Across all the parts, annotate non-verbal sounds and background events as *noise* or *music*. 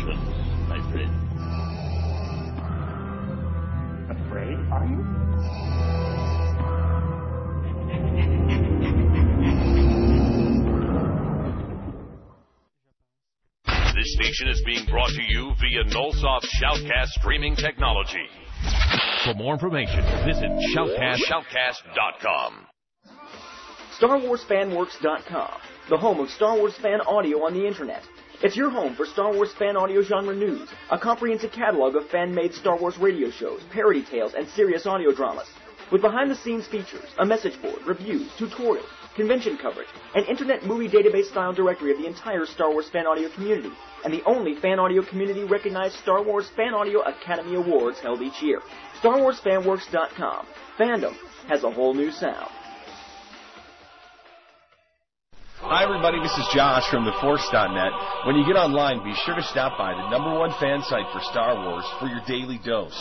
Congratulations, my friend. Afraid, are you? This station is being brought to you via Nullsoft Shoutcast streaming technology. For more information, visit shoutcast, shoutcast.com. StarWarsFanWorks.com, the home of Star Wars fan audio on the internet. It's your home for Star Wars fan audio genre news, a comprehensive catalog of fan-made Star Wars radio shows, parody tales, and serious audio dramas. With behind-the-scenes features, a message board, reviews, tutorials, convention coverage, an internet movie database style directory of the entire Star Wars fan audio community, and the only fan audio community recognized Star Wars Fan Audio Academy Awards held each year. StarWarsFanWorks.com. Fandom has a whole new sound. Hi, everybody. This is Josh from TheForce.net. When you get online, be sure to stop by the number one fan site for Star Wars for your daily dose.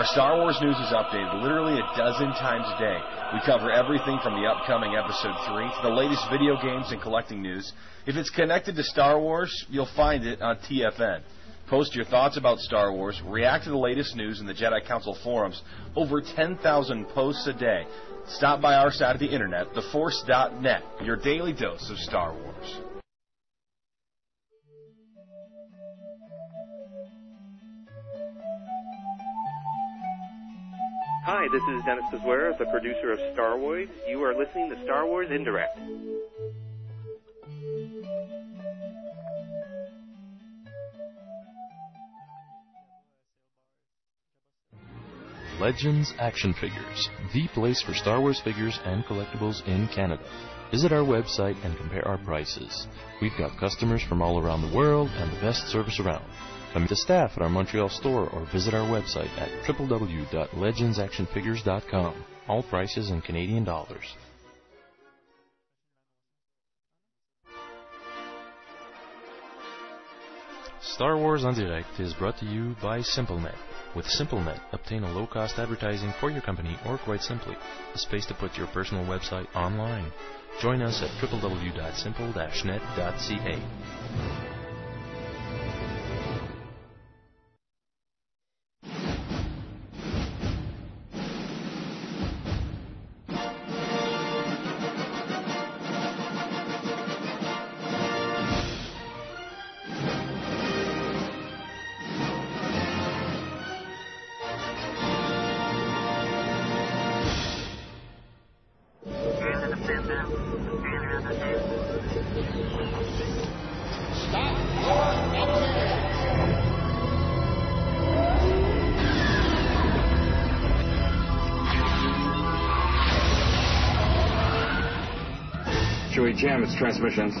Our Star Wars news is updated literally a dozen times a day. We cover everything from the upcoming Episode 3 to the latest video games and collecting news. If it's connected to Star Wars, you'll find it on TFN. Post your thoughts about Star Wars, react to the latest news in the Jedi Council forums. Over 10,000 posts a day. Stop by our side of the internet, theforce.net, your daily dose of Star Wars. Hi, this is Dennis Pazuera, the producer of Star Wars. You are listening to Star Wars en Direct. Legends Action Figures, the place for Star Wars figures and collectibles in Canada. Visit our website and compare our prices. We've got customers from all around the world and the best service around. Come to staff at our Montreal store or visit our website at www.legendsactionfigures.com. All prices in Canadian dollars. Star Wars en Direct is brought to you by SimpleNet. With SimpleNet, obtain a low-cost advertising for your company or quite simply, a space to put your personal website online. Join us at www.simple-net.ca. transmissions.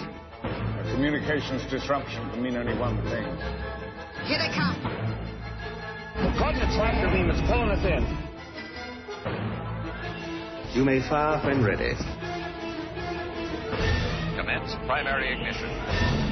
A communications disruption can mean only one thing. Here they come. The coordinates tractor beam is pulling us in. You may fire when ready. Commence primary ignition.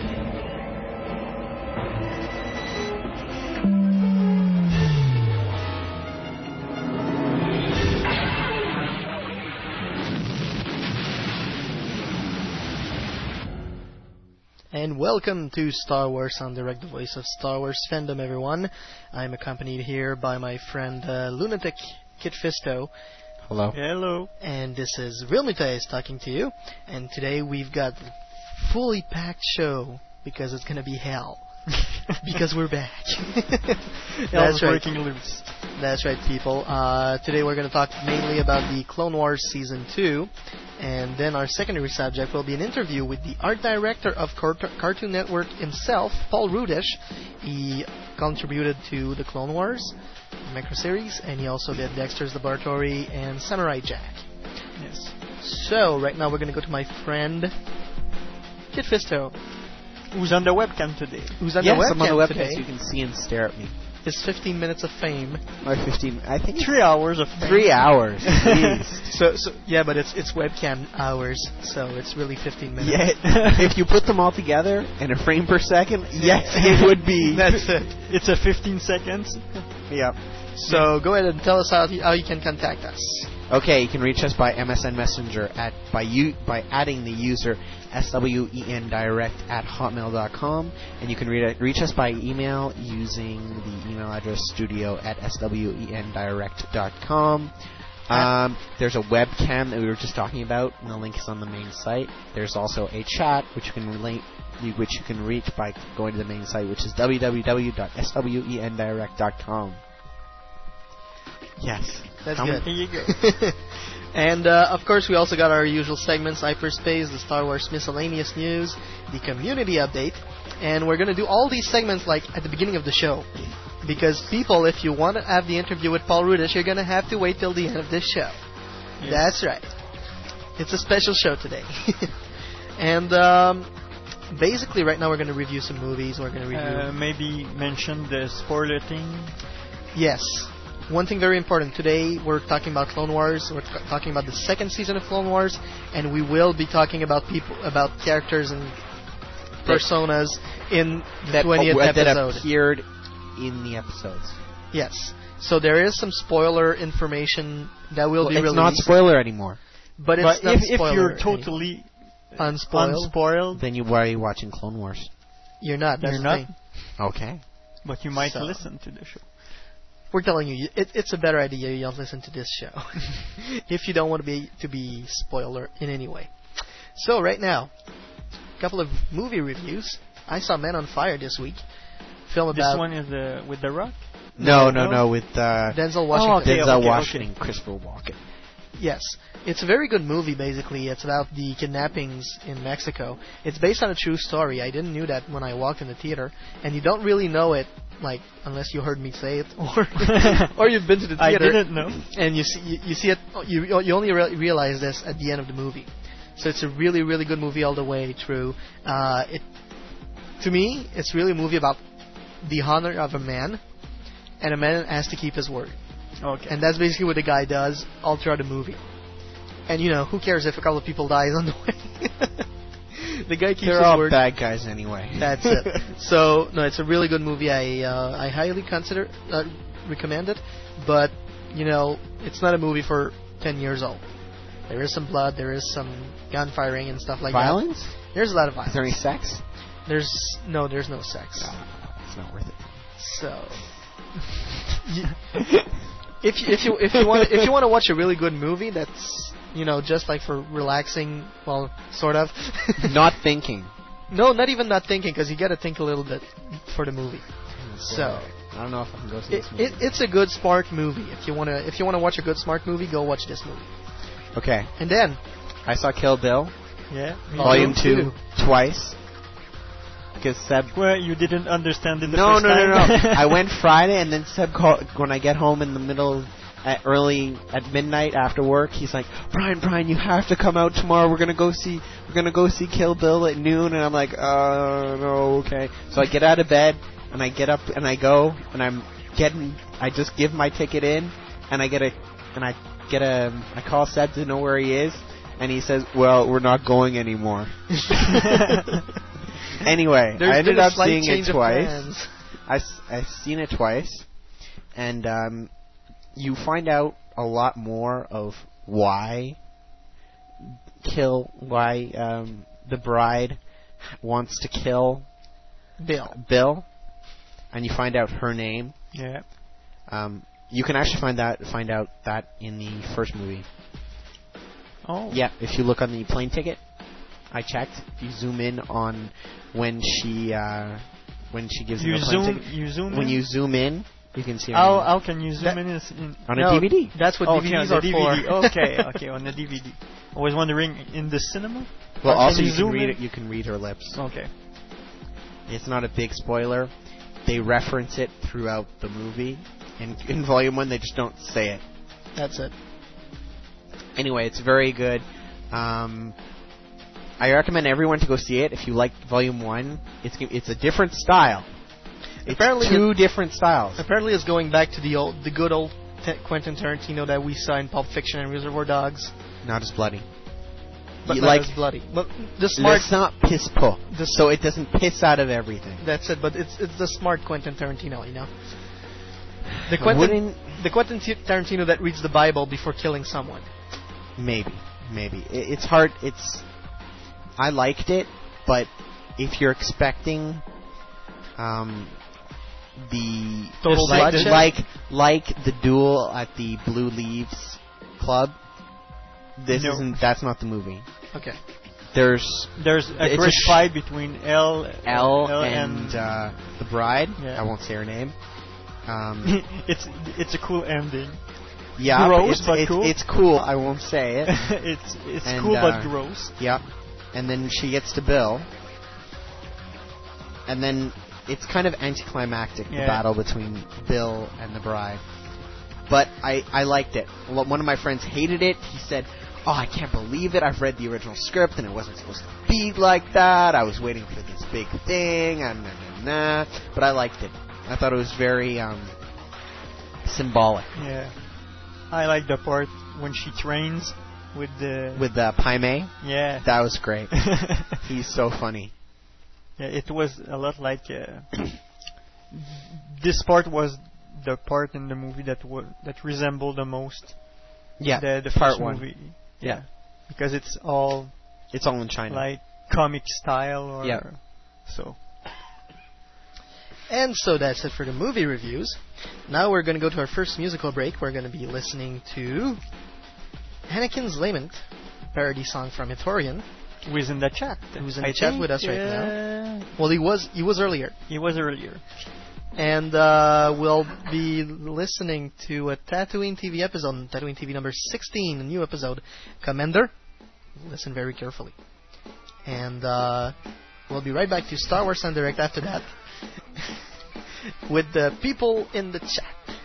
And welcome to Star Wars en Direct, the voice of Star Wars fandom, everyone. I'm accompanied here by my friend uh, Lunatic Kit Fisto. Hello. Hello. And this is Real Mutays talking to you. And today we've got a fully packed show because it's gonna be hell. *laughs* because we're back. *laughs* Hell's breaking loose. That's right, people. Uh, today we're going to talk mainly about the Clone Wars Season 2, and then our secondary subject will be an interview with the art director of Cart- Cartoon Network himself, Paul Rudish. He contributed to the Clone Wars micro series, and he also did Dexter's Laboratory and Samurai Jack. Yes. So, right now we're going to go to my friend, Kit Fisto. Who's on the webcam today? Who's on yes, the webcam I'm on the webcam today. so you can see and stare at me. His 15 minutes of fame. My 15, I think Three hours of three hours. *laughs* Jeez. So, so yeah, but it's it's webcam hours, so it's really 15 minutes. Yeah, *laughs* if you put them all together in a frame per second, yes, it would be. *laughs* That's it. It's a 15 seconds. Yeah. So go ahead and tell us how you, how you can contact us. Okay, you can reach us by MSN Messenger at by you by adding the user SWEN direct at hotmail.com, and you can read, reach us by email using the email address studio at SWENdirect.com. Um, there's a webcam that we were just talking about, and the link is on the main site. There's also a chat which you can relate, which you can reach by going to the main site, which is www.swendirect.com. Yes, That's How good. Here you go. *laughs* and uh, of course, we also got our usual segments: hyperspace, the Star Wars miscellaneous news, the community update, and we're gonna do all these segments like at the beginning of the show. Because people, if you want to have the interview with Paul Rudish, you're gonna have to wait till the end of this show. Yes. That's right. It's a special show today. *laughs* and um, basically, right now we're gonna review some movies. We're gonna review. Uh, maybe mention the spoiler thing. Yes. One thing very important. Today we're talking about Clone Wars. We're t- talking about the second season of Clone Wars, and we will be talking about people, about characters and personas in the that, 20th uh, that episode. appeared in the episodes. Yes. So there is some spoiler information that will Well, be it's released. not spoiler anymore. But it's but not if, if you're anymore. totally unspoiled, unspoiled, Then you why are you watching Clone Wars? you're not. That's you're the not. thing. Okay. But you might So- listen to the show. We're telling you, it, it's a better idea you don't listen to this show *laughs* if you don't want to be to be spoiler in any way. So right now, a couple of movie reviews. I saw Men on Fire this week. Film about This one is the with the Rock. No, no, no, with uh, Denzel Washington. okay, Denzel okay, Washington, Christopher Walken. Yes. It's a very good movie, basically. It's about the kidnappings in Mexico. It's based on a true story. I didn't know that when I walked in the theater. And you don't really know it, like, unless you heard me say it, *laughs* or *laughs* or you've been to the theater. I didn't know. And you see, you, you see it, you, you only re- realize this at the end of the movie. So it's a really, really good movie all the way through. Uh, it, to me, it's really a movie about the honor of a man, and a man has to keep his word. Okay. And that's basically what the guy does all throughout the movie. And you know, who cares if a couple of people die on the *laughs* way? the guy keeps They're his all word. bad guys anyway. That's it. *laughs* so no, it's a really good movie. I uh, I highly consider uh, recommend it, but you know, it's not a movie for ten years old. There is some blood, there is some gunfiring and stuff like Violence? that. Violence? There's a lot of violence. Is there any sex? There's no, there's no sex. It's not worth it. So, *laughs* if you, if you if you want if you want to watch a really good movie that's you know just like for relaxing, well, sort of. *laughs* Not thinking. no, not even not thinking because you got to think a little bit for the movie. So I don't know if I can go see it, this movie. it, it's a good smart movie. If you wanna if you wanna watch a good smart movie, go watch this movie. okay. And then I saw Kill Bill, yeah. Volume Volume 2, twice. Because Seb. Well, you didn't understand it the No, first no, no, time. no. I *laughs* went Friday, and then Seb called when I get home in the middle, at early at midnight after work. He's like, Brian, Brian, you have to come out tomorrow. We're gonna go see, we're gonna go see Kill Bill at noon. And I'm like, uh, no, okay. So I get out of bed and I get up and I go and I'm getting, I just give my ticket in and I get a, and I get a, I call Seb to know where he is. And he says, "Well, we're not going anymore." *laughs* *laughs* *laughs* anyway, there's I ended up seeing it twice. I I've seen it twice, and um, you find out a lot more of why kill why um, the bride wants to kill Bill. Bill, and you find out her name. yeah. Um, you can actually find that find out that in the first movie. Oh. Yeah, if you look on the plane ticket, I checked. If you zoom in on when she uh, when she gives You you the plane zoom. ticket, You zoom. when in? you zoom in, you can see her How how can you zoom in, in on a DVD. That's what *laughs* okay, DVDs on are the for. DVD. okay, okay, on the DVD. I was wondering in the cinema. Well, Can also you you can zoom read in? it. You can read her lips. Okay. It's not a big spoiler. They reference it throughout the movie. In, in Volume One, they just don't say it. That's it. Anyway, it's very good. Um, I recommend everyone to go see it. If you like Volume One, it's it's a different style. It's Apparently two different styles. Apparently, it's going back to the old, the good old T- Quentin Tarantino that we saw in Pulp Fiction and Reservoir Dogs, Not as bloody. but You not like as bloody. But the smart. Let's not piss poor. So it doesn't piss out of everything. That's it. But it's it's the smart Quentin Tarantino, you know. The Quentin wouldn't the Quentin Tarantino that reads the Bible before killing someone. Maybe, maybe it, it's hard. It's I liked it, but if you're expecting um, the Total like, bloodshed? like like the duel at the Blue Leaves Club, this No. isn't. That's not the movie. Okay. There's There's a It's a great sh- fight between Elle, Elle, Elle and uh, the bride. Yeah. I won't say her name. Um, *laughs* it's it's a cool ending. yeah, Gross, it's, but it's, cool. it's cool. I won't say it. *laughs* it's it's And, cool uh, but gross. Yep. And then she gets to Bill. And then it's kind of anticlimactic, the battle between Bill and the bride. But I, I liked it. One of my friends hated it. He said, Oh, I can't believe it. I've read the original script and it wasn't supposed to be like that. I was waiting for this big thing. And nah, nah, nah. But I liked it. I thought it was very um, symbolic. Yeah. I like the part when she trains with the With uh, Pai Mei, yeah. that was great. *laughs* He's so funny. Yeah, it was a lot like uh, *clears throat* this part was the part in the movie that wa- that resembled the most Yeah, the, the part first one. movie. Yeah. because it's all It's all in China. like comic style or Yeah. so. And so that's it for the movie reviews. Now we're going to go to our first musical break. We're going to be listening to Anakin's Lament, parody song from Etorian, Who is in the chat? who's in I the chat with us right uh, now. Well, he was he was earlier, He was earlier. and uh, we'll be listening to a Tatooine TV episode, Tatooine TV number 16, a new episode, Commander. Listen very carefully, and uh, we'll be right back to Star Wars en Direct after that *laughs* with the people in the chat.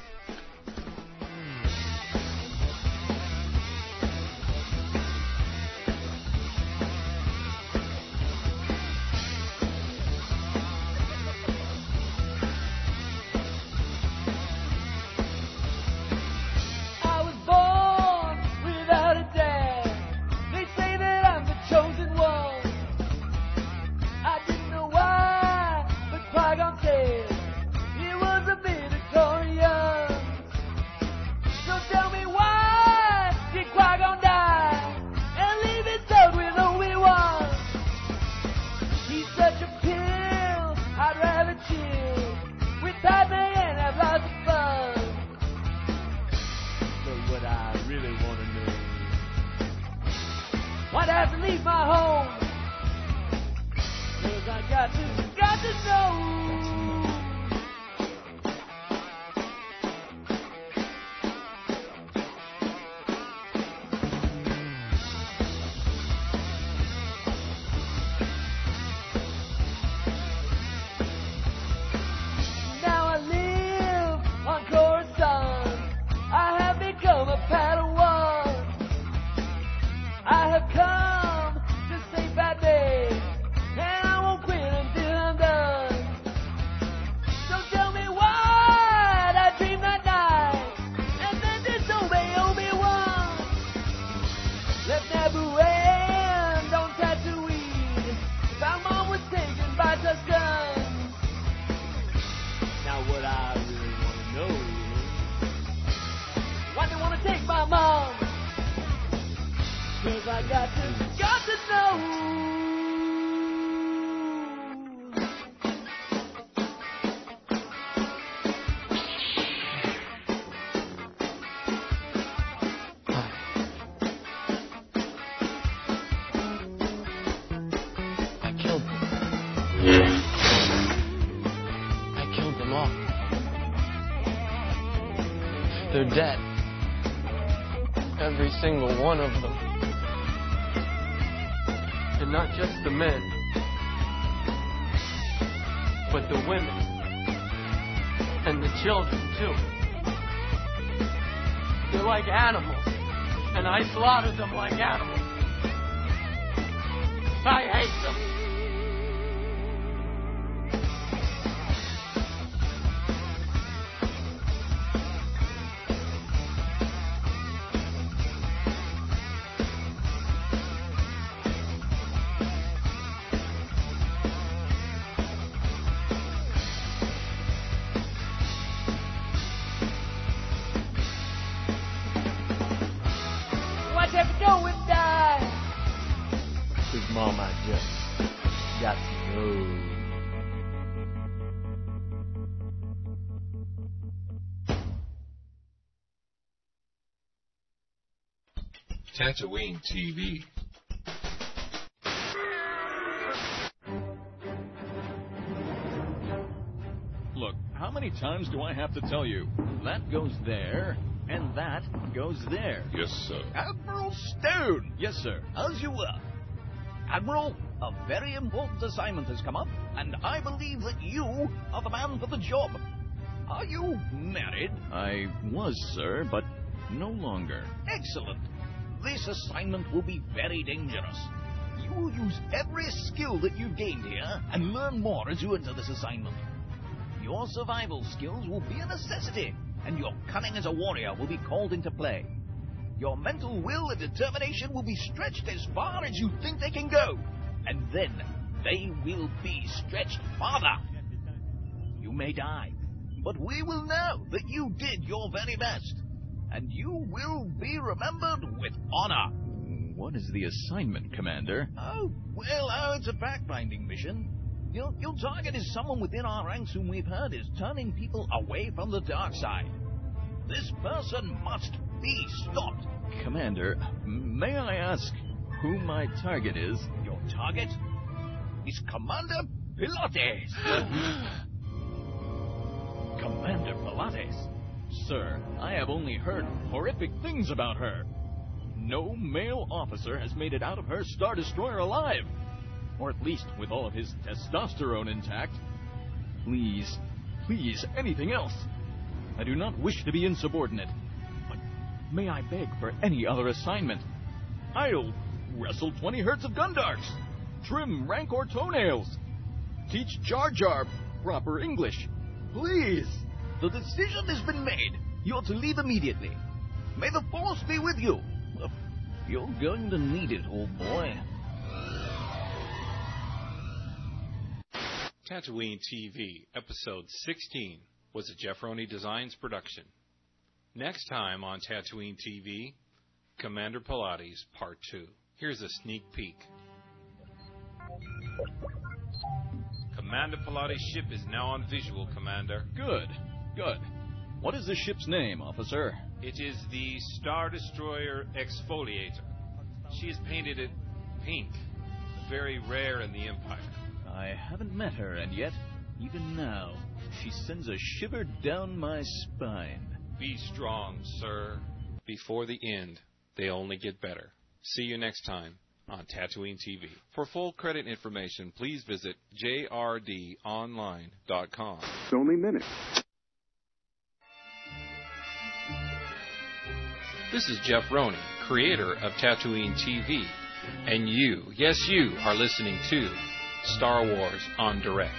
One of them. And not just the men, but the women. And the children, too. They're like animals. And I slaughtered them like animals. Tatooine TV. Look, how many times do I have to tell you? That goes there, and that goes there. Yes, sir. Admiral Stone! Yes, sir. As you were. Admiral, a very important assignment has come up, and I believe that you are the man for the job. Are you married? I was, sir, but no longer. Excellent. This assignment will be very dangerous. You will use every skill that you've gained here and learn more as you enter this assignment. Your survival skills will be a necessity, and your cunning as a warrior will be called into play. Your mental will and determination will be stretched as far as you think they can go, and then they will be stretched farther. You may die, but we will know that you did your very best, and you will be remembered with honor. What is the assignment, Commander? Oh, well, oh, it's a fact-finding mission. Your, your target is someone within our ranks whom we've heard is turning people away from the dark side. This person must be stopped. Commander, may I ask who my target is? Your target is Commander Pilates. *gasps* Commander Pilates? Sir, I have only heard horrific things about her. No male officer has made it out of her Star Destroyer alive. Or at least with all of his testosterone intact. Please, please, anything else. I do not wish to be insubordinate. But may I beg for any other assignment? I'll wrestle 20 hertz of Gundarks, trim Rancor toenails, teach Jar Jar proper English. Please! The decision has been made. You're to leave immediately. May the Force be with you. You're going to need it, old boy. Tatooine TV, Episode 16, was a Jeff Roney Designs production. Next time on Tatooine TV, Commander Pilates Part 2. Here's a sneak peek. Commander Pilates' ship is now on visual, Commander. Good, good. What is the ship's name, officer? It is the Star Destroyer Exfoliator. She is painted it pink, very rare in the Empire. I haven't met her, and yet, even now, she sends a shiver down my spine. Be strong, sir. Before the end, they only get better. See you next time on Tatooine TV. For full credit information, please visit jrdonline.com. It's only minutes. This is Jeff Roney, creator of Tatooine TV, and you, yes, you, are listening to Star Wars en Direct.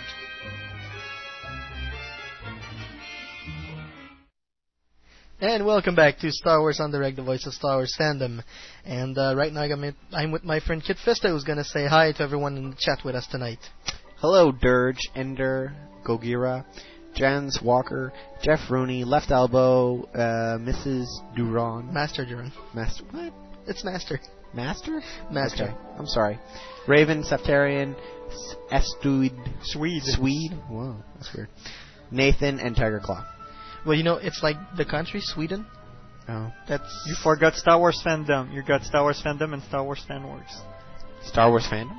And welcome back to Star Wars en Direct, the voice of Star Wars fandom. And uh, right now I'm, I'm with my friend Kit Fisto, who's going to say hi to everyone in the chat with us tonight. Hello, Dirge, Ender, Gogira, Jans Walker, Jeff Rooney, Left Elbow, uh, Mrs. Duran. Master Duran. Master. What? It's Master. Master? Master. Okay. I'm sorry. Raven, Septarian, Estuid. Swede. Swede? Whoa, that's weird. Nathan, and Tiger Claw. Well, you know, it's like the country, Sweden. Oh. That's. You forgot Star Wars fandom. You got Star Wars fandom and Star Wars fan works. Star Wars fandom?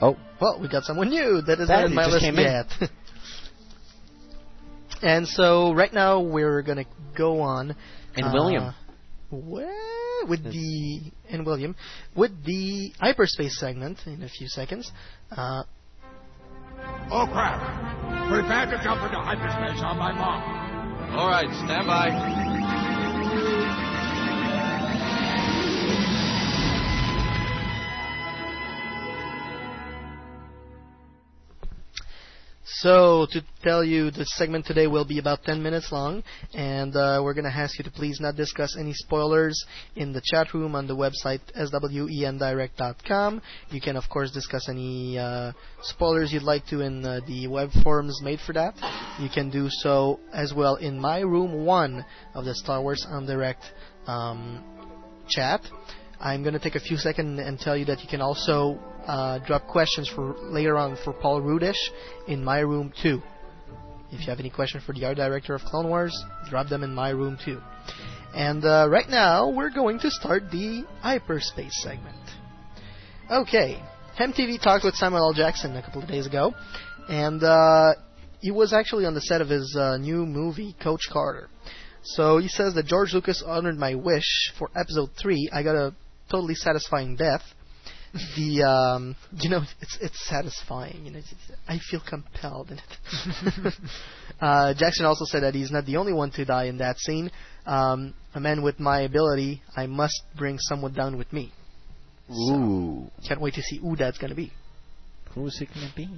Oh. Well, we got someone new that is That not in my just list came in. yet. *laughs* and so right now we're gonna go on. And uh, William. Well, with the and William with the hyperspace segment in a few seconds. Uh, Oh crap! Prepare to jump into hyperspace on my mark. All right, stand by. So, to tell you, the segment today will be about 10 minutes long, and uh, we're going to ask you to please not discuss any spoilers in the chat room on the website swendirect.com. You can, of course, discuss any uh, spoilers you'd like to in uh, the web forums made for that. You can do so as well in my room 1 of the Star Wars en Direct um, chat. I'm going to take a few seconds and tell you that you can also uh, drop questions for later on for Paul Rudish in my room too. If you have any questions for the art director of Clone Wars, drop them in my room too. And uh, right now, we're going to start the hyperspace segment. Okay, MTV talked with Samuel L. Jackson a couple of days ago, and uh, he was actually on the set of his uh, new movie, Coach Carter. So he says that George Lucas honored my wish for Episode Three. I got a totally satisfying death. The um, you know it's it's satisfying. You know, it's, it's, I feel compelled in it. *laughs* uh, Jackson also said that he's not the only one to die in that scene. Um, a man with my ability, I must bring someone down with me. Ooh. So, can't wait to see who that's gonna be. Who's it gonna be?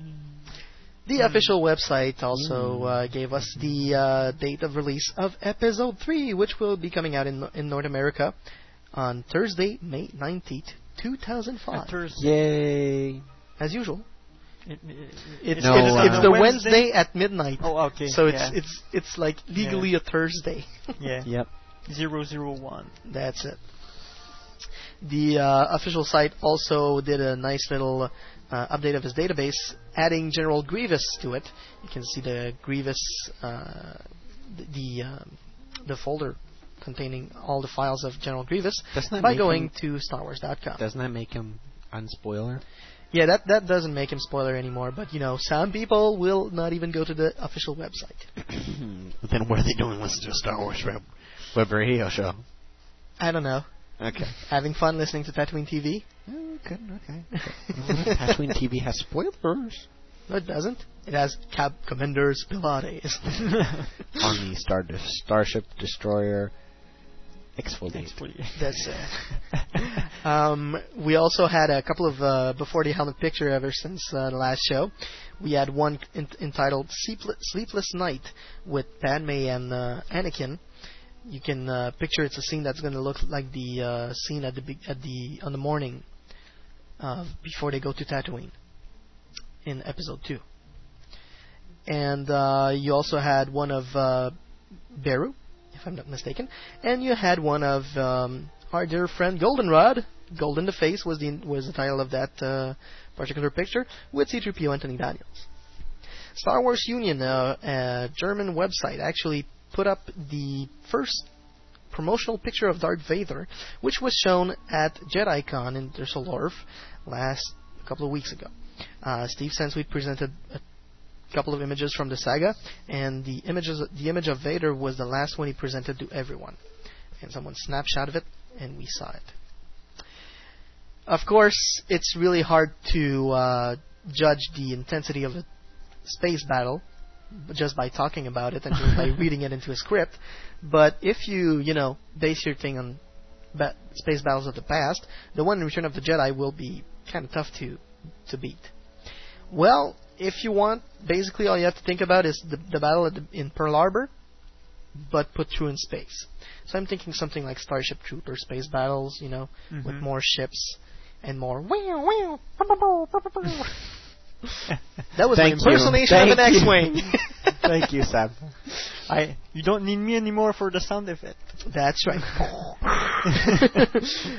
The official website also uh, gave us the uh, date of release of Episode 3, which will be coming out in, in North America on Thursday, May 19th, 2005. Yay! As usual. It, it, It's, No, it's, uh, it's the Wednesday? Wednesday at midnight. Oh, okay. So it's yeah. it's it's like legally a Thursday. *laughs* yeah. Yep. Zero zero one. That's it. The uh, official site also did a nice little uh, update of his database, adding General Grievous to it. You can see the Grievous, uh, the the, um, the folder containing all the files of General Grievous Doesn't by going to StarWars.com. Doesn't that make him unspoiler? Yeah, that that doesn't make him spoiler anymore, but you know, some people will not even go to the official website. *coughs* then what are they doing listening to a Star Wars web, web radio show? I don't know. Okay. Having fun listening to Tatooine TV? Oh, good. Okay. *laughs* Tatooine TV has spoilers No, it doesn't. It has Cab Commander Pilates. on *laughs* the Star Starship Destroyer exfoliate. That's it. *laughs* um, we also had a couple of uh, before the helmet picture ever since uh, the last show. We had one in- entitled Sleepl- "Sleepless Night" with Padme and uh, Anakin. You can uh, picture it's a scene that's going to look like the uh, scene at the be- at the on the morning uh, before they go to Tatooine in Episode Two. And uh, you also had one of uh, Beru, if I'm not mistaken, and you had one of um, our dear friend Goldenrod. Golden the Face was the was the title of that uh, particular picture with C-3PO Anthony Daniels. Star Wars Union, uh, a German website, actually put up the first promotional picture of Darth Vader, which was shown at JediCon in Düsseldorf last couple of weeks ago. Uh, Steve Sansweet presented a couple of images from the saga, and the images the image of Vader was the last one he presented to everyone. And someone snapshot of it, and we saw it. Of course, it's really hard to uh, judge the intensity of a space battle just by talking about it and just by *laughs* reading it into a script. But if you, you know, base your thing on ba- space battles of the past, the one in Return of the Jedi will be kind of tough to to beat. Well, if you want, basically all you have to think about is the, the battle at the, in Pearl Harbor, but put through in space. So I'm thinking something like Starship Trooper space battles, you know, with Mhm. more ships and more. *laughs* That was Thank my impersonation of an. X-wing. *laughs* Thank you, Sam. I you don't need me anymore for the sound effect. That's right.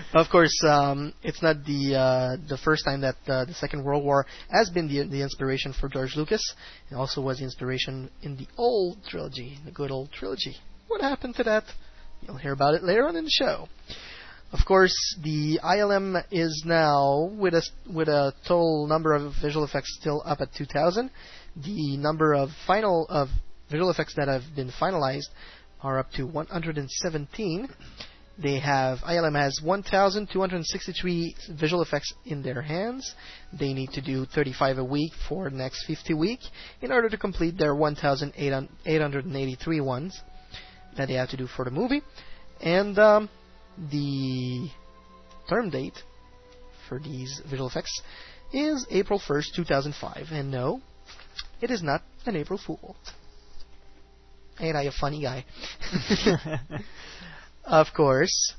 *laughs* of course, um, it's not the uh, the first time that uh, the Second World War has been the the inspiration for George Lucas. It also was the inspiration in the old trilogy, the good old trilogy. What happened to that? You'll hear about it later on in the show. Of course, the ILM is now with a with a total number of visual effects still up at 2,000. The number of final of visual effects that have been finalized are up to 117. They have ILM has 1,263 visual effects in their hands. They need to do 35 a week for the next 50 week in order to complete their 1,883 ones that they have to do for the movie. And um, the term date for these visual effects is April 1st, 2005. And no, it is not an April Fool. Ain't I a funny guy? *laughs* of course,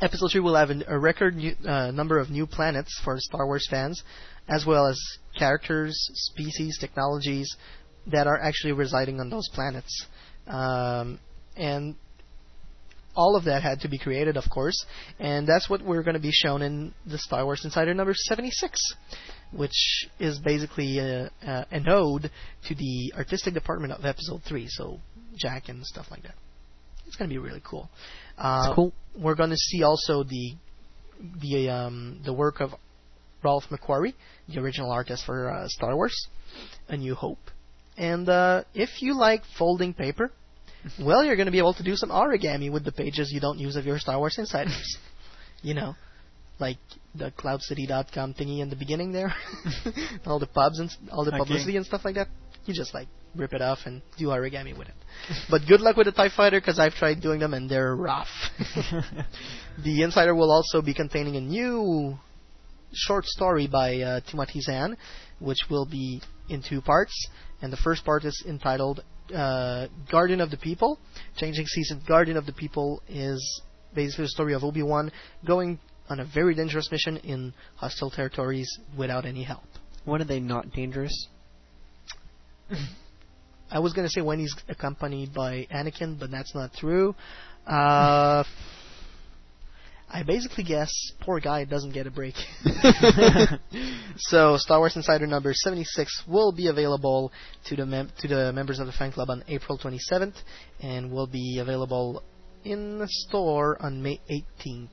Episode 3 will have a record new, uh, number of new planets for Star Wars fans, as well as characters, species, technologies that are actually residing on those planets. Um, and all of that had to be created, of course, and that's what we're going to be shown in the Star Wars Insider number 76, which is basically a, a, an ode to the artistic department of Episode 3, so Jack and stuff like that. It's going to be really cool. Uh, cool. We're going to see also the the um, the work of Ralph McQuarrie, the original artist for uh, Star Wars, A New Hope. And uh, if you like folding paper, well, you're going to be able to do some origami with the pages you don't use of your Star Wars Insiders. *laughs* you know, like the CloudCity.com thingy in the beginning there, *laughs* all the pubs and all the Okay. publicity and stuff like that. You just like rip it off and do origami with it. but good luck with the Tie Fighter because I've tried doing them and they're rough. *laughs* the Insider will also be containing a new short story by uh, Timothy Zahn, which will be in two parts. And the first part is entitled uh, Guardian of the People. Changing Season Guardian of the People is basically the story of Obi Wan going on a very dangerous mission in hostile territories without any help. When are they not dangerous? *coughs* I was gonna say when he's accompanied by Anakin, but that's not true. Uh, I basically guess poor guy doesn't get a break. *laughs* *laughs* so Star Wars Insider number 76 will be available to the mem- to the members of the fan club on April 27th, and will be available in the store on May 18th.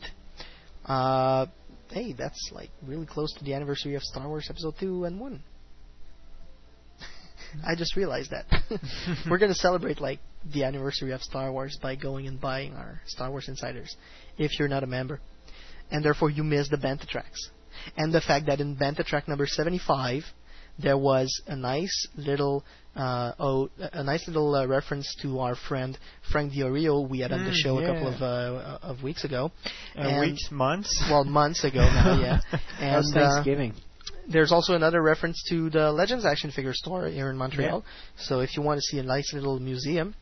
Uh, hey, that's like really close to the anniversary of Star Wars Episode 2 and 1. I just realized that. *laughs* We're going to celebrate like the anniversary of Star Wars by going and buying our Star Wars Insiders if you're not a member. And therefore you miss the Bantha tracks. And the fact that in Bantha track number 75 there was a nice little uh, oh, a nice little uh, reference to our friend Frank Diorio we had on the Mm, show a couple of uh, of weeks ago. Uh, weeks, months? Well, months ago now, yeah. *laughs* That was And, uh, Thanksgiving. There's also another reference to the Legends action figure store here in Montreal. So if you want to see a nice little museum,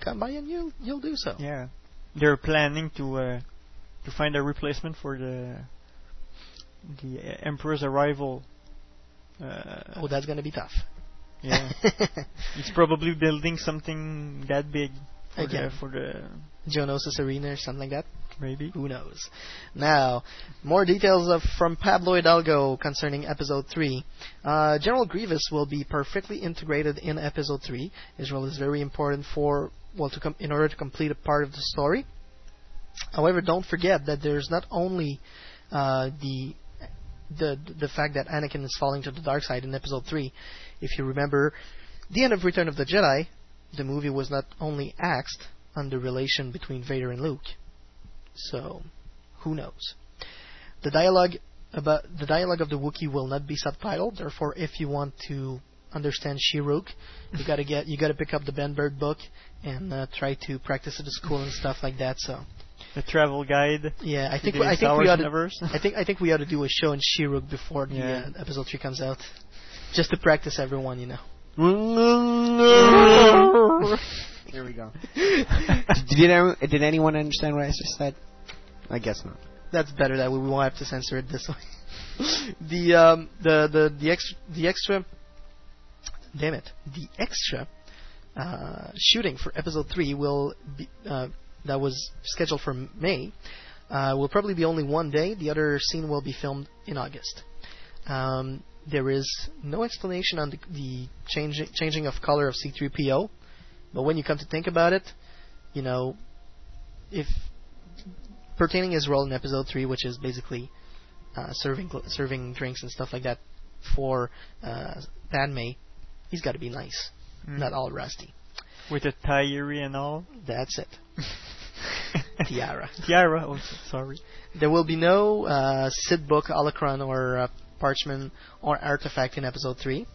come by and you'll you'll do so. Yeah, they're planning to uh, to find a replacement for the the Emperor's arrival. Uh, Oh, that's gonna be tough. yeah, *laughs* he's probably building something that big for Again. the for the Geonosis Arena or something like that. Maybe. Who knows? Now, more details of, from Pablo Hidalgo concerning Episode 3. Uh, General Grievous will be perfectly integrated in Episode 3. Israel is very important for, well, to com- in order to complete a part of the story. However, don't forget that there's not only uh, the the the fact that Anakin is falling to the dark side in Episode 3. If you remember, the end of Return of the Jedi, the movie was not only axed on the relation between Vader and Luke. So, who knows? The dialogue about the dialogue of the Wookiee will not be subtitled. Therefore, if you want to understand Shyriiwook, you gotta get you gotta pick up the Ben Burtt book and uh, try to practice at the school and stuff like that. So, The travel guide. yeah, I think the I think we ought to. I think I think we ought to do a show in Shyriiwook before the Yeah. uh, episode three comes out, just to practice everyone, you know. *laughs* Here we go. *laughs* did, anyone, did anyone understand what I just said? I guess not. That's better. That way we won't have to censor it this way. *laughs* the um the the the extra the extra. Damn it! The extra uh, shooting for episode three will be uh, that was scheduled for May. Uh, will probably be only one day. The other scene will be filmed in August. Um, there is no explanation on the, the changing changing of color of C3PO, but when you come to think about it, you know, if pertaining his role in episode three, which is basically uh, serving serving drinks and stuff like that for uh, Padme, he's got to be nice, Mm. not all rusty. With a tiara and all. That's it. *laughs* Tiara. Tiara. Oh, sorry. There will be no uh, Sith book, holocron, or uh, parchment or artifact in episode three.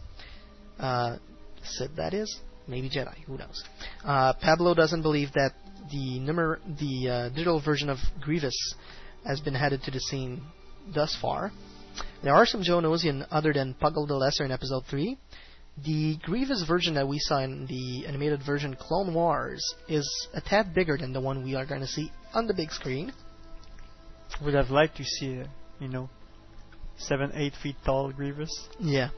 Uh, Sith, that is. Maybe Jedi. Who knows? Uh, Pablo doesn't believe that the numer- the uh, digital version of Grievous has been added to the scene thus far. There are some Geonosian other than Poggle the Lesser in episode 3. The Grievous version that we saw in the animated version Clone Wars is a tad bigger than the one we are going to see on the big screen. Would have liked to see, uh, you know, seven, eight feet tall Grievous. Yeah.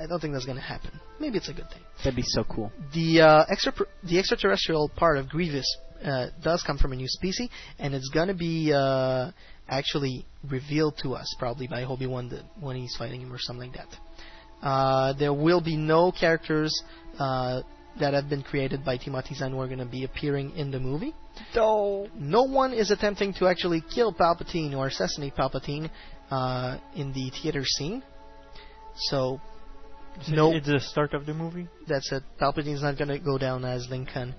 I don't think that's going to happen. Maybe it's a good thing. That'd be so cool. The uh, extra the extraterrestrial part of Grievous uh, does come from a new species, and it's gonna be uh, actually revealed to us probably by Obi Wan when he's fighting him or something like that. Uh, there will be no characters uh, that have been created by Timothy Zahn who are going to be appearing in the movie. No. No one is attempting to actually kill Palpatine or assassinate Palpatine uh, in the theater scene. So, So no, It's the start of the movie. that's it. Palpatine's not going to go down as Lincoln.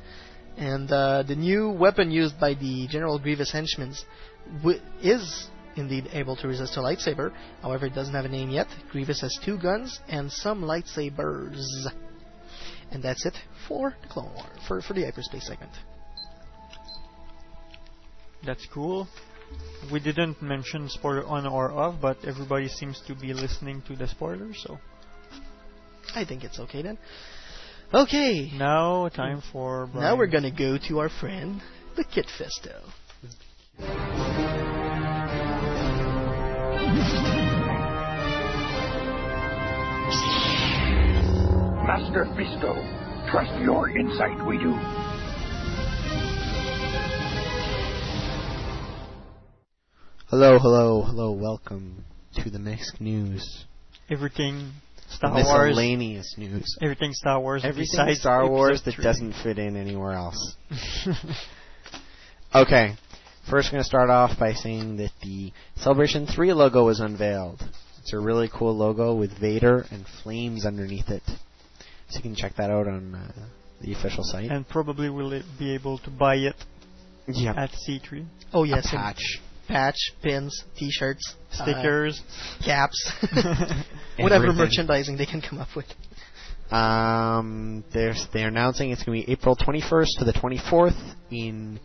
And uh, the new weapon used by the General Grievous henchmen w- is indeed able to resist a lightsaber. However, it doesn't have a name yet. Grievous has two guns and some lightsabers. And that's it for the Clone War, for, for the hyperspace segment. That's cool. We didn't mention spoiler on or off, but everybody seems to be listening to the spoilers, so. I think it's okay then. Okay. Now, time for. Brian. Now we're gonna go to our friend, the Kit Fisto. Master Fisto, trust your insight, we do. Hello, hello, hello. Welcome to the Mixed News. Everything Star Wars. miscellaneous news. Everything Star Wars. Everything besides Star Wars that three. doesn't fit in anywhere else. *laughs* Okay. First, we're going to start off by saying that the Celebration 3 logo was unveiled. It's a really cool logo with Vader and flames underneath it. So you can check that out on uh, the official site. And probably will be able to buy it Yep. at C3. Oh yes, A and patch. Patch, pins, T-shirts, Stickers. caps, *laughs* *laughs* whatever Everything. merchandising they can come up with. Um, they're they're announcing it's going to be April 21st to the 24th in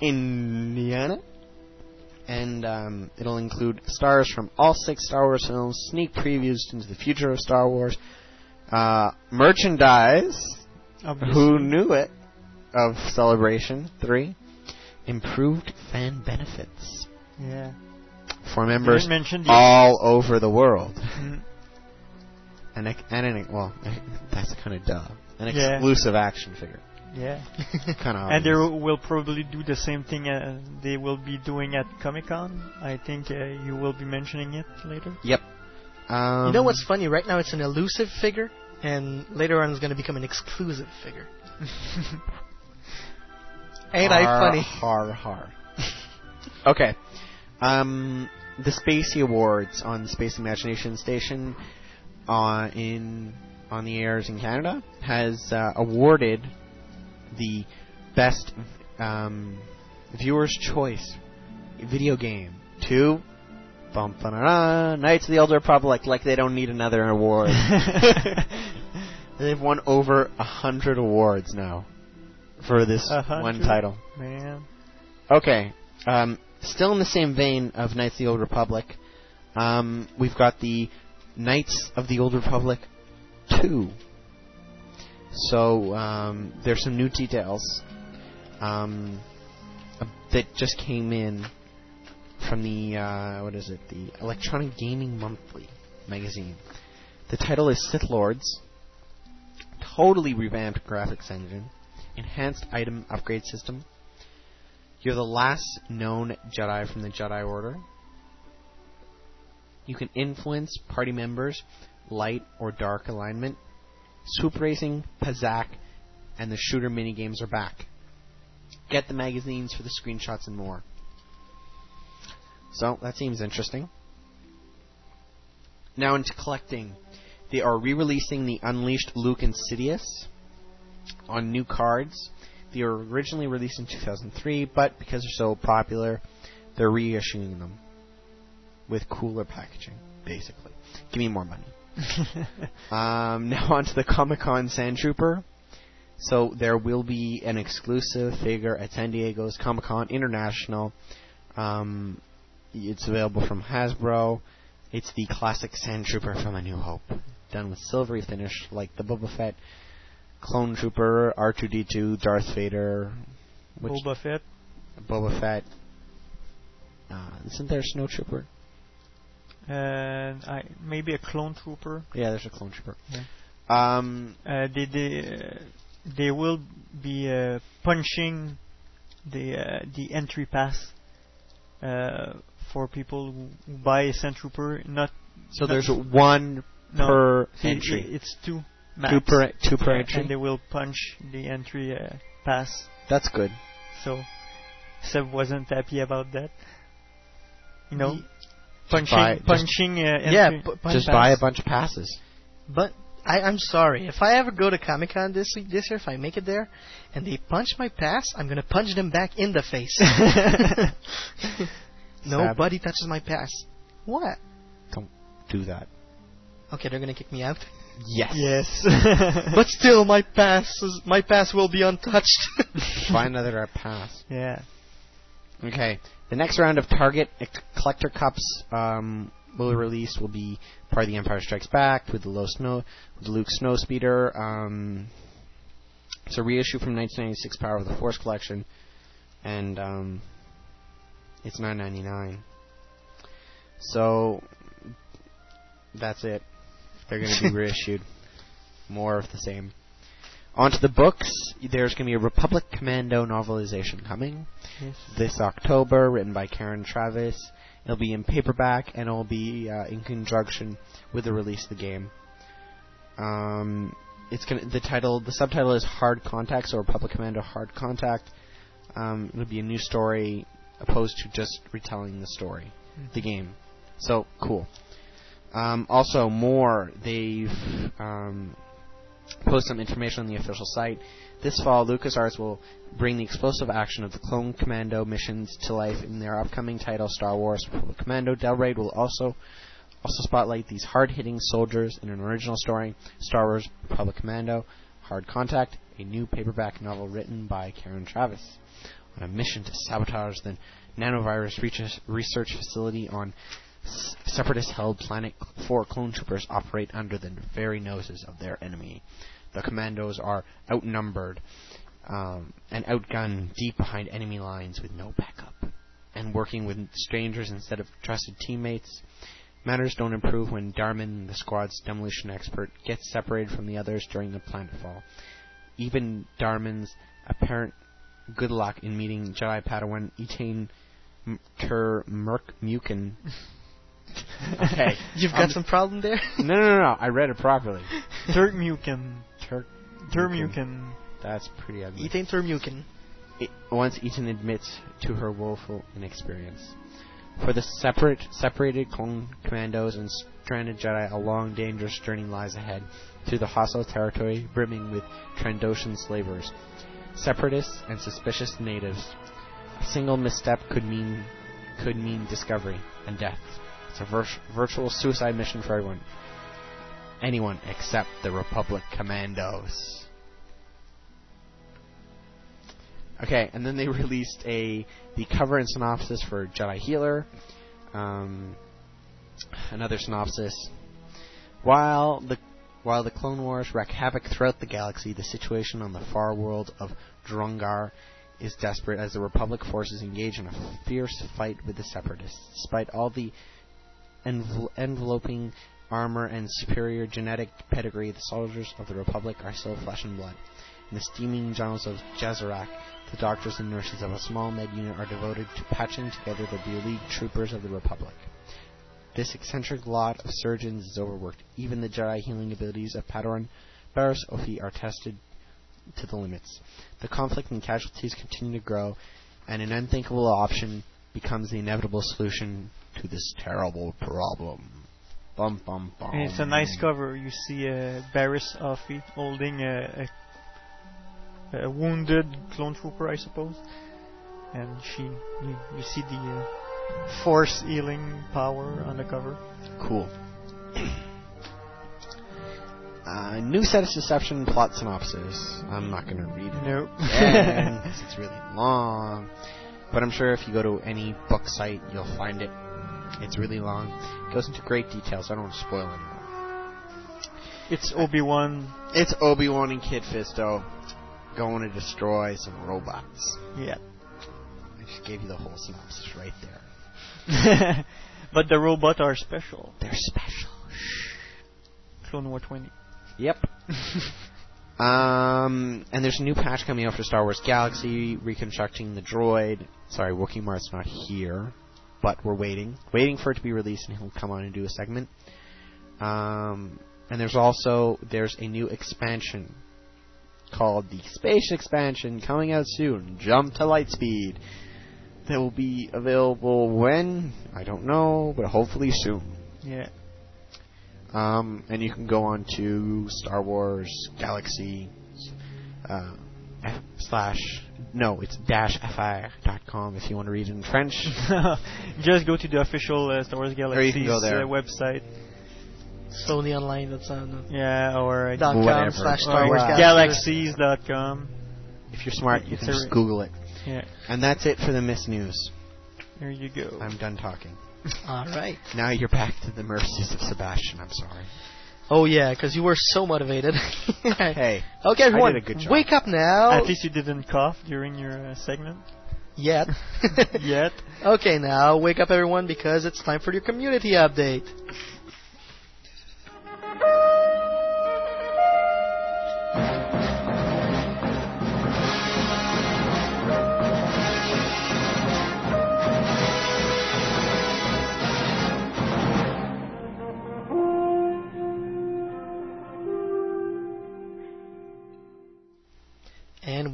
Indiana, and um, it'll include stars from all six Star Wars films, sneak previews into the future of Star Wars, uh, merchandise. Obviously. Who knew it? Of Celebration Three, improved fan benefits Yeah. for members didn't mention all over the world. Mm. And, ex- and an, well, *laughs* that's kind of duh. An Yeah. exclusive action figure. Yeah. *laughs* Kind of. and they will probably do the same thing uh, they will be doing at Comic Con. I think uh, you will be mentioning it later. Yep. Um, you know what's funny? Right now it's an elusive figure, and later on it's going to become an exclusive figure. *laughs* Ain't I funny? Har har. okay. Um, the Spacey Awards on Space Imagination Station, uh, in on the airs in Canada, has uh, awarded the best um, viewer's choice video game to bum, Knights of the Old Republic. Like they don't need another award. *laughs* *laughs* They've won over a hundred awards now for this one title. Man. Okay. Um, still in the same vein of Knights of the Old Republic, um, we've got the Knights of the Old Republic 2. So, um, there's some new details um, that just came in from the, uh, what is it, the Electronic Gaming Monthly magazine. The title is Sith Lords, totally revamped graphics engine, enhanced item upgrade system, you're the last known Jedi from the Jedi Order. You can influence party members, light or dark alignment. Swoop Racing, Pazaak, and the shooter minigames are back. Get the magazines for the screenshots and more. So, that seems interesting. Now into collecting. They are re-releasing the Unleashed Luke and Sidious on new cards. They were originally released in 2003, but because they're so popular, they're reissuing them with cooler packaging, basically. Give me more money. *laughs* um, now on to the Comic Con Sand Trooper. So there will be an exclusive figure at San Diego's Comic Con International. Um, it's available from Hasbro. It's the classic Sand Trooper from A New Hope, done with silvery finish like the Boba Fett, Clone Trooper, R2D2, Darth Vader, Boba Fett. Boba Fett. Uh, isn't there a Snow Trooper? And I maybe a clone trooper. Yeah, there's a Clone Trooper. Yeah. Um, Uh, they they uh, they will be uh, punching the uh, the entry pass uh, for people who, who buy a Sand Trooper. Not So not- there's one no, per entry. It's two. Two per- two per Yeah, entry? and they will punch the entry uh, pass. That's good. So Seb wasn't happy about that. You know, Ye- punching buy- just- punching. uh, Yeah, entry- pu- punch Just buy a bunch of passes. But I, I'm sorry. If I ever go to Comic Con this week, this year, if I make it there, and they punch my pass, I'm gonna punch them back in the face. *laughs* Nobody touches my pass. What? Don't do that. Okay, they're gonna kick me out. Yes. Yes. *laughs* but still, my pass, is, my pass will be untouched. *laughs* Buy another pass. Yeah. Okay. The next round of Target Ec- Collector Cups um, will be released will be part of the Empire Strikes Back with the low snow, with the Luke Snowspeeder. Um, it's a reissue from 1996 Power of the Force collection, and um, it's 9.99. So that's it. They're going to be reissued. More of the same. On to the books. There's going to be a Republic Commando novelization coming Yes. this October, written by Karen Traviss. It'll be in paperback and it'll be uh, in conjunction with the release of the game. Um, it's gonna the title, the subtitle is Hard Contact, so Republic Commando Hard Contact. Um, it'll be a new story opposed to just retelling the story, the game. So cool. Um, also, more they've um, posted some information on the official site. This fall, LucasArts will bring the explosive action of the Clone Commando missions to life in their upcoming title, Star Wars Republic Commando. Del Rey will also also spotlight these hard-hitting soldiers in an original story, Star Wars Republic Commando, Hard Contact, a new paperback novel written by Karen Traviss, on a mission to sabotage the nanovirus research- facility on separatist-held Planet 4 clone troopers operate under the very noses of their enemy. The commandos are outnumbered um, and outgunned deep behind enemy lines with no backup, and working with strangers instead of trusted teammates. Matters don't improve when Darman, the squad's demolition expert, gets separated from the others during the planetfall. Even Darman's apparent good luck in meeting Jedi Padawan Etain Tur Merk Mukin. *laughs* okay. *laughs* You've Um, got some problem there. No, no, no, no. I read it properly. Turkmukin. Turk. Turkmukin. That's pretty ugly. Etain Turmukin. It, once Eaton admits to her woeful inexperience. For the separate, separated clone commandos and stranded Jedi, a long, dangerous journey lies ahead through the hostile territory brimming with Trandoshan slavers, separatists, and suspicious natives. A single misstep could mean could mean discovery and death. It's a vir- virtual suicide mission for everyone. Anyone except the Republic Commandos. Okay, and then they released a the cover and synopsis for Jedi Healer. Um, another synopsis. While the while the Clone Wars wreak havoc throughout the galaxy, the situation on the far world of Drongar is desperate as the Republic forces engage in a fierce fight with the Separatists. Despite all the envel- enveloping armor and superior genetic pedigree, the soldiers of the Republic are still flesh and blood. In the steaming jungles of Jazarak, the doctors and nurses of a small med unit are devoted to patching together the beleaguered troopers of the Republic. This eccentric lot of surgeons is overworked. Even the Jedi healing abilities of Padawan Barriss Offee are tested to the limits. The conflict and casualties continue to grow, and an unthinkable option becomes the inevitable solution to this terrible problem. Bum bum bum. And it's a nice cover. You see uh, Barriss Offee holding a, a, a wounded clone trooper, I suppose. And she, you, you see the uh, force healing power on the cover. Cool. *clears throat* Uh, new set of Deception plot synopsis. I'm not going to read it. Nope. it's really long. But I'm sure if you go to any book site, you'll find it. It's really long. It goes into great detail, so I don't want to spoil anymore. It's Obi Wan. It's Obi Wan and Kit Fisto going to destroy some robots. Yeah. I just gave you the whole synopsis right there. *laughs* but the robots are special. They're special. Clone War 20. Yep. *laughs* Um, and there's a new patch coming out for Star Wars Galaxy, reconstructing the droid. Sorry, Wookiee Mart's not here, but we're waiting, waiting for it to be released, and he'll come on and do a segment. Um, and there's also there's a new expansion called the Space Expansion coming out soon. Jump to Lightspeed. That will be available when I don't know, but hopefully soon. Yeah. Um, and you can go on to Star Wars Galaxy uh, slash no, it's dash fr.com if you want to read it in French. *laughs* Just go to the official uh, Star Wars Or you Galaxy can go there. uh, website. Sony Online. That's on. Yeah, or uh, Dot com slash Star Wars Galaxy. galaxies.com. If you're smart, you It's can just Google it. Yeah, And that's it for the Miss News. there you go. I'm done talking. *laughs* All right. Now you're back to the mercies of Sebastian. I'm sorry. Oh yeah, because you were so motivated. *laughs* Hey, Okay, I everyone, did a good job. wake up now. At least you didn't cough during your uh, segment. Yet. *laughs* Yet. *laughs* Okay, now wake up, everyone, because it's time for your community update.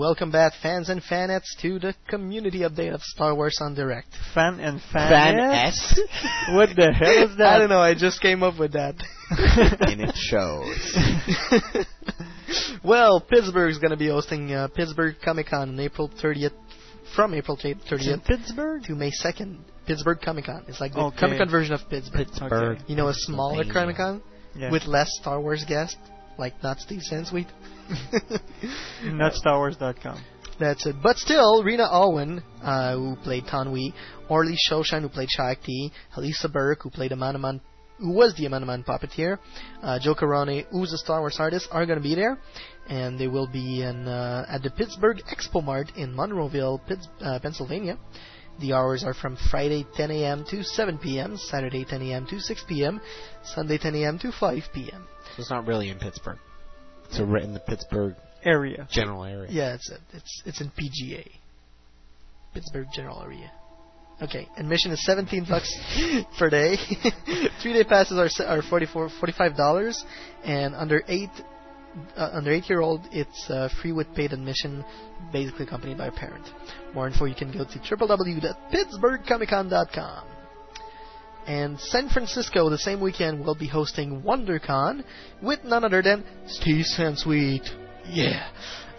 Welcome back, fans and fanettes, to the community update of Star Wars en Direct. Fan and fanettes? Fan *laughs* what the hell is that? I don't know, I just came up with that. *laughs* and it shows. *laughs* well, Pittsburgh's going to be hosting uh, Pittsburgh Comic Con on April 30th, from April 30th It's Pittsburgh? to May 2nd. Pittsburgh Comic Con. It's like the Okay. Comic Con version of Pittsburgh. Pittsburgh. Okay. You know, a smaller Pennsylvania. Comic Con Yeah. with less Star Wars guests, like not Steve Sansweet. *laughs* Not StarWars.com. That's it. But still, Rena Owen, uh, who played Tanwi, Orli Shoshan, who played Shakti, Halisa Burke, who played Amanaman, who was the Amanaman puppeteer, uh, Joe Corroney, who's a Star Wars artist, are going to be there, and they will be in uh, at the Pittsburgh Expo Mart in Monroeville, Pitts, uh, Pennsylvania. The hours are from Friday 10 a.m. to 7 p.m., Saturday 10 a.m. to 6 p.m., Sunday 10 a.m. to 5 p.m. So it's not really in Pittsburgh. It's a, in the Pittsburgh Area. general area. Yeah, it's it's it's in PGA, Pittsburgh General Area. Okay, admission is 17 bucks *laughs* per day. *laughs* Three day passes are are 44 45 dollars, and under eight uh, under eight year old it's uh, free with paid admission, basically accompanied by a parent. More info you can go to www.pittsburghcomiccon.com. And San Francisco the same weekend will be hosting WonderCon with none other than Steve Sansweet. Yeah.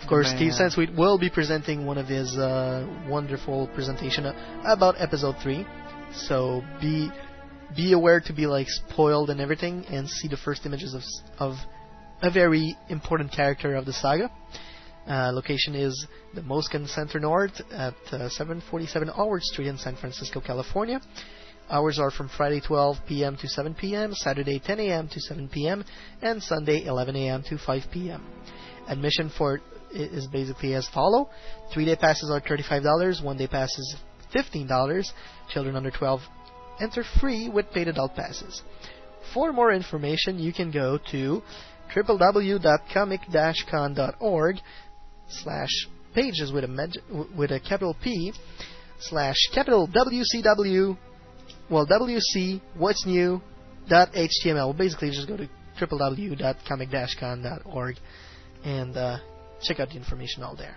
Of course, Man. Steve Sansweet will be presenting one of his uh, wonderful presentation about episode 3. So be be aware to be like spoiled and everything and see the first images of of a very important character of the saga. Uh, location is the Moscone Center North at uh, 747 Howard Street in San Francisco, California. Hours are from Friday 12 p.m. to 7 p.m., Saturday 10 a.m. to 7 p.m., and Sunday 11 a.m. to 5 p.m. Admission for i- is basically as follow: three-day passes are $35, one-day passes $15. Children under 12 enter free with paid adult passes. For more information, you can go to www.comic-con.org slash pages with a med- with a capital P slash capital WCW well WC what's new HTML. Basically, just go to www.comic-con.org and uh, check out the information all there.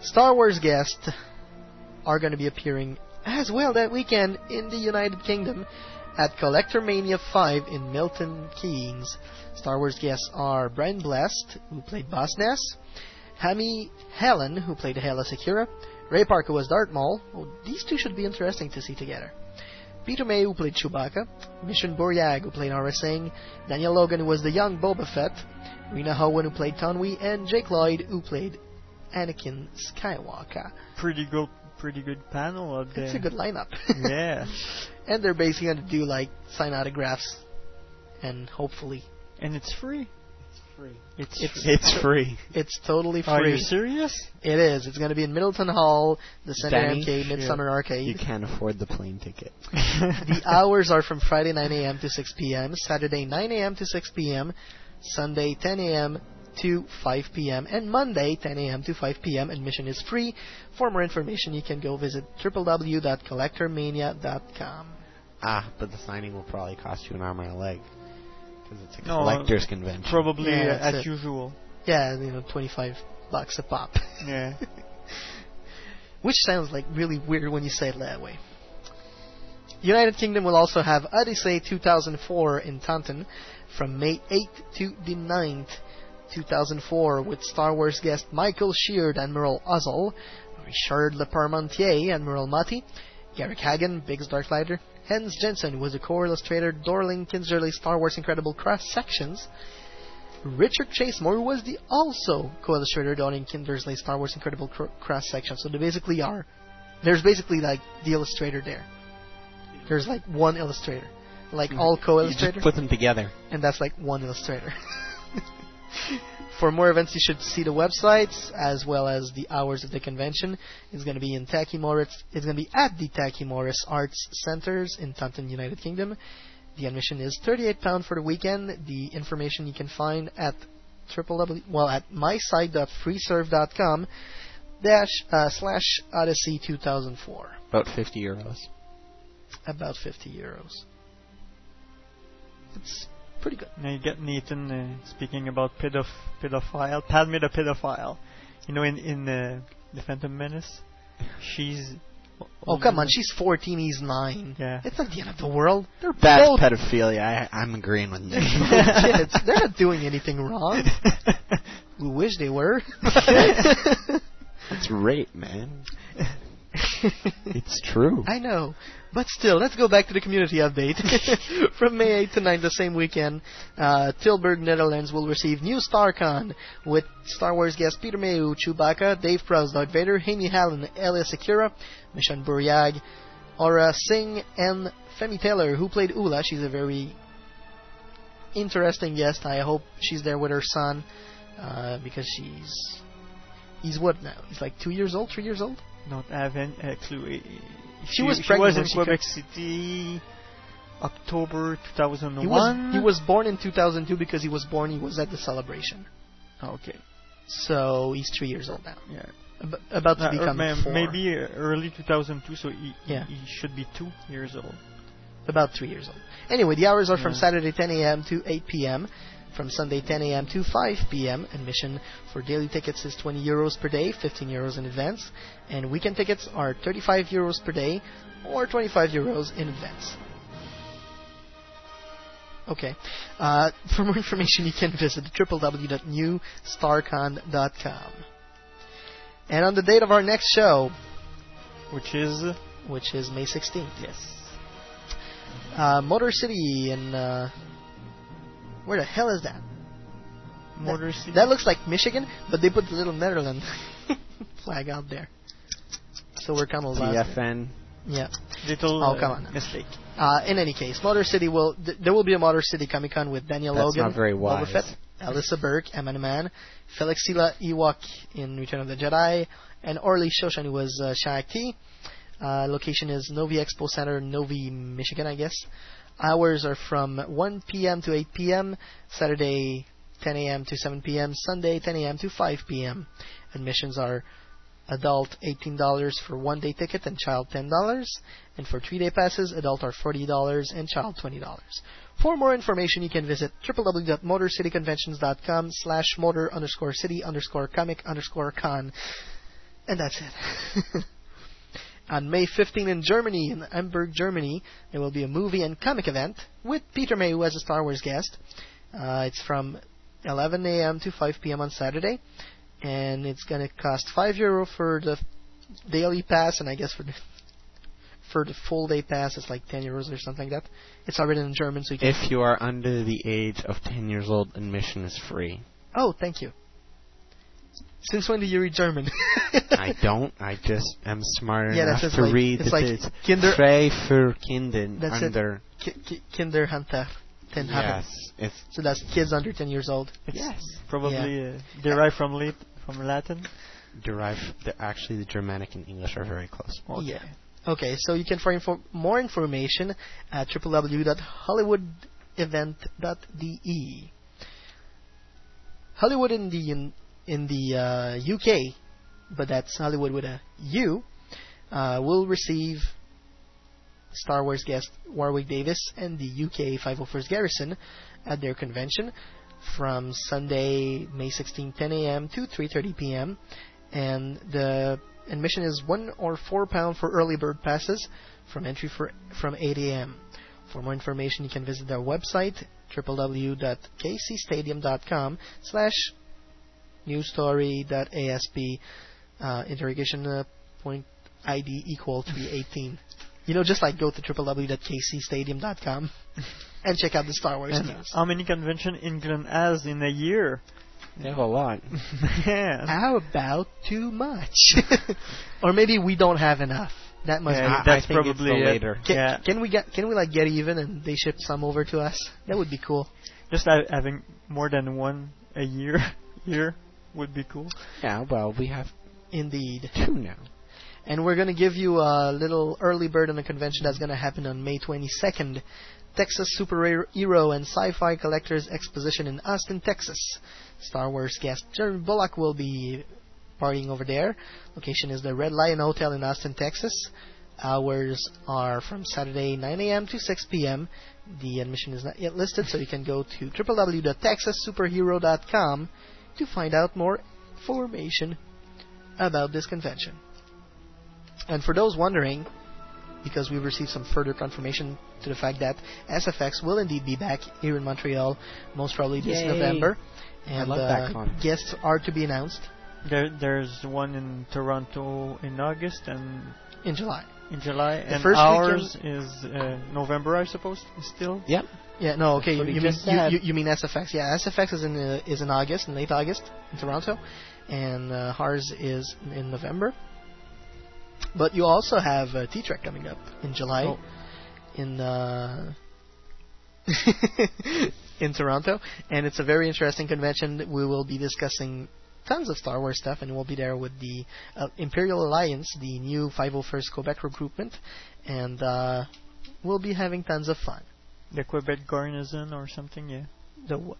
Star Wars guests are going to be appearing as well that weekend in the United Kingdom at Collector Mania 5 in Milton Keynes. Star Wars guests are Brian Blessed, who played Boss Nass, Hammy Helen, who played Aayla Secura, Ray Parker was Darth Maul. Oh, these two should be interesting to see together. Peter May, who played Chewbacca, Michonne Bourriague, who played Aurra Sing, Daniel Logan, who was the young Boba Fett, Rena Howen, who played Taun We, and Jake Lloyd, who played Anakin Skywalker. Pretty good, pretty good panel there. It's a good lineup. *laughs* yeah. and they're basically going to do like sign autographs, and hopefully And it's free. Free. it's It's free. It's totally free. Are you serious? It is. It's going to be in Middleton Hall, the Center Danny? Arcade, Midsummer Arcade. You can't afford the plane ticket. *laughs* the hours are from Friday 9 a.m. to 6 p.m., Saturday 9 a.m. to 6 p.m., Sunday 10 a.m. to 5 p.m. and Monday 10 a.m. to 5 p.m. Admission is free. For more information, you can go visit www.collectormania.com. Ah, but the signing will probably cost you an arm and a leg. Because it's a No, collector's convention. Probably Yeah, uh, as it. usual. Yeah, you know, 25 bucks a pop. *laughs* Yeah. *laughs* Which sounds like really weird when you say it that way. United Kingdom will also have Odyssey 2004 in Taunton from May 8th to the 9th, 2004, with Star Wars guest Michael Sheard, Admiral Ozzel, Richard Leparmentier, Admiral Motti, Garrick Hagon, Biggs Darklighter, Hans Jenssen was a co-illustrator, Dorling Kindersley Star Wars Incredible Cross Sections, Richard Chasemore was the also co-illustrator Dorling Kindersley Star Wars Incredible cr- Cross Sections. So they basically are, there's basically like the illustrator there. There's like one illustrator, like hmm. all co-illustrators just put them together. and that's like one illustrator. *laughs* For more events, you should see the websites as well as the hours of the convention. It's going to be in Tacchi-Morris. It's going to be at the Tacchi-Morris Arts Centers in Taunton, United Kingdom. The admission is thirty-eight pound for the weekend. The information you can find at triple w well at mysite.freeserve.com dash uh, slash Odyssey 2004. About 50 euros. About 50 euros. It's pretty good. Now you get Nathan uh, speaking about pedoph- pedophile. Padme the pedophile. You know, in in uh, the Phantom Menace, she's. Oh come on, she's 14, he's 9. Yeah. It's not the end of the world. They're That's both pedophilia. I, I'm agreeing with *laughs* Nick. kids. They're not doing anything wrong. *laughs* we wish they were. It's *laughs* rape, man. *laughs* it's true. I know. But still, let's go back to the community update. *laughs* *laughs* From May 8th to 9th, the same weekend, uh, Tilburg, Netherlands will receive new StarCon with Star Wars guest Peter Mayhew, Chewbacca, Dave Prowse, Darth Vader, Amy Hallen, Aayla Secura, Michonne Bourriague, Aurra Sing, and Femi Taylor, who played Oola. She's a very interesting guest. I hope she's there with her son uh, because she's. He's what now? He's like two years old, three years old? Not having a clue. She was she was in Quebec City, October 2001. He was he was born in 2002 because he was born. He was at the celebration. Okay. So he's three years old now. Yeah. Ab- about to Uh, become four. maybe uh, early 2002, so he, Yeah. he should be two years old. About three years old. Anyway, the hours are from Saturday 10 a.m. to 8 p.m. From Sunday 10 a.m. to 5 p.m. Admission for daily tickets is 20 euros per day, 15 euros in advance, and weekend tickets are 35 euros per day or 25 euros in advance. Okay. Uh, *laughs* for more information, you can visit www.newstarcon.com. And on the date of our next show, which is which is May 16th, yes. Uh, Motor City in uh, where the hell is that? Motor that, City. That looks like Michigan, but they put the little Netherlands *laughs* flag out there. So we're kind of TFN. Yeah. Little oh uh, come on. now. mistake. Uh, in any case, Motor City will th- there will be a Motor City Comic Con with Daniel That's Logan, not very Boba wise. Fett, Alyssa Burke, Emma Man, Felix Silla Ewok in Return of the Jedi, and Orli Shoshan who was uh, Shakti. Uh, location is Novi Expo Center, Novi, Michigan, I guess. Hours are from 1 p.m. to 8 p.m. Saturday 10 a.m. to 7 p.m. Sunday 10 a.m. to 5 p.m. Admissions are adult $18 for one day ticket and child $10. And for three day passes, adult are $40 and child $20. For more information, you can visit www.motorcityconventions.com slash motor underscore city underscore comic underscore con. And that's it. *laughs* On May 15 in Germany, in Hamburg, Germany, there will be a movie and comic event with Peter Mayhew as a Star Wars guest. Uh, it's from 11 a.m. to 5 p.m. on Saturday, and it's going to cost 5 euro for the daily pass, and I guess for the for the full day pass, it's like 10 euros or something like that. It's already in German, so you can. If you are under the age of 10 years old, admission is free. Oh, thank you. Since when do you read German? *laughs* I don't. I just am smart Yeah, enough that's to like- read it's that like it's Kinder- frei für Kinder That's it. under. Ki- ki- Kinderhunter. Ten Yes, it's So that's kids under 10 years old. It's Yes. Probably Yeah. uh, derived from lit from Latin. derived. The, actually, the Germanic and English are very close. Yeah. Okay, so you can find info- more information at www.hollywoodevent.de. Hollywood in the in, the uh, UK, but that's Hollywood with a U, uh, will receive Star Wars guest Warwick Davis and the UK 501st Garrison at their convention from Sunday, May 16, 10 a.m. to 3:30 p.m. And the admission is one or four pound for early bird passes from entry for, from 8 a.m. For more information, you can visit their website www.kcstadium.com slash newsstory.asp uh, interrogation uh, point ID equal to be 18. You know, just like go to www.kcstadium.com *laughs* and check out the Star Wars And news. how many convention England has in a year? They have a lot. *laughs* Man. How about too much? *laughs* or maybe we don't have enough. That must Yeah, be. that's probably it. Can, Yeah. can we get can we like get even and they ship some over to us? That would be cool. Just having more than one a year year would be cool. Yeah, well, we have Indeed. two now. And we're going to give you a little early bird on the convention that's going to happen on May 22nd. Texas Superhero and Sci-Fi Collectors Exposition in Austin, Texas. Star Wars guest Jeremy Bulloch will be partying over there. Location is the Red Lion Hotel in Austin, Texas. Hours are from Saturday 9 a.m. to 6 p.m. The admission is not yet listed, so you can go to www.texassuperhero.com to find out more information about this convention. And for those wondering, because we've received some further confirmation to the fact that SFX will indeed be back here in Montreal, most probably this Yay. November. I And love uh, that con. guests are to be announced There, there's one in Toronto in August and in July. in July, The and first ours is uh, November, I suppose. Still. Yep. Yeah, no, okay. You, you mean you, you, you mean SFX? Yeah, SFX is in uh, is in August, in late August, in Toronto, and uh, ours is in November. But you also have uh, T-Trek coming up in July, Oh. in uh, *laughs* in Toronto, and it's a very interesting convention. We will be discussing tons of Star Wars stuff, and we'll be there with the uh, Imperial Alliance, the new 501st Quebec recruitment, and uh, we'll be having tons of fun. The Quebec Garnison or something, yeah. The wh-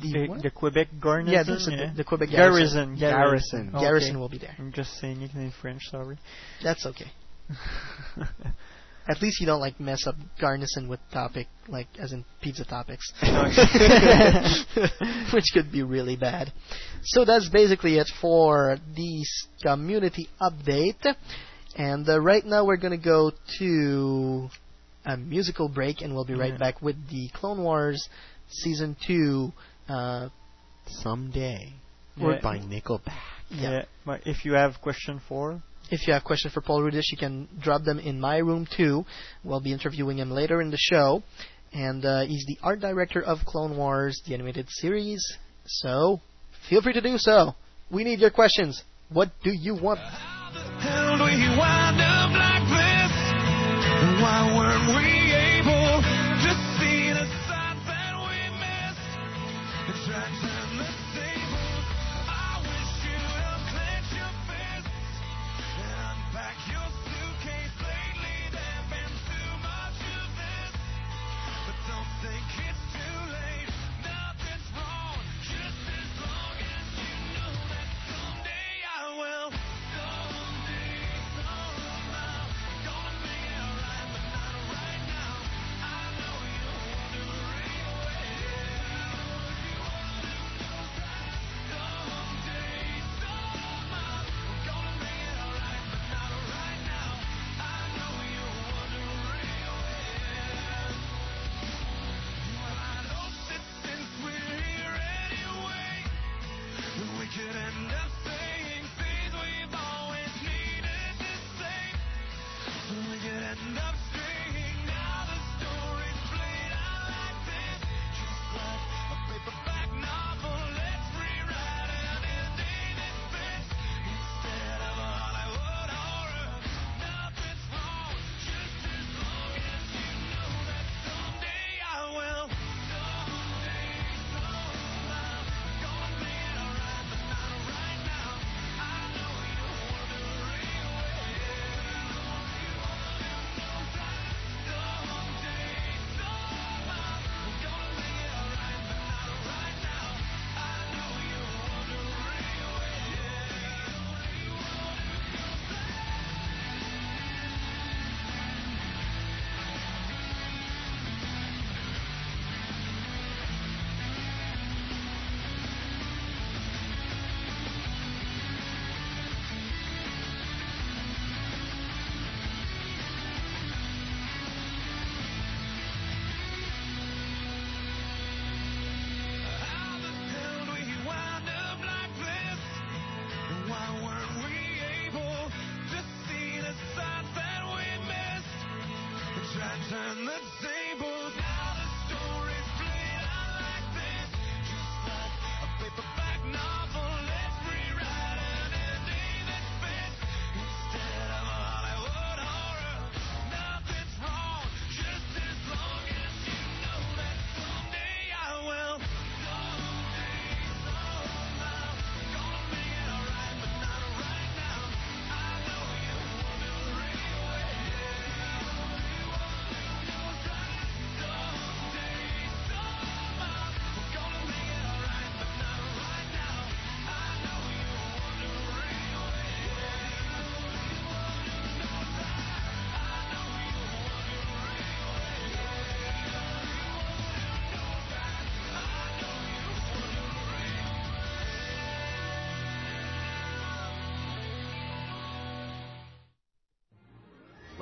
the, The, what? the Quebec Garnison, Yeah, this yeah. the, the Quebec Garrison. Garrison. Garrison. Okay. Garrison will be there. I'm just saying it in French, sorry. That's okay. *laughs* At least you don't like mess up Garnison with topic, like as in pizza topics, *laughs* *laughs* which could be really bad. So that's basically it for this community update. And uh, right now we're gonna go to a musical break, and we'll be right Yeah. back with the Clone Wars season two. Uh, Someday. Yeah. By Nickelback. yeah. Yeah, but if you have question four, If you have questions for Paul Rudish, you can drop them in my room too. We'll be interviewing him later in the show. And uh, he's the art director of Clone Wars, the animated series. So, feel free to do so. We need your questions. What do you want? Why weren't we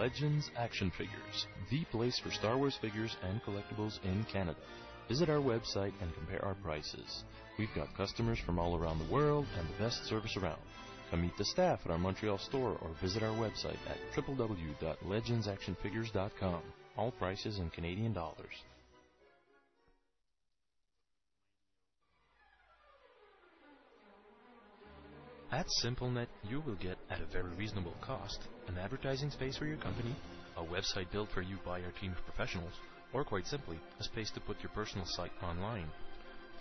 Legends Action Figures, the place for Star Wars figures and collectibles in Canada. Visit our website and compare our prices. We've got customers from all around the world and the best service around. Come meet the staff at our Montreal store or visit our website at www.legendsactionfigures.com. All prices in Canadian dollars. At SimpleNet, you will get, at a very reasonable cost, an advertising space for your company, a website built for you by our team of professionals, or quite simply, a space to put your personal site online.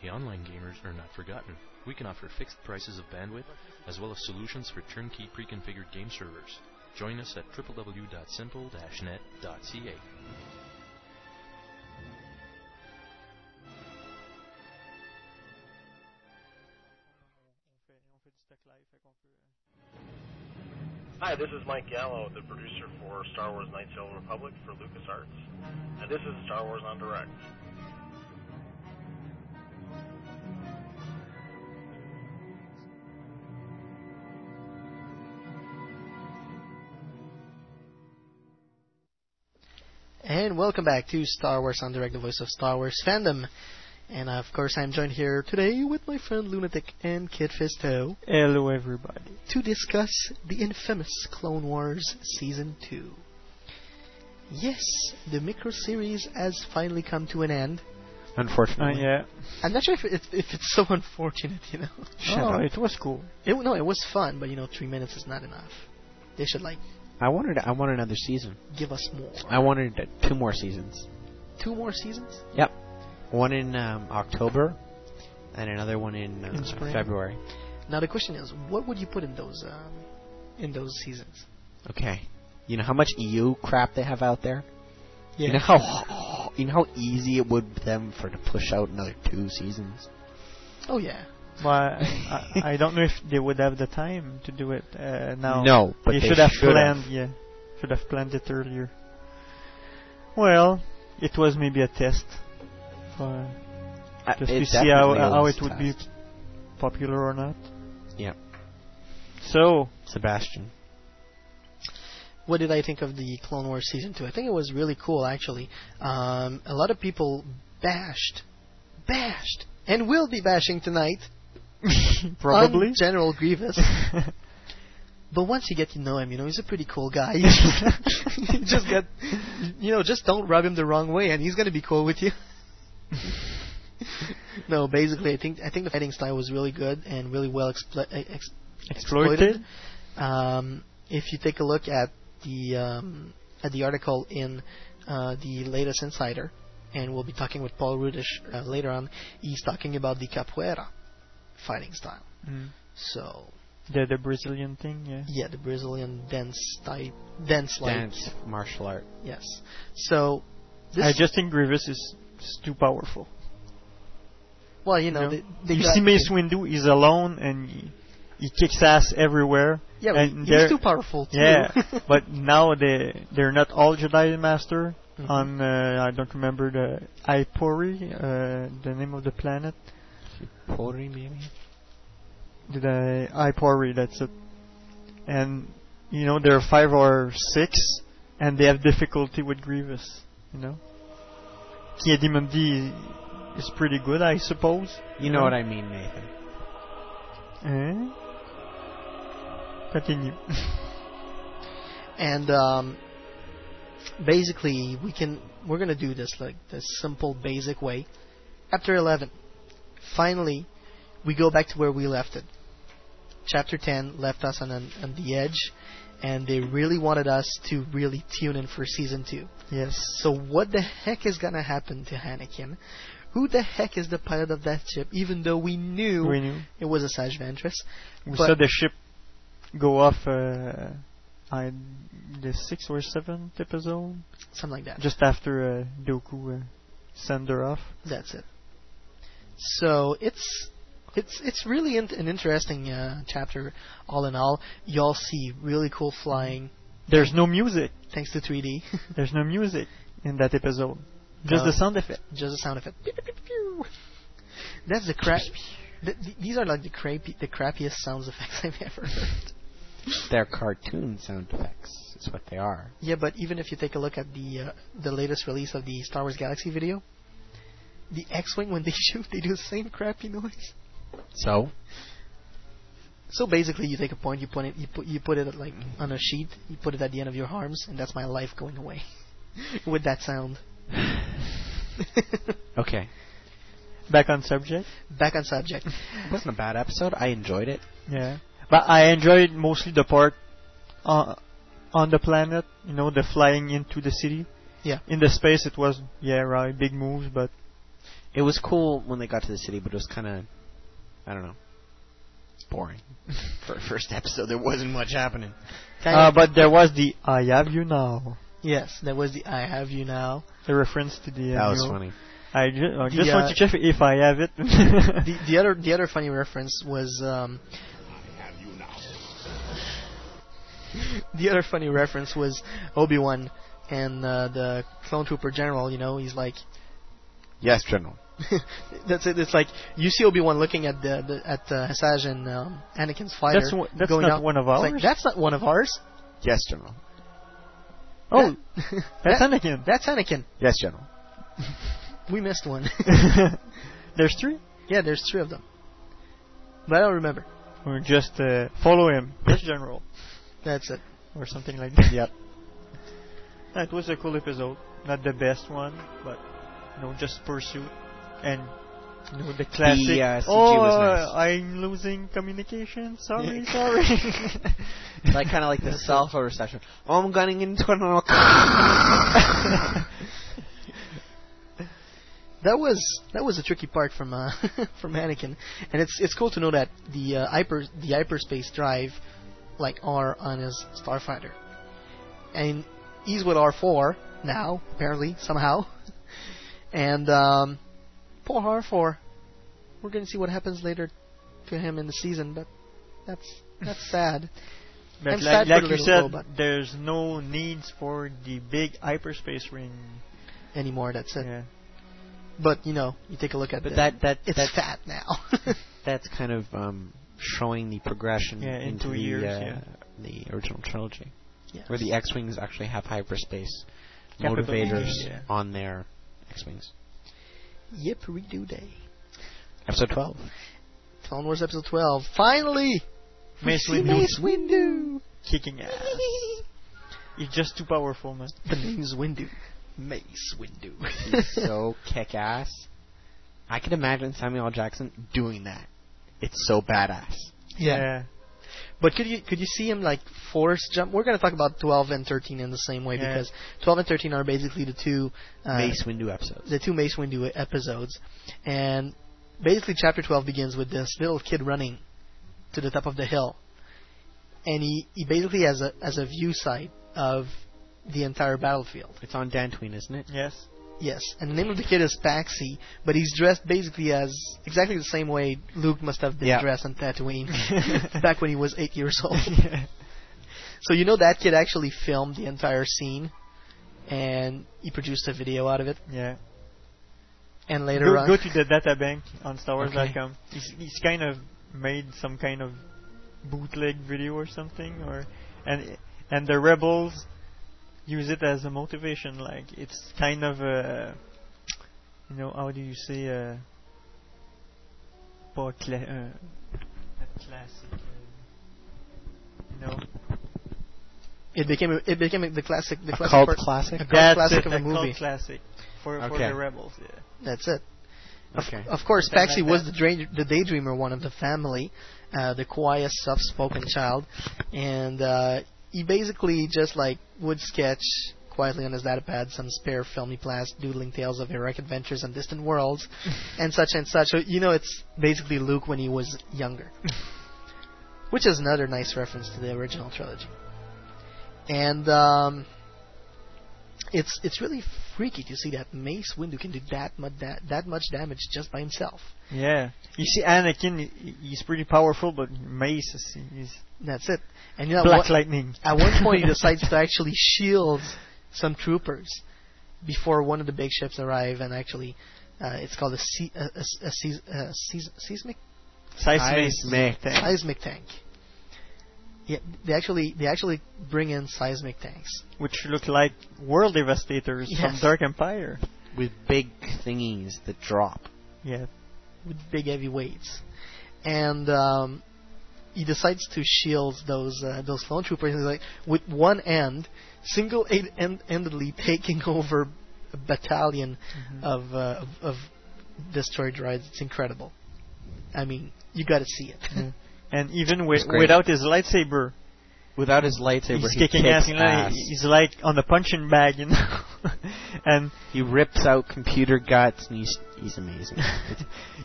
The online gamers are not forgotten. We can offer fixed prices of bandwidth, as well as solutions for turnkey pre-configured game servers. Join us at www.simple-net.ca. Hi, this is Mike Gallo, the producer for Star Wars Knights of the Republic for LucasArts. And this is Star Wars en Direct. And welcome back to Star Wars en Direct, the voice of Star Wars fandom. And of course, I'm joined here today with my friend Lunatic and Kit Fisto Hello, everybody. to discuss the infamous Clone Wars Season 2. Yes, the micro series has finally come to an end. Unfortunately. Uh, yeah. I'm not sure if, it, if it's so *laughs* unfortunate, you know. *laughs* oh, it was cool. It, no, it was fun, but you know, three minutes is not enough. They should like I wanted I want another season. give us more. I wanted uh, two more seasons. Two more seasons? Yep. One in um, October, and another one in, uh, In spring. February. Now the question is, what would you put in those um, in those seasons? Okay. You know how much EU crap they have out there. Yeah. You know how *laughs* you know how easy it would be them for to push out another two seasons. Oh yeah. Well, I, I, I don't know if they would have the time to do it uh, now. No, but they, they should have should planned. have. Yeah, should have planned it earlier. Well, it was maybe a test, for, Uh, just it to see how definitely how it would a be popular or not. Yeah. So, Sebastian. What did I think of the Clone Wars season two? I think it was really cool, actually. Um, a lot of people bashed, bashed, and will be bashing tonight. *laughs* Probably. on General Grievous. *laughs* but once you get to know him, you know he's a pretty cool guy. *laughs* You just get, you know, just don't rub him the wrong way, and he's gonna be cool with you. *laughs* no, basically, I think I think the fighting style was really good and really well explo- ex- Exploited? Um, if you take a look at the um, at the article in uh, the latest Insider, and we'll be talking with Paul Rudish uh, later on, he's talking about the capoeira fighting style. Mm. So the the Brazilian thing, yeah. yeah, the Brazilian dance type, dance like Dance martial art. yes. So this, I just think Grievous is, is too powerful. well, you know, You, know? they, they you see Mace Windu, is alone and he, he kicks ass everywhere. Yeah, and he's too powerful too. Yeah, *laughs* but now they they're not all Jedi Master. Mhm. On uh, I don't remember the Ipori, uh, the name of the planet. Pori maybe. Did I Ipori? That's it. And you know there are five or six, and they have difficulty with Grievous. You know, Ki-Adi-Mundi is pretty good, I suppose. You know what I mean, Nathan. Eh? Continue. *laughs* And um, basically we can we're gonna do this like this simple basic way. Chapter 11. Finally, we go back to where we left it. Chapter 10 left us on an, on the edge, and they really wanted us to really tune in for season two. Yes. So what the heck is gonna happen to Anakin? Who the heck is the pilot of that ship? Even though we knew, We knew. it was Asajj Ventress. We saw the ship go off uh, on the sixth or seventh episode, something like that. just after uh, Dooku uh, sent her off. That's it. So it's it's it's really in- an interesting uh, chapter. All in all, y'all see really cool flying. There's no music. Thanks to 3D. *laughs* There's no music in that episode. Just No. the sound effect. Just the sound effect. Pew, pew, pew, pew. That's the crap. Th- th- these are like the crappy, the crappiest sound effects *laughs* I've ever heard. They're cartoon sound effects. Is what they are. Yeah, but even if you take a look at the uh, the latest release of the Star Wars Galaxy video, the X-wing when they *laughs* shoot, they do the same crappy noise. So So basically, you take a point, you put it, you put you put it like on a sheet, you put it at the end of your arms, and that's my life going away *laughs* with that sound. *laughs* okay, Back on subject. Back on subject. it wasn't a bad episode. I enjoyed it. Yeah. But I enjoyed mostly the part uh, on the planet, you know, the flying into the city. Yeah. In the space, it was, yeah, right, big moves, but It was cool when they got to the city, but it was kind of, I don't know, boring. *laughs* For a first episode, there wasn't much happening. uh, but there was the I have you now. Yes, there was the "I have you now." The reference to the. Uh, That was you funny. I ju- I just uh, want to check if I have it. *laughs* the the other the other funny reference was um, I have you now. the other funny reference was Obi Wan and uh, the clone trooper general. You know, he's like, Yes, General. *laughs* that's it. It's like you see Obi Wan looking at the, the at uh, Asajj and um, Anakin's fighter. That's one- that's going not down. one of It's like, ours? that's not one of ours. Yes, General. oh, *laughs* that's That- Anakin. That's Anakin. Yes, General. *laughs* We missed one. There's three. yeah, there's three of them, but I don't remember. Or just uh, follow him. Yes, General. That's it. Or something like that. Yep. That was a cool episode. Not the best one, but you know, just pursuit and you know the classic. uh, CG oh, was uh, nice. I'm losing communication. Sorry, sorry. *laughs* like kind of like the *laughs* cell phone reception. Oh, I'm gunning into an. *laughs* That was that was a tricky part from uh, from Anakin, and it's it's cool to know that the uh, hyper the hyperspace drive like are on his starfighter, and he's with R four now apparently somehow, and um, poor R. We're gonna see what happens later to him in the season, but that's that's *laughs* sad. But I'm like, sad for like the you little said, robot. there's no needs for the big hyperspace ring anymore. That's it. Yeah. But you know, you take a look at But that that it's that, fat now. *laughs* that's kind of um, showing the progression Yeah, in into the years, uh, yeah. the original trilogy, Yes. where the X-wings actually have hyperspace Capabilities, motivators yeah. on their X-wings. Yip, redo day. Episode twelve. Clone Wars episode 12. Finally! Mace Windu. Mace Windu! kicking ass. *laughs* You're just too powerful, man. The name's Windu. Mace Windu. He's *laughs* so kick-ass. I can imagine Samuel L. Jackson doing that. It's so badass. Yeah. But could you could you see him like force jump? We're going to talk about 12 and 13 in the same way Yeah. because 12 and 13 are basically the two uh, Mace Windu episodes. the two Mace Windu episodes, and basically chapter 12 begins with this little kid running to the top of the hill, and he, he basically has a as a view sight of the entire battlefield. It's on Dantooine, isn't it? Yes. Yes, and the name of the kid is Paxi, but he's dressed basically as exactly the same way Luke must have been Yeah. dressed on Tatooine *laughs* back when he was eight years old. *laughs* So you know that kid actually filmed the entire scene, and he produced a video out of it. Yeah. And later go, on, go to the data bank on StarWars.com. Okay. He's, he's kind of made some kind of bootleg video or something, or and and the rebels use it as a motivation. Like it's kind of a, you know, how do you say, uh, pas cla- uh, classic, uh, you know, It became it became the classic the A classic cult part- classic? a cult That's classic it, of a a cult classic for, for Okay. the rebels. Yeah. That's it. Of, Okay. of course, Something Paxi like was that. the, dra- the daydreamer one of the family, uh, the quiet, soft-spoken child, and uh, he basically just like would sketch quietly on his datapad some spare filmy plas doodling tales of heroic adventures on distant worlds, *laughs* and such and such. So you know, it's basically Luke when he was younger, *laughs* which is another nice reference to the original trilogy. And um, it's it's really freaky to see that Mace Windu can do that much that, that much damage just by himself. Yeah. You see, Anakin, he- he's pretty powerful, but Mace is he's That's it. And you know, Black what- Lightning. *laughs* At one point, he *laughs* decides to actually shield some troopers before one of the big ships arrive, and actually, uh, it's called a, se- a, a, a, seis- a seis- seismic Seismic Seismic. tank. seismic tank. Yeah, they actually they actually bring in seismic tanks. which look like world devastators from Dark Empire. With big thingies that drop. Yeah. with big heavy weights, and um, he decides to shield those uh, those clone troopers. He's like with one end, single-handedly taking *laughs* over a battalion of, uh, of of destroyed droids. It's incredible. I mean, you got to see it. Yeah. And *laughs* even wi- without his lightsaber, Without his lightsaber, he's he kicking ass. Ass. he- he's like on the punching bag, you know. *laughs* and He rips out computer guts, and he's he's amazing.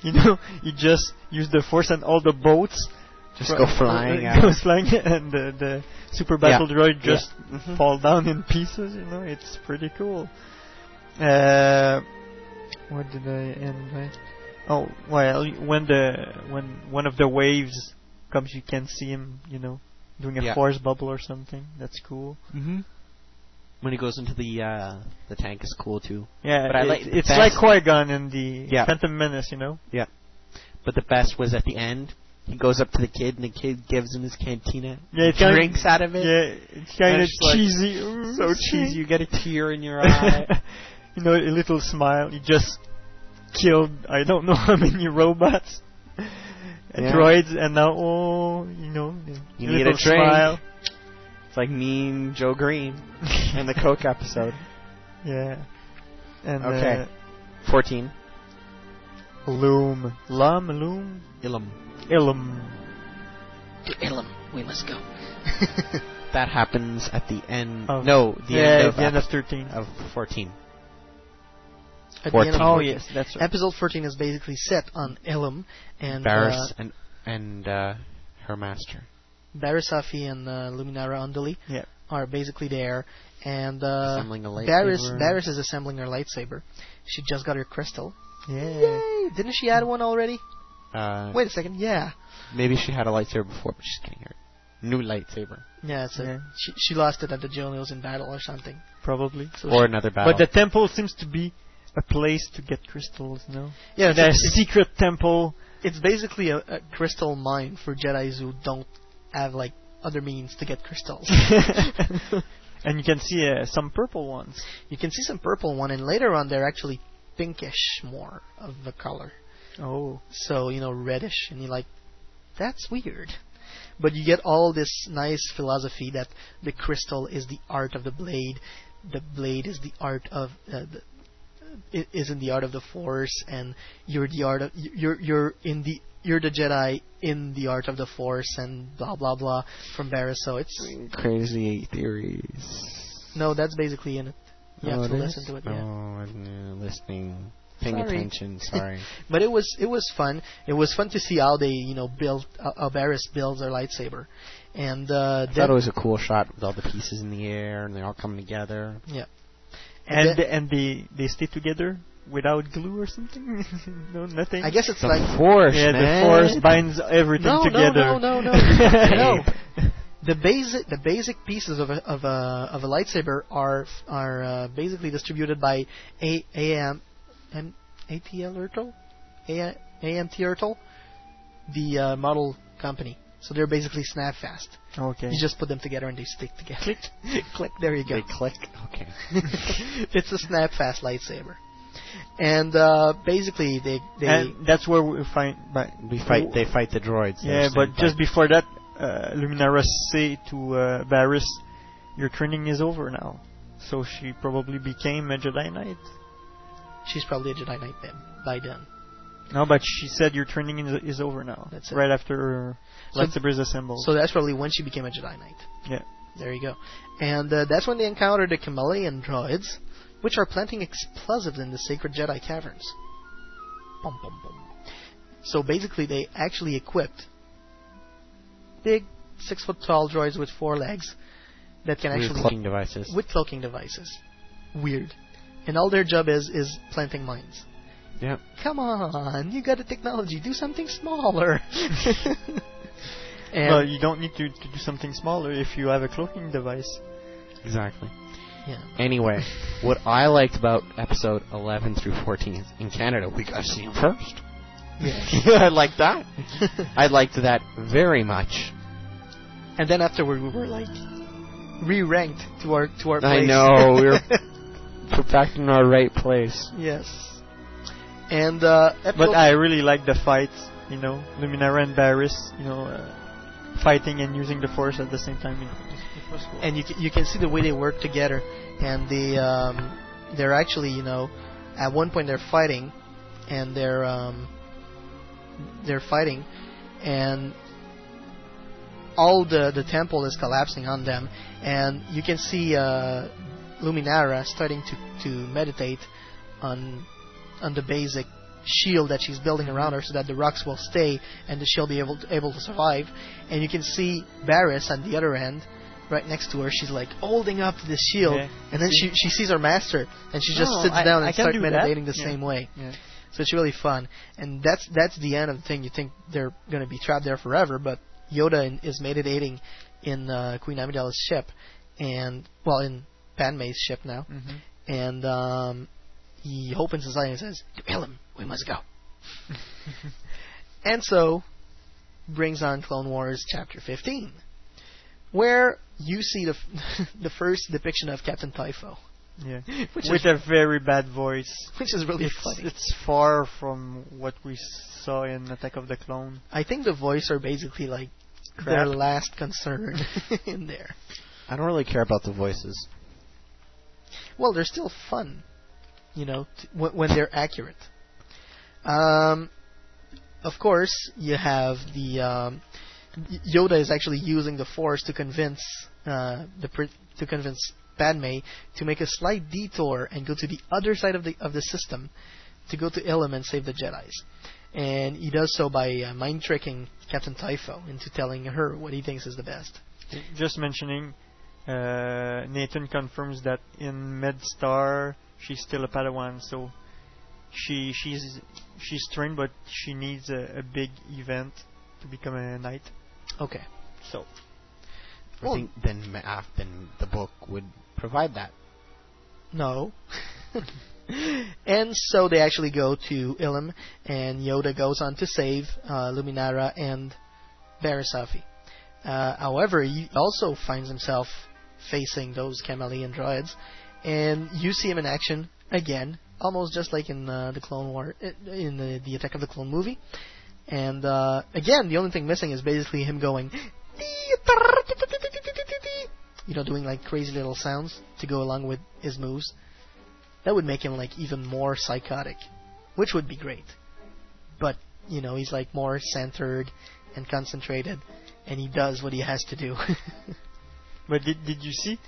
you know, you just use the force and all the boats Just go flying uh, out. goes flying, *laughs* and the, the super battle Yeah. droid just Yeah. Mhm. fall down in pieces. You know, it's pretty cool. Uh, what did I end by? Oh, well, when the when one of the waves comes, you can see him. You know, doing a Yeah. force bubble or something. That's cool. Mm-hmm. When he goes into the uh, the tank is cool too. Yeah, but I it- like it's like Qui Gon in the. Phantom Menace. You know. Yeah. But the best was at the end. He goes up to the kid, and the kid gives him his cantina. Yeah, it's He kinda- drinks out of it. Yeah, it's kind of it's like cheesy. so *laughs* cheesy. You get a tear in your *laughs* eye. you know, a little smile. You just killed I don't know *laughs* how many robots, and Yeah. droids, and now oh, you know, You need a drink. smile. It's like me and Joe Greene in the Coke episode. Yeah. And Okay. uh, 14. Loom, Lum, Loom, Ilum. Ilum. to Ilum, we must go. *laughs* That happens at the end. Of- no, the yeah, end of the end of 13. of 14. At the end of 14. Oh yes, that's right. Episode 14 is basically set on Ilum, and Barriss uh, and and uh, her master. Barriss Offee and uh, Luminara Unduli Yeah. are basically there, and uh, Assembling a Barriss lightsaber. Is assembling her lightsaber. She just got her crystal. Yeah. Yay! Didn't she add one already? Uh, Wait a second. Yeah. Maybe she had a lightsaber before, but she's getting her new lightsaber Yeah, it's a, Yeah. She, she lost it at the Jonios in battle or something. Probably. So or another battle. But the temple seems to be a place to get crystals, no? Yeah, the it's, it's, secret temple. it's basically a, a crystal mine for Jedi's who don't have like other means to get crystals. *laughs* and you can see uh, some purple ones. you can see some purple one, and later on they're actually pinkish more of the color. Oh. So you know reddish, and you're like, that's weird. But you get all this nice philosophy that the crystal is the art of the blade, the blade is the art of uh, the, i- is in the art of the force, and you're the art of you're you're in the you're the Jedi in the art of the force, and blah blah blah from Barriss. So it's Crazy theories. no, that's basically in it. You Oh, have to listen is? to it. Oh, Yeah. I'm uh, listening, paying Sorry. attention. Sorry. *laughs* But it was it was fun. It was fun to see how they you know build uh, how Barriss builds their lightsaber, and uh, I thought it was a cool shot with all the pieces in the air and they all coming together. yeah. And then- and they they stay together without glue or something. *laughs* no, nothing. I guess it's The like force, yeah, man. the force binds everything no, together. no, no, no, *laughs* no, no. The basic the basic pieces of a of a of a lightsaber are are uh, basically distributed by A AM M ATL Ertl, A AMT Ertl, the uh, model company. So they're basically snap fast. Okay. You just put them together and they stick together. Click, *laughs* click. There you go. They click. Okay. *laughs* it's a snap fast lightsaber, and uh, basically they they and that's where we find. But We fight. They fight the droids. yeah, but just by- before that, uh, Luminara say to uh, Barriss, your training is over now. So she probably became a Jedi Knight. She's probably a Jedi Knight then, by then. No, but she said your training is, is over now. That's it. Right after So- lightsabers assembled. So that's probably when she became a Jedi Knight. yeah. There you go. And uh, that's when they encounter the Chameleon droids, which are planting explosives in the sacred Jedi caverns. Bum, bum, bum. So basically, they actually equipped big, six foot tall droids with four legs that can With actually cloaking devices. with cloaking devices. Weird. And all their job is is planting mines. Yep. Come on, you got the technology. Do something smaller. *laughs* and well, you don't need to, to do something smaller if you have a cloaking device. Exactly. Yeah. Anyway, *laughs* what I liked about episode 11 through 14 is in Canada, we got to see him first. Yeah. *laughs* I like that. I liked that very much. And then afterward, we were like re-ranked to our to our place. I know, we were put back in our right place. yes. And uh, But I really like the fight. you know, Luminara and Barriss, you know, uh, fighting and using the Force at the same time. You know, it, it was cool. and you can, you can see the way they work together, and they um, they're actually you know at one point they're fighting, and they're um, they're fighting, and all the the temple is collapsing on them, and you can see uh, Luminara starting to to meditate on on the basic shield that she's building around her so that the rocks will stay and that she'll be able to, able to survive. And you can see Barriss on the other end, right next to her. She's like holding up this shield, Yeah. and then she she sees her master, and she just Oh, sits I- down I and starts do that. meditating the Yeah. same way. Yeah. So it's really fun, and that's that's the end of the thing. You think they're going to be trapped there forever, but Yoda in, is meditating in uh, Queen Amidala's ship, and well, in Padme's ship now, Mhm. and um, he opens his eye and says, "To Ilum, we must go." *laughs* and so brings on Clone Wars Chapter 15, where you see the f- *laughs* the first depiction of Captain Typho, Yeah. *laughs* Which With is- a very bad voice. which is really it's, funny. It's far from what we saw in Attack of the Clone. I think the voice are basically like Crap. their last concern in there. I don't really care about the voices. Well, they're still fun, you know, t- when, when they're accurate. Um, of course, you have the um, Yoda is actually using the Force to convince uh, the pr- to convince Padme to make a slight detour and go to the other side of the of the system to go to Ilum and save the Jedi's. And he does so by uh, mind tricking Captain Typho into telling her what he thinks is the best. Just mentioning, uh, Nathan confirms that in MedStar she's still a Padawan, so she she's she's trained, but she needs a, a big event to become a knight. Okay. So I think then, ma- uh, then the book would provide that. No. *laughs* and so they actually go to Ilum, and Yoda goes on to save uh, Luminara and Barriss Offee. Uh, however, he also finds himself facing those chameleon droids, and you see him in action again, almost just like in uh, the Clone War, uh, in the, the Attack of the Clone movie. And uh, again, the only thing missing is basically him going, you know, doing like crazy little sounds to go along with his moves. That would make him like even more psychotic, which would be great. But you know, he's like more centered and concentrated, and he does what he has to do. *laughs* But did did you see?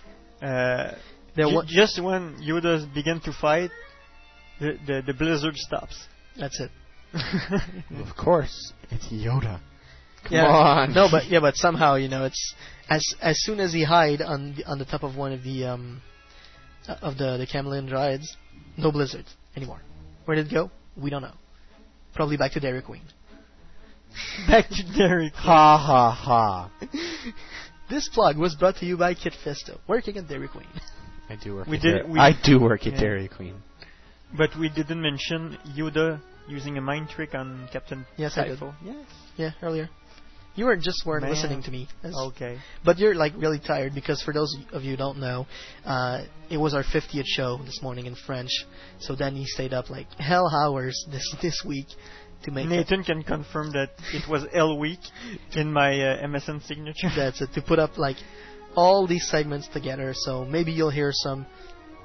Uh, There ju- just when Yoda began to fight, the the, the blizzard stops. That's it. *laughs* Of course, it's Yoda. Come yeah, on. No, but yeah, but somehow you know it's as as soon as he hide on the, on the top of one of the um uh, of the the chameleon droids, no blizzard anymore. Where did it go? We don't know. Probably back to Dairy Queen. *laughs* Back to Dairy Queen. Ha ha ha. This plug was brought to you by Kit Fisto, working at Dairy Queen. I do work. We at did- Dairy- we- I do work at yeah. Dairy Queen. But we didn't mention Yoda using a mind trick on Captain Yes, I did. Yes. Yeah, earlier. You were just weren't Man. listening to me. That's- Okay. But you're like really tired because for those of you who don't know, uh, it was our 50th show this morning in French. So then he stayed up like hell hours this this week to make Nathan can confirm that it was L week in my uh, MSN signature. That's it. To put up like all these segments together. So maybe you'll hear some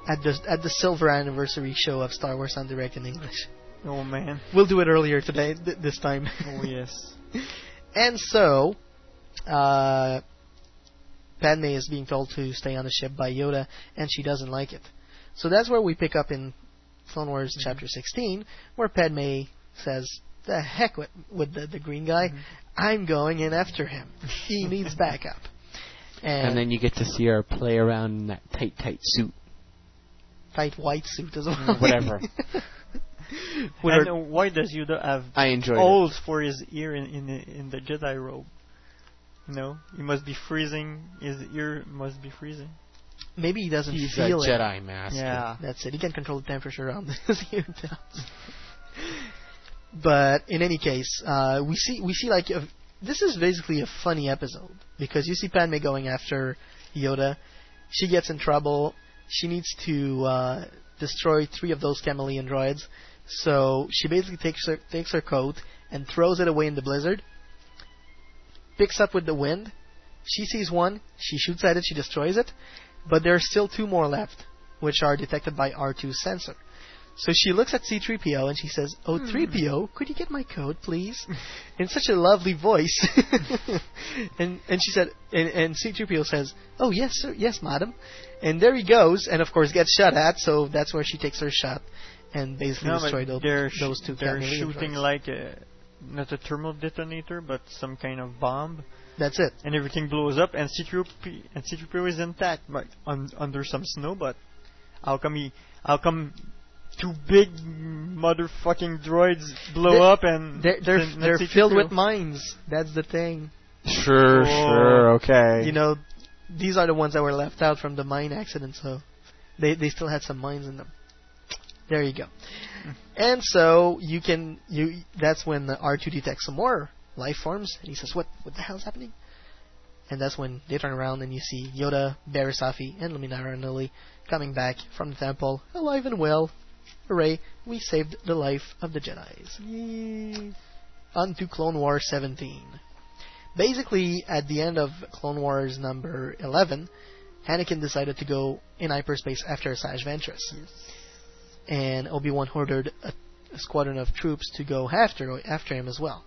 at the at the silver anniversary show of Star Wars en Direct in English. Oh man. We'll do it earlier today, th- this time. Oh yes. *laughs* and so, uh, Padme is being told to stay on the ship by Yoda, and she doesn't like it. So that's where we pick up in Clone Wars Mm-hmm. Chapter 16, where Padme says, "The heck with with the, the green guy, Mm-hmm. I'm going in after him. He *laughs* needs backup." And, And then you get to see her play around in that tight, tight suit. tight white suit as well. Mm, Whatever. *laughs* With and her- uh, why does Yoda have I enjoyed it. holes for his ear in in the, in the Jedi robe? No, he must be freezing. His ear must be freezing. Maybe he doesn't He's a feel it. Jedi master. Yeah. That's it. He can control the temperature around *laughs* his eardrums. But in any case, uh, we see we see like a, this is basically a funny episode because you see Padme going after Yoda. She gets in trouble. She needs to uh, destroy three of those chameleon droids. So she basically takes her takes her coat and throws it away in the blizzard. Picks up with the wind. She sees one. She shoots at it. She destroys it. But there are still two more left, which are detected by R2's sensor. So she looks at C3PO and she says, "Oh, hmm. 3PO, could you get my code, please?" *laughs* in such a lovely voice. *laughs* and and she said, and, and C3PO says, "Oh yes, sir, yes, madam." And there he goes, and of course gets shot at. So that's where she takes her shot and basically No, but destroy those, sh- those two They're shooting droids. like a not a thermal detonator, but some kind of bomb. That's it. And everything blows up, and C3PO and C3PO is intact, but un, under some snow. But how come he? How come two big motherfucking droids blow They- up and They're they're, and not they're C-3PO? filled with mines. That's the thing. Sure, Oh. sure, okay. You know, these are the ones that were left out from the mine accident, so they they still had some mines in them. There you go. Hmm. And so you can you that's when the R2 detects some more life forms, and he says, "What what the hell's happening?" And that's when they turn around and you see Yoda, Barriss Offee, and Luminara Unduli coming back from the temple, alive and well. Hooray! We saved the life of the Jedi's. Yay! On to Clone Wars 17. Basically, at the end of Clone Wars number 11, Anakin decided to go in hyperspace after Asajj Ventress. And Obi-Wan ordered a, a squadron of troops to go after after him as well.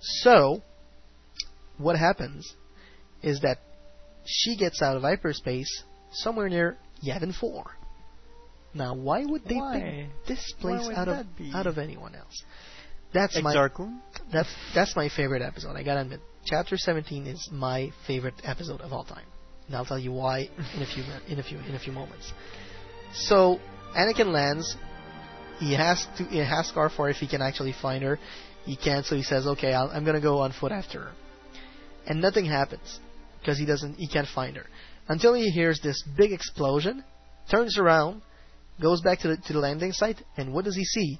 So, what happens is that she gets out of hyperspace somewhere near Yavin 4. Now, why would they Why? pick this place out of be? out of anyone else? That's my Exar that's that's my favorite episode. I gotta admit, Chapter 17 is my favorite episode of all time, and I'll tell you why in a few in a few in a few moments. So Anakin lands. He has to he has Scar for if he can actually find her. He can't, so he says, "Okay, I'll, I'm gonna go on foot after her," and nothing happens because he doesn't he can't find her until he hears this big explosion, turns around, goes back to the to the landing site, and what does he see?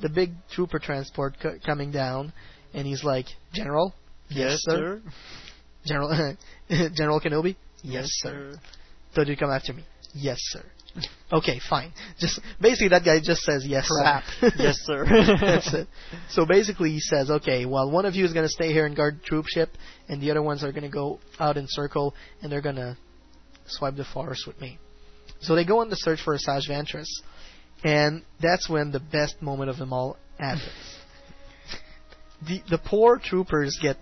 The big trooper transport co- coming down, and he's like, "General, yes, sir. *laughs* General *laughs* General Kenobi, yes, sir. Told you to come after me, yes, sir. Okay, fine. *laughs* Just basically that guy just says yes, Crap. sir. Yes, sir. That's it. So basically he says, okay, well one of you is going to stay here and guard troop ship, and the other ones are going to go out in circle, and they're going to swipe the forest with me. So they go on the search for Asajj Ventress, and that's when the best moment of them all happens. the the poor troopers get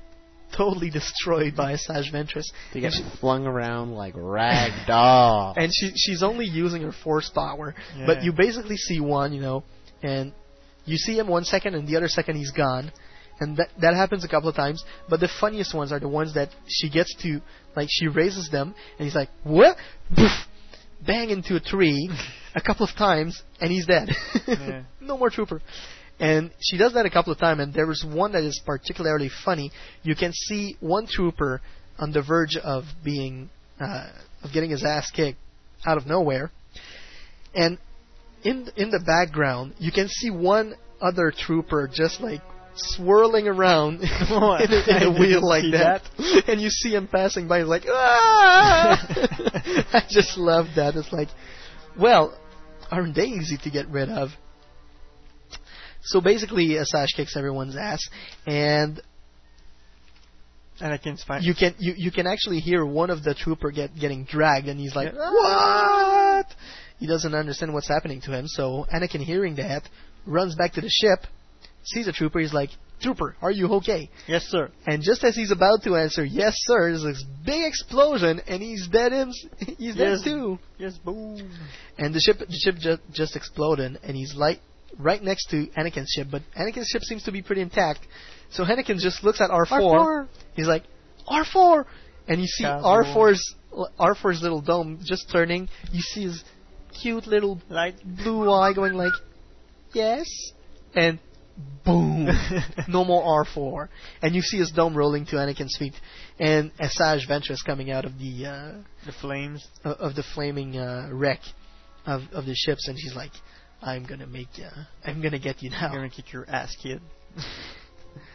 totally destroyed by Asajj Ventress. They get she- flung around like rag doll. and she she's only using her force power. Yeah. But you basically see one, you know, and you see him one second, and the other second he's gone, and that that happens a couple of times. But the funniest ones are the ones that she gets to, like she raises them, and he's like, what? Bang into a tree a couple of times, and he's dead. Yeah. *laughs* no more trooper. And she does that a couple of times, and there is one that is particularly funny. You can see one trooper on the verge of being uh, of getting his ass kicked out of nowhere, and in in the background you can see one other trooper just like swirling around *laughs* in a, I in a *laughs* wheel like see that. *laughs* and you see him passing by. He's like, ah! I just love that. It's like, well, aren't they easy to get rid of? So basically, Asajj kicks everyone's ass, and Anakin's fine. you can you, you can actually hear one of the trooper get getting dragged, and he's like, Yeah. "What?" He doesn't understand what's happening to him. So Anakin, hearing that, runs back to the ship, sees a trooper. He's like, "Trooper, are you okay?" Yes, sir. And just as he's about to answer, "Yes, sir," there's this big explosion, and he's dead. Him, *laughs* he's dead Yes. too. Yes, boom. And the ship the ship just just exploded, and he's like right next to Anakin's ship. But Anakin's ship seems to be pretty intact. So Anakin just looks at R4. R4. He's like, R4, and you see Castle. R4's R4's little dome just turning. You see his cute little Light. blue eye going like, yes, and boom, *laughs* no more R4, and you see his dome rolling to Anakin's feet, and Asajj Ventress coming out of the uh, The flames. of of the flaming uh, wreck of of the ships, and she's like, "I'm gonna make you. I'm gonna get you now. I'm gonna kick your ass, kid. *laughs*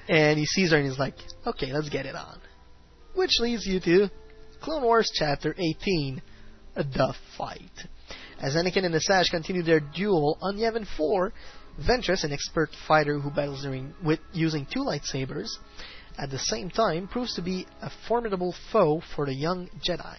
And he sees her, and he's like, "Okay, let's get it on." Which leads you to Clone Wars Chapter 18, The Fight. As Anakin and Asajj continue their duel on Yavin 4, Ventress, an expert fighter who battles during, with using two lightsabers, at the same time proves to be a formidable foe for the young Jedi.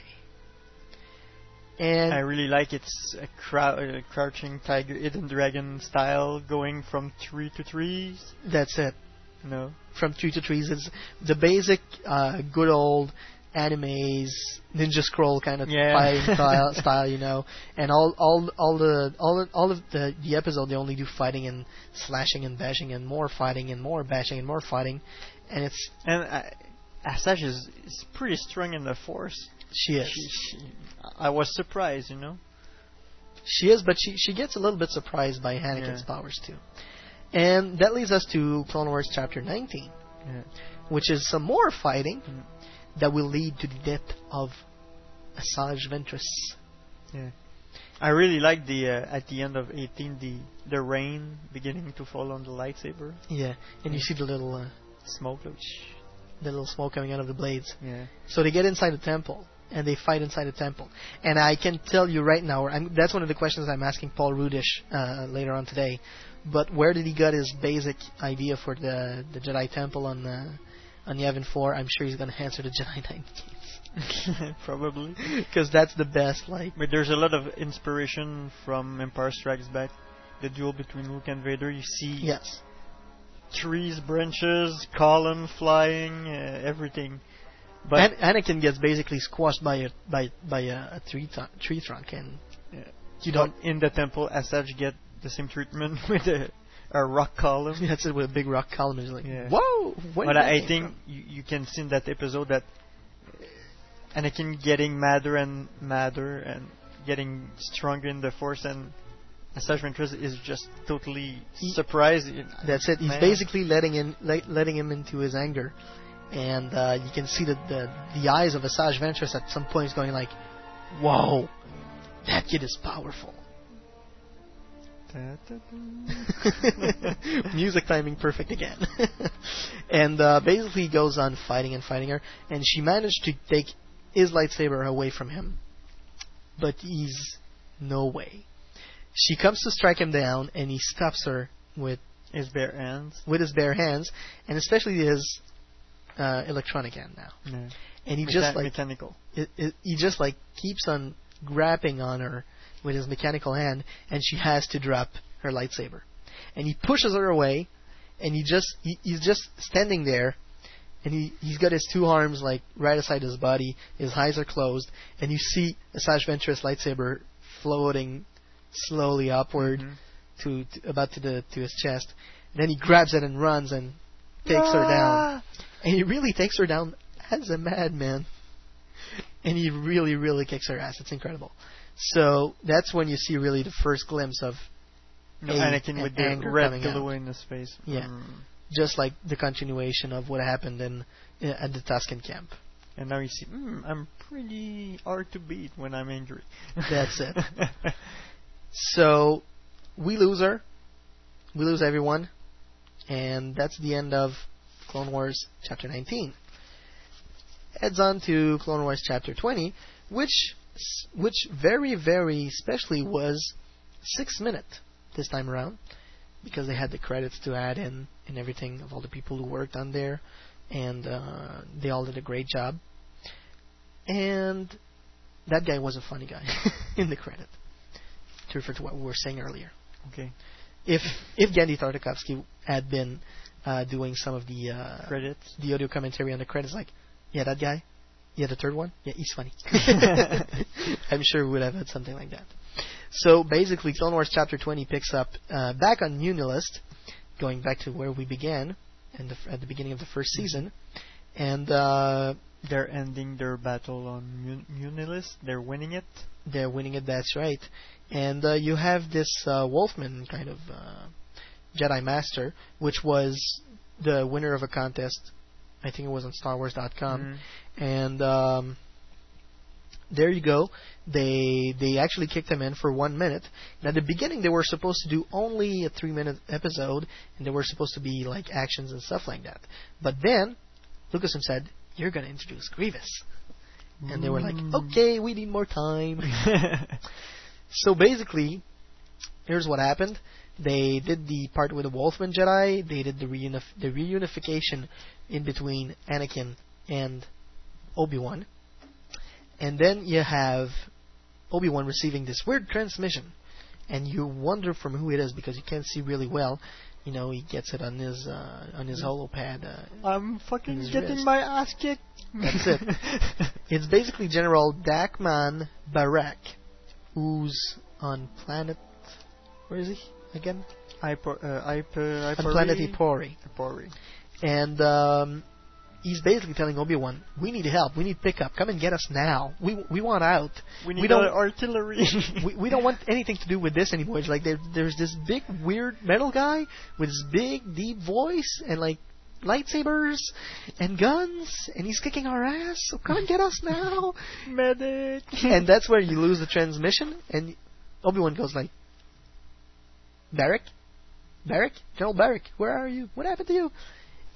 And I really like its uh, crou- uh, crouching tiger, hidden dragon style, going from three to threes. that's it. No. from Tree to Trees. It's the basic, uh, good old animes, Ninja Scroll kind of Yeah. *laughs* fighting style, *laughs* style, you know. And all, all, all the, all, all of the, the episode, they only do fighting and slashing and bashing and more fighting and more bashing and more fighting. And it's, And uh, Asajj is, is pretty strong in the Force. she is. She, she, I was surprised, you know. She is, but she, she gets a little bit surprised by Anakin's Yeah. powers too. And that leads us to Clone Wars Chapter 19. Yeah. which is some more fighting Mm. That will lead to the death of Asajj Ventress. Yeah. I really like the uh, at the end of 18 the the rain beginning to fall on the lightsaber. Yeah, and you see the little uh, Smoke. the little smoke coming out of the blades. Yeah. So they get inside the temple and they fight inside the temple. And I can tell you right now, I'm, that's one of the questions I'm asking Paul Rudish uh, later on today. But where did he get his basic idea for the the Jedi Temple on uh, on Yavin 4? I'm sure he's going to answer the Jedi Knight *laughs* Probably. because that's the best. Like But there's a lot of inspiration from Empire Strikes Back. The duel between Luke and Vader. You see yes, trees, branches, column flying, uh, everything. But An- Anakin gets basically squashed by a by by a, a tree tree trunk, and Yeah. you don't. in the temple, Asajj get the same treatment *laughs* with a, a rock column. *laughs* That's it with a big rock column. It's like, Yeah. whoa! But did I think you, you can see in that episode that Anakin getting madder and madder and getting stronger in the Force, and Asajj Ventress is just totally He- surprised. That's it. He's Man. basically letting in, let, letting him into his anger, and uh, you can see that the the eyes of Asajj Ventress at some point is going like, "Whoa, that kid is powerful." *laughs* Music timing perfect again. *laughs* and uh, basically he goes on fighting and fighting her, and she managed to take his lightsaber away from him, but he's no way. She comes to strike him down, and he stops her with his bare hands, with his bare hands, and especially his uh, electronic hand now. Yeah. And he Mecha- just like mechanical. it, it, he just like keeps on grabbing on her with his mechanical hand, and she has to drop her lightsaber. And he pushes her away, and he just he, he's just standing there, and he he's got his two arms like right aside his body. His eyes are closed, and you see Asajj Ventress lightsaber floating slowly upward mm-hmm. to, to about to the to his chest. And then he grabs it and runs and takes her down. Ah! And he really takes her down as a madman. And he really, really kicks her ass. It's incredible. So that's when you see really the first glimpse of No, Anakin with the anger red in his face. Yeah. Mm. Just like the continuation of what happened in uh, at the Tusken camp. And now you see, mm, I'm pretty hard to beat when I'm angry. That's it. *laughs* So we lose her. We lose everyone. And that's the end of Clone Wars Chapter 19. Heads on to Clone Wars Chapter 20, which which very, very especially was six minute this time around because they had the credits to add in and everything of all the people who worked on there. and uh, they all did a great job. And that guy was a funny guy *laughs* in the credit. To refer to what we were saying earlier. Okay. If if Genndy Tartakovsky had been uh, doing some of the uh, Credits. the audio commentary on the credits, like, yeah, that guy, yeah, the third one, yeah, he's funny. *laughs* *laughs* I'm sure we would have had something like that. So basically, Clone Wars Chapter 20 picks up uh, back on Muunilinst, going back to where we began, and the, at the beginning of the first season, and uh, They're ending their battle on Mun- Muunilinst. They're winning it. they're winning it. That's right. And uh, you have this uh, Wolfman kind of uh, Jedi Master, which was the winner of a contest. I think it was on StarWars.com, Mhm. and um, there you go. They they actually kicked him in for one minute. And at the beginning, they were supposed to do only a three minute episode, and they were supposed to be like actions and stuff like that. But then Lucasfilm said, "You're going to introduce Grievous," and they were like, Mm. "Okay, we need more time." *laughs* so basically, here's what happened. They did the part with the Wolfman Jedi. They did the reunif- the reunification in between Anakin and Obi Wan, and then you have Obi Wan receiving this weird transmission, and you wonder from who it is because you can't see really well. You know, he gets it on his uh, on his holopad. Uh, I'm fucking getting wrist. my ass kicked. That's it. *laughs* it's basically General Daakman Barrek, who's on planet. Where is he again? Hyper, uh, hyper planet Ipori. Ipori. And um, he's basically telling Obi Wan, "We need help. We need pickup. Come and get us now. We we want out. We need we don't artillery. *laughs* we, we don't want anything to do with this anymore. It's like there, there's this big weird metal guy with this big deep voice and like lightsabers and guns, and he's kicking our ass. So come and get us now, *laughs* medic. and that's where you lose the transmission. And Obi Wan goes like, Barrek, Barrek, General Barrek, where are you? What happened to you?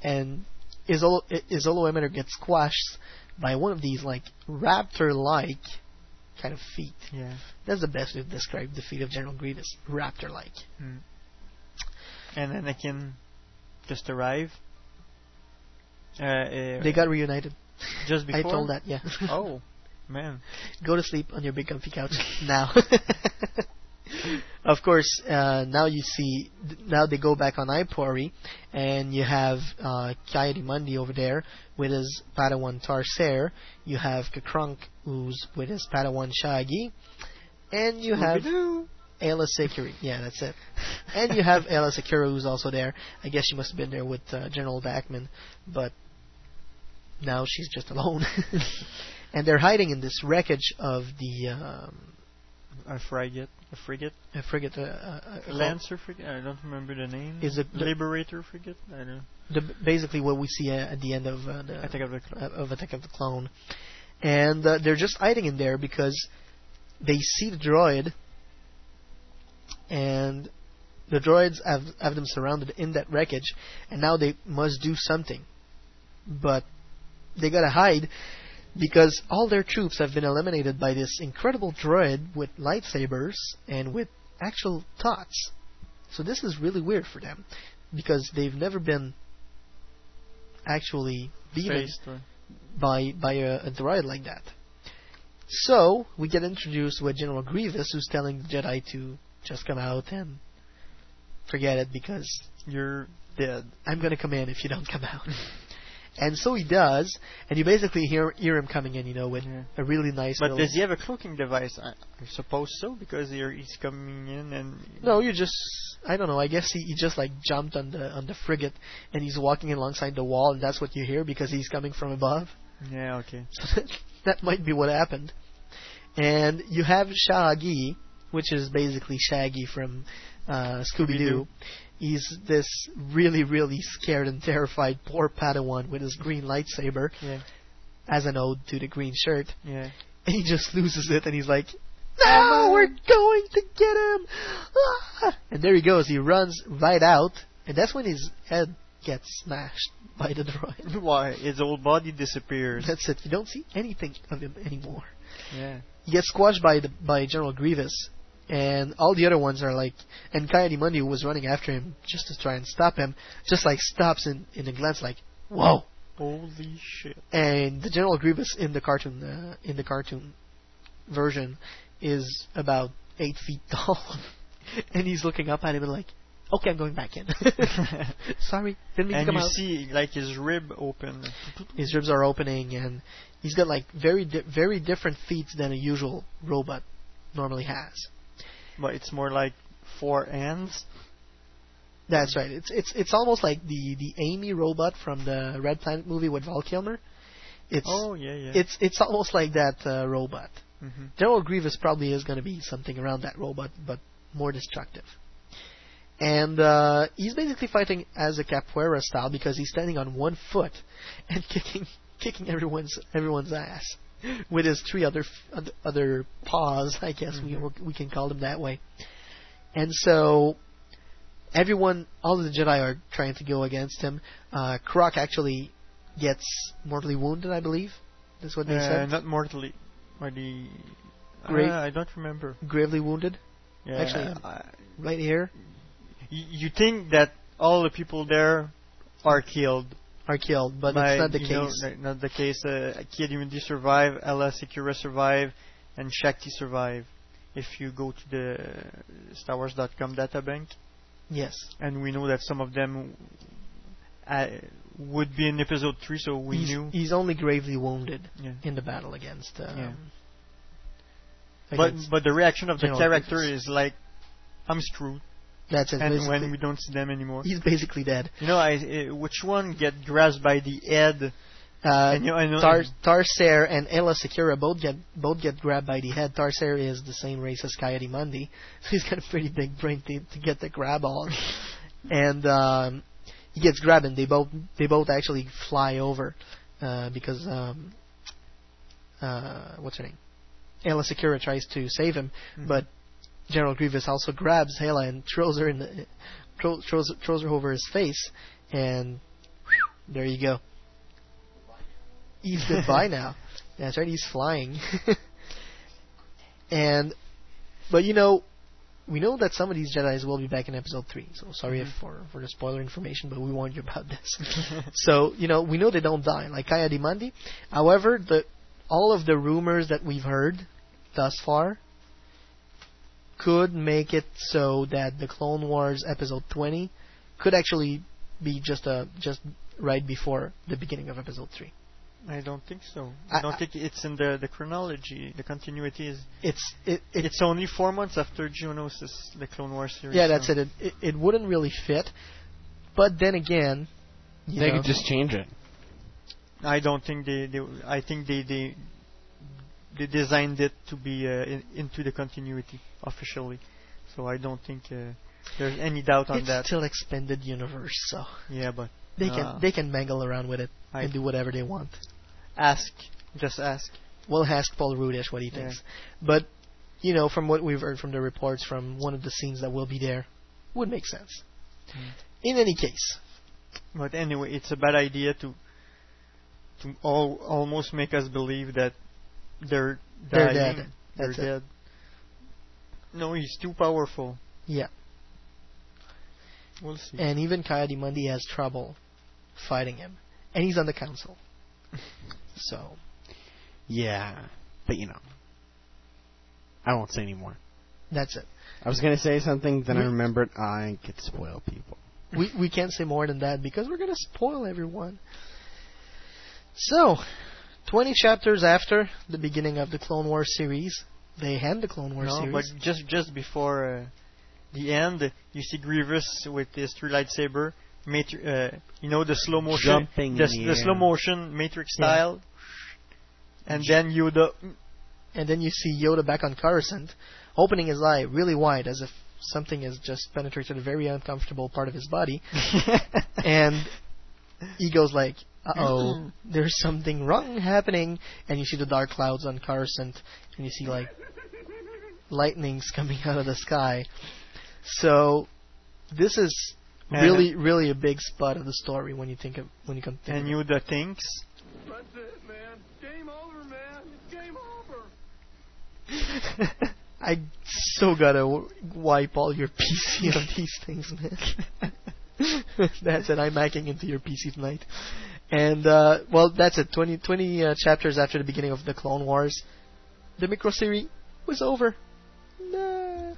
And Isolo, Isolo Emitter gets squashed by one of these like raptor-like kind of feet. Yeah. That's the best way to describe the feet of General Grievous. Raptor-like. Mm. And Anakin just arrived. Uh, uh, They got reunited. just before? *laughs* I told that, yeah. oh, man. *laughs* Go to sleep on your big comfy couch *laughs* now. *laughs* of course, uh, now you see, now they go back on Ipori, and you have uh, Mundi over there with his Padawan Tarr Seirr. You have K'Kruhk, who's with his Padawan Shaggy. And you have. Aayla Secura. Yeah, that's it. and you have Aayla Secura, who's also there. I guess she must have been there with uh, General Daakman, but now she's just alone. *laughs* and they're hiding in this wreckage of the um, A frigate. A frigate. a frigate. Uh, uh, uh, Lancer frigate. I don't remember the name. Is it the- Liberator frigate? I don't. the, basically what we see uh, at the end of uh, the Attack of the Clone. uh, of Attack of the Clone, and uh, they're just hiding in there because they see the droid, and the droids have have them surrounded in that wreckage, and now they must do something, but they gotta hide because all their troops have been eliminated by this incredible droid with lightsabers and with actual thoughts. So this is really weird for them because they've never been actually beaten by by a, a droid like that. So we get introduced with General Grievous, who's telling the Jedi to just come out and forget it because You're dead. I'm going to come in if you don't come out. *laughs* and so he does, and you basically hear hear him coming in, you know, with Yeah. a really nice. But does he have a cloaking device? I, I suppose so, because he's coming in and. No, you just I don't know. I guess he, he just like jumped on the on the frigate and he's walking alongside the wall, and that's what you hear because he's coming from above. Yeah, okay. So *laughs* that might be what happened. And you have Shaggy, which is basically Shaggy from uh, Scooby Doo. He's this really, really scared and terrified poor Padawan with his green lightsaber Yeah. as an ode to the green shirt. Yeah. And he just loses it and he's like, No, we're going to get him! Ah! And there he goes. He runs right out, and that's when his head gets smashed by the droid. *laughs* Why? His whole body disappears. That's it. You don't see anything of him anymore. yeah. He gets squashed by the by General Grievous, and all the other ones are like, and Ki-Adi-Mundi who was running after him just to try and stop him, just like stops in in a glance, like, "Whoa, Holy shit! And the General Grievous in the cartoon uh, in the cartoon version is about eight feet *laughs* tall, and he's looking up at him and like, "Okay, I'm going back in." *laughs* *laughs* Sorry, didn't mean and to come you see like his rib open. His ribs are opening, and he's got like very di- very different feet than a usual robot normally has. But it's more like four ends. That's right. It's it's it's almost like the the Amy robot from the Red Planet movie with Val Kilmer. It's Oh, yeah, yeah. It's it's almost like that uh, robot. Mhm. General Grievous probably is going to be something around that robot, but more destructive. And uh, he's basically fighting as a capoeira style because he's standing on one foot and *laughs* kicking kicking everyone's everyone's ass with his three other other paws. I guess we we can call them that way. And so everyone, all of the Jedi are trying to go against him. Uh, K'Kruhk actually gets mortally wounded, I believe. That's what they Uh, said. not mortally. Or the. Gra- Uh, I don't remember. Gravely wounded. Yeah, Actually, I- right here Y- you think that all the people there are killed. Are killed, but by, it's not the you know, case. not the case. Uh, Ki-Adi-Mundi survive, Aayla Secura survive, and Shaak Ti survive. If you go to the StarWars.com databank, Yes. and we know that some of them uh, would be in episode three, so we he's, knew. he's only gravely wounded Yeah. in the battle against. Um, Yeah. But against but the reaction of the character is like, I'm screwed. That's it. And when we don't see them anymore, he's basically dead. you know, I, uh, which one get grasped by the head? Uh, And, you know, I know- Tar- Tarr Seirr and Aayla Secura both get both get grabbed by the head. Tarr Seirr is the same race as Ki-Adi-Mundi, so *laughs* he's got a pretty big brain to, to get the grab on. *laughs* and um, he gets grabbed, and they both they both actually fly over uh, because um, uh, what's her name? Aayla Secura tries to save him, Mhm. but General Grievous also grabs Aayla and throws her in the throw, throws throws her over his face, and there you go. He's goodbye *laughs* now. That's right. He's flying. *laughs* and, but you know, we know that some of these Jedi's will be back in Episode three. So sorry if for for the spoiler information, but we warned you about this. *laughs* so you know, we know they don't die, like Ki-Adi-Mundi. However, the all of the rumors that we've heard thus far could make it so that the Clone Wars Episode 20 could actually be just a just right before the beginning of Episode 3. I don't think so. I- I don't I- think it's in the the chronology. The continuity is. It's it, it It's only four months after Geonosis, the Clone Wars series. yeah, that's so- it. It, it. it wouldn't really fit, but then again, you They know, could just change it. I don't think they. they I think they they they designed it to be uh, in, into the continuity officially. So I don't think uh, there's any doubt on it's that. still expanded universe, so Yeah, but they uh, can they can mangle around with it I- and do whatever they want. ask, just ask. We'll ask Paul Rudish what he Yeah. thinks, but you know, from what we've heard from the reports from one of the scenes that will be there, would make sense. Mm. In any case, But anyway, it's a bad idea to to all, almost make us believe that they're They're dying. dead. They're That's it. dead. No, he's too powerful. yeah. We'll see. And even Ki-Adi-Mundi has trouble fighting him, and he's on the council. *laughs* so Yeah, but you know, I won't say anymore. that's it. I was gonna say something, then I remembered I could spoil people. *laughs* we we can't say more than that because we're gonna spoil everyone. So, twenty chapters after the beginning of the Clone Wars series, they end the Clone Wars no, series. but just just before uh, the end, you see Grievous with his three lightsaber. Matri- uh, you know the slow motion, Jumping the, the the slow motion Matrix Yeah. style, and then Yoda. and then you see Yoda back on Coruscant, opening his eye really wide as if something has just penetrated a very uncomfortable part of his body, *laughs* and he goes like, "Uh oh, there's something wrong happening," and you see the dark clouds on Coruscant, and you see like lightnings coming out of the sky. So this is And- really, really a big spot of the story when you think of when you come. Think and of it. Yoda thinks. That's it, man. Game over, man. It's game over. *laughs* I so gotta w- wipe all your *laughs* PC on these things, man. *laughs* That's it. I'm hacking into your PC tonight. And uh, well, that's it. 20, 20 uh, chapters after the beginning of the Clone Wars, the micro series was over. Nah.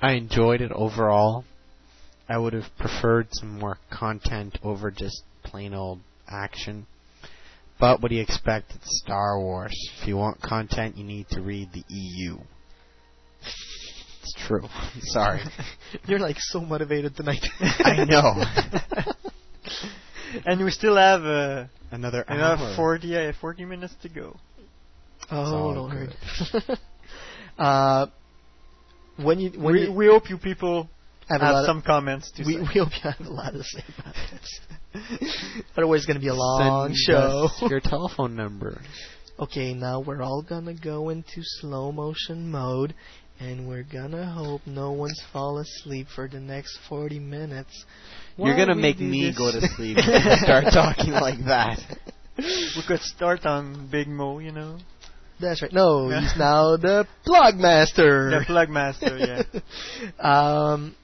I enjoyed it overall. I would have preferred some more content over just plain old action. But what do you expect? It's Star Wars. If you want content, you need to read the EU. It's true. *laughs* Sorry. *laughs* You're like so motivated tonight. I know. *laughs* *laughs* and we still have uh, Another another hour. 40, uh, 40 minutes to go. Oh all lord. *laughs* uh, when you when we, you we hope you people have, have, some of, comments to we, say. we hope you have a lot to say about this. *laughs* Otherwise, it's gonna be a long Send show. us your telephone number. Okay, now we're all gonna go into slow motion mode, and we're gonna hope no one's fall asleep for the next 40 minutes. You're gonna make me this. go to sleep *laughs* if you start talking like that. we could start on Big Mo, you know. That's right. No, *laughs* he's now the plug master. The plug master, yeah. *laughs* um,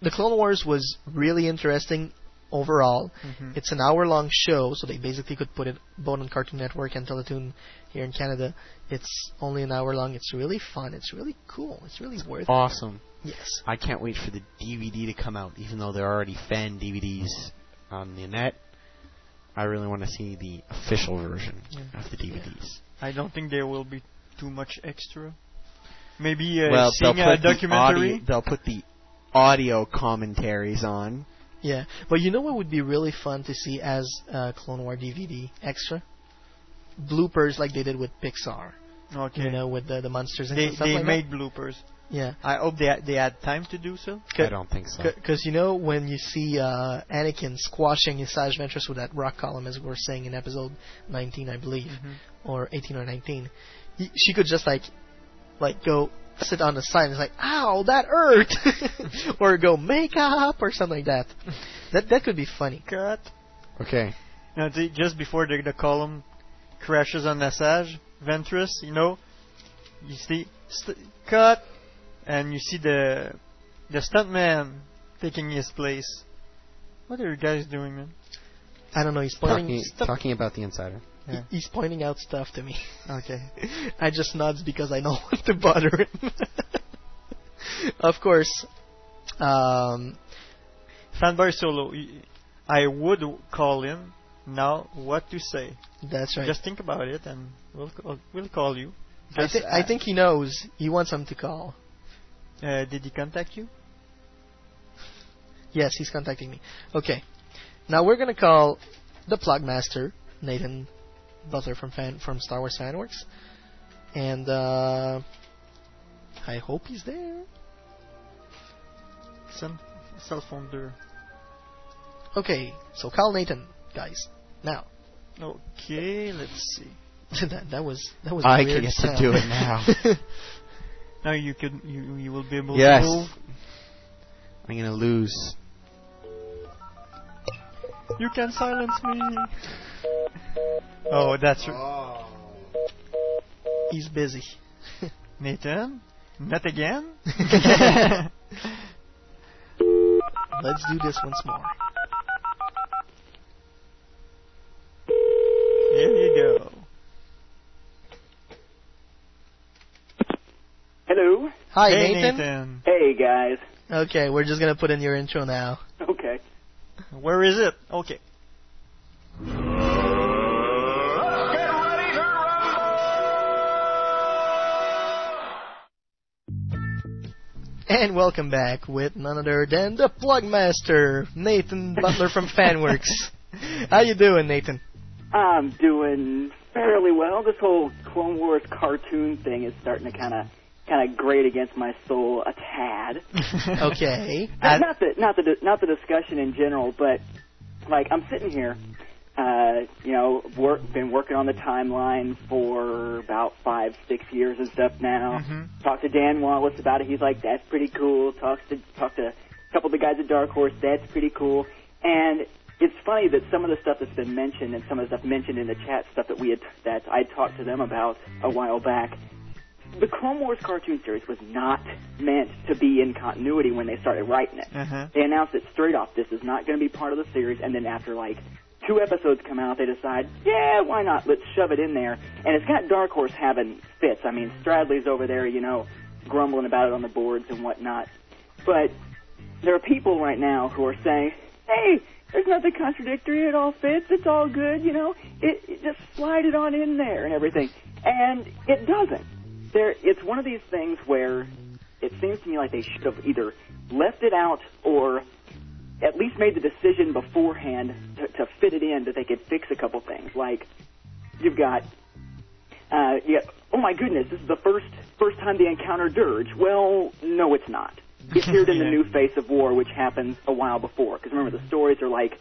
the Clone Wars was really interesting overall. Mhm. It's an hour-long show, so they basically could put it both on Cartoon Network and Teletoon here in Canada. It's only an hour long. It's really fun. It's really cool. It's really worth Awesome. it. Yes. I can't wait for the DVD to come out, even though there are already fan DVDs on the net. I really want to see the official version Yeah. of the DVDs. I don't think there will be too much extra. Maybe uh, well, seeing a put the documentary. audio, they'll put the audio commentaries on. Yeah, but you know what would be really fun to see as a Clone War DVD extra? Bloopers like they did with Pixar. Okay. You know, with the, the monsters and they stuff they like made that. bloopers. Yeah. I hope they they had time to do so. I don't think so. Because you know when you see uh, Anakin squashing Asajj Ventress with that rock column, as we were saying in episode 19, I believe, Mhm. or 18 or 19, he, she could just like, like go sit on the side and it's like, "Ow, that hurt," *laughs* or go make up or something like that. That that could be funny. Cut. Okay. Now, the, just before the, the column crashes on Asajj, Ventress, you know, you see, st- cut, and you see the the stuntman taking his place. What are you guys doing, man? I don't know. He's pointing. Talking, stuff- talking about the insider. he- he's pointing out stuff to me. Okay. *laughs* I just nods because I don't *laughs* want to bother him. *laughs* of course. Um, Fanboy Solo, y- I would call him. Now, what to say? that's right. Just think about it, and we'll call, we'll call you. I, Just, thi- I think he knows. He wants him to call. Uh, did he contact you? *laughs* Yes, he's contacting me. Okay. Now we're gonna call the plug master, Nathan Butler from fan from Star Wars Fanworks, and uh, I hope he's there. Some cell phone there. Okay, so call Nathan, guys. Now. Okay, let's see. *laughs* that that was that was. I a weird get to do it now. *laughs* Now you can you you will be able Yes. to move. I'm gonna lose. You can silence me. Oh, that's r- He's busy. *laughs* Nathan. Not again. *laughs* *laughs* Let's do this once more. Here you go. Hello. Hi, hey, Nathan. Hey guys. Okay, we're just gonna put in your intro now. Okay. Where is it? Okay. And welcome back with none other than the plug master, Nathan Butler from *laughs* Fanworks. How you doing, Nathan? I'm doing fairly well. This whole Clone Wars cartoon thing is starting to kind of kind of grate against my soul a tad. *laughs* Okay. not, not the not the not the discussion in general, but like I'm sitting here, uh, you know, work been working on the timeline for about five six years and stuff now. Mhm. Talked to Dan Wallace about it. He's like, "That's pretty cool." Talks to talked to a couple of the guys at Dark Horse. That's pretty cool. And it's funny that some of the stuff that's been mentioned and some of the stuff mentioned in the chat stuff that we had that I talked to them about a while back the Clone Wars cartoon series was not meant to be in continuity when they started writing it. Uh-huh. They announced it straight off. This is not going to be part of the series. And then after like two episodes come out, they decide, yeah, why not? Let's shove it in there. And it's got Dark Horse having fits. I mean, Stradley's over there, you know, grumbling about it on the boards and whatnot. But there are people right now who are saying, hey, there's nothing contradictory. It all fits. It's all good. You know, it, it just slide it on in there and everything. And it doesn't. There, it's one of these things where it seems to me like they should have either left it out or at least made the decision beforehand to, to fit it in that they could fix a couple things. Like you've got, uh, you got, oh my goodness, this is the first first time they encounter Durge. Well, no, it's not. It appeared in the *laughs* new Face of War, which happens a while before. Because remember, the stories are like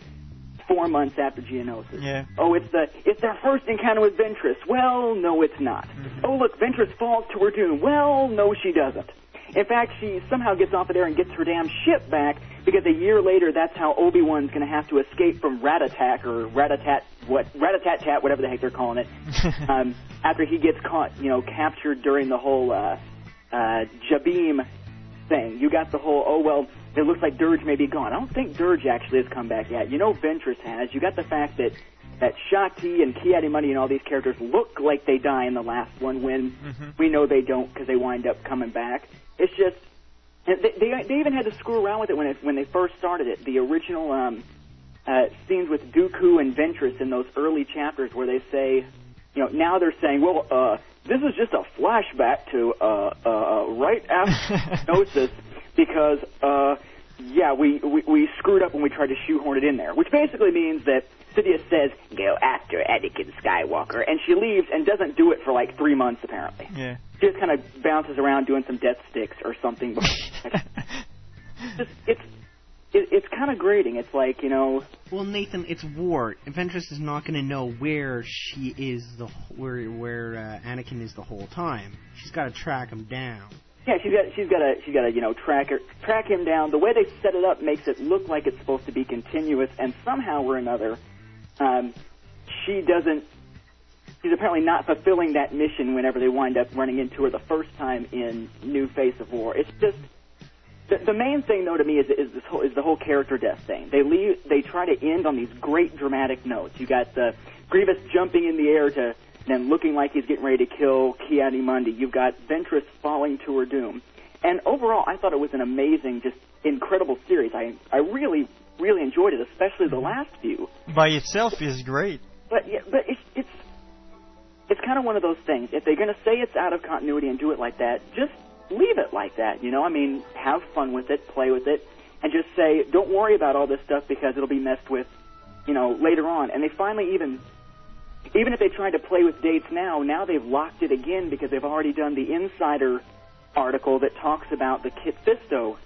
four months after Geonosis. Yeah. Oh, it's the it's their first encounter with Ventress. Well, no, it's not. Oh, look, Ventress falls to her doom. Well, no, she doesn't. In fact, she somehow gets off of there and gets her damn ship back because a year later, that's how Obi Wan's going to have to escape from Ratatak or Ratatat what Ratatat Tat, whatever the heck they're calling it. *laughs* um, after he gets caught, you know, captured during the whole uh, uh, Jabim thing. You got the whole, oh, well, it looks like Durge may be gone. I don't think Durge actually has come back yet. You know Ventress has. You got the fact that that Shaak Ti and Ki-Adi-Mundi and all these characters look like they die in the last one when we know they don't because they wind up coming back. It's just, and they, they, they even had to screw around with it when it, when they first started it. The original um, uh, scenes with Dooku and Ventress in those early chapters where they say, you know, now they're saying, well, uh, this is just a flashback to uh, uh, uh, right after *laughs* Gnosis because, uh, yeah, we, we we screwed up when we tried to shoehorn it in there, which basically means that Sidious says, "Go after Anakin Skywalker," and she leaves and doesn't do it for like three months apparently. Yeah. She just kind of bounces around doing some death sticks or something. *laughs* just it's it, it's kind of grating. It's like you know. Well, Nathan, it's war. Ventress is not going to know where she is the where where uh, Anakin is the whole time. She's got to track him down. Yeah, she's got she's got to she's got to you know track her, track him down. The way they set it up makes it look like it's supposed to be continuous, and somehow or another, um, she doesn't. She's apparently not fulfilling that mission whenever they wind up running into her the first time in New Face of War. It's just the, the main thing though to me is is this whole is the whole character death thing. They leave they try to end on these great dramatic notes. You got the Grievous jumping in the air to then looking like he's getting ready to kill Ki-Adi-Mundi. You've got Ventress falling to her doom. And overall, I thought it was an amazing, just incredible series. I I really really enjoyed it, especially the mm-hmm. last few. By itself is great. But yeah, but it's it's it's kind of one of those things. If they're going to say it's out of continuity and do it like that, just leave it like that. You know, I mean, have fun with it, play with it, and just say, don't worry about all this stuff because it'll be messed with, you know, later on. And they finally even, even if they tried to play with dates now, now they've locked it again because they've already done the insider article that talks about the Kit Fisto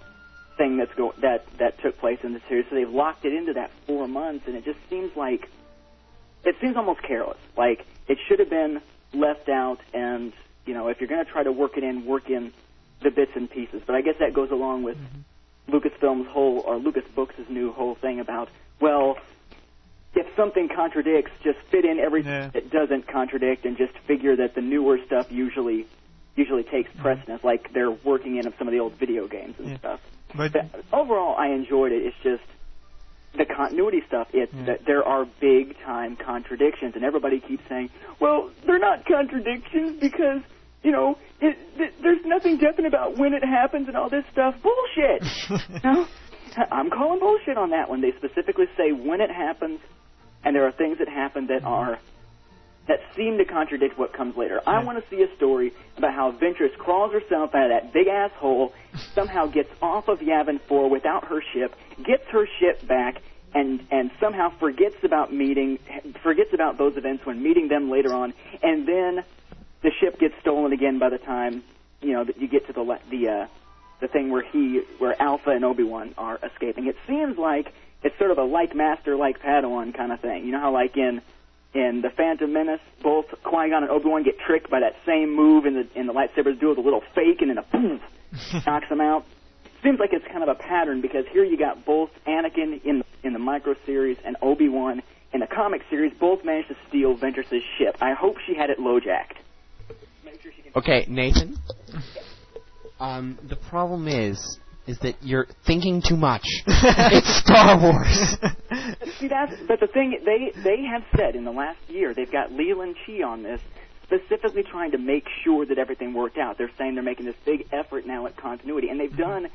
thing that's go that that took place in the series. So they've locked it into that four months, and it just seems like it seems almost careless. Like it should have been left out, and you know, if you're going to try to work it in, work in the bits and pieces. But I guess that goes along with mm-hmm. Lucasfilm's whole or Lucas Books' new whole thing about well, if something contradicts, just fit in everything that doesn't contradict, and just figure that the newer stuff usually usually takes mm-hmm. precedence, like they're working in of some of the old video games and stuff. But overall, I enjoyed it. It's just the continuity stuff. It's that there are big time contradictions, and everybody keeps saying, "Well, they're not contradictions because." You know, it, th- there's nothing definite about when it happens and all this stuff. Bullshit. *laughs* no, I'm calling bullshit on that one. They specifically say when it happens, and there are things that happen that are that seem to contradict what comes later. I want to see a story about how Ventress crawls herself out of that big ass hole, *laughs* somehow gets off of Yavin 4 without her ship, gets her ship back, and and somehow forgets about meeting, forgets about those events when meeting them later on, and then the ship gets stolen again by the time you know that you get to the the uh, the thing where he where Alpha and Obi Wan are escaping. It seems like it's sort of a like master like Padawan kind of thing. You know how like in in the Phantom Menace, both Qui Gon and Obi Wan get tricked by that same move in the in the lightsabers duel, the little fake, and then a boom *laughs* knocks them out. Seems like it's kind of a pattern because here you got both Anakin in in the micro series and Obi Wan in the comic series. Both managed to steal Ventress's ship. I hope she had it low jacked. Sure Okay, Nathan. Um, the problem is, is that you're thinking too much. *laughs* it's Star Wars. *laughs* See, that's but the thing they they have said in the last year they've got Leland Chee on this specifically trying to make sure that everything worked out. They're saying they're making this big effort now at continuity, and they've done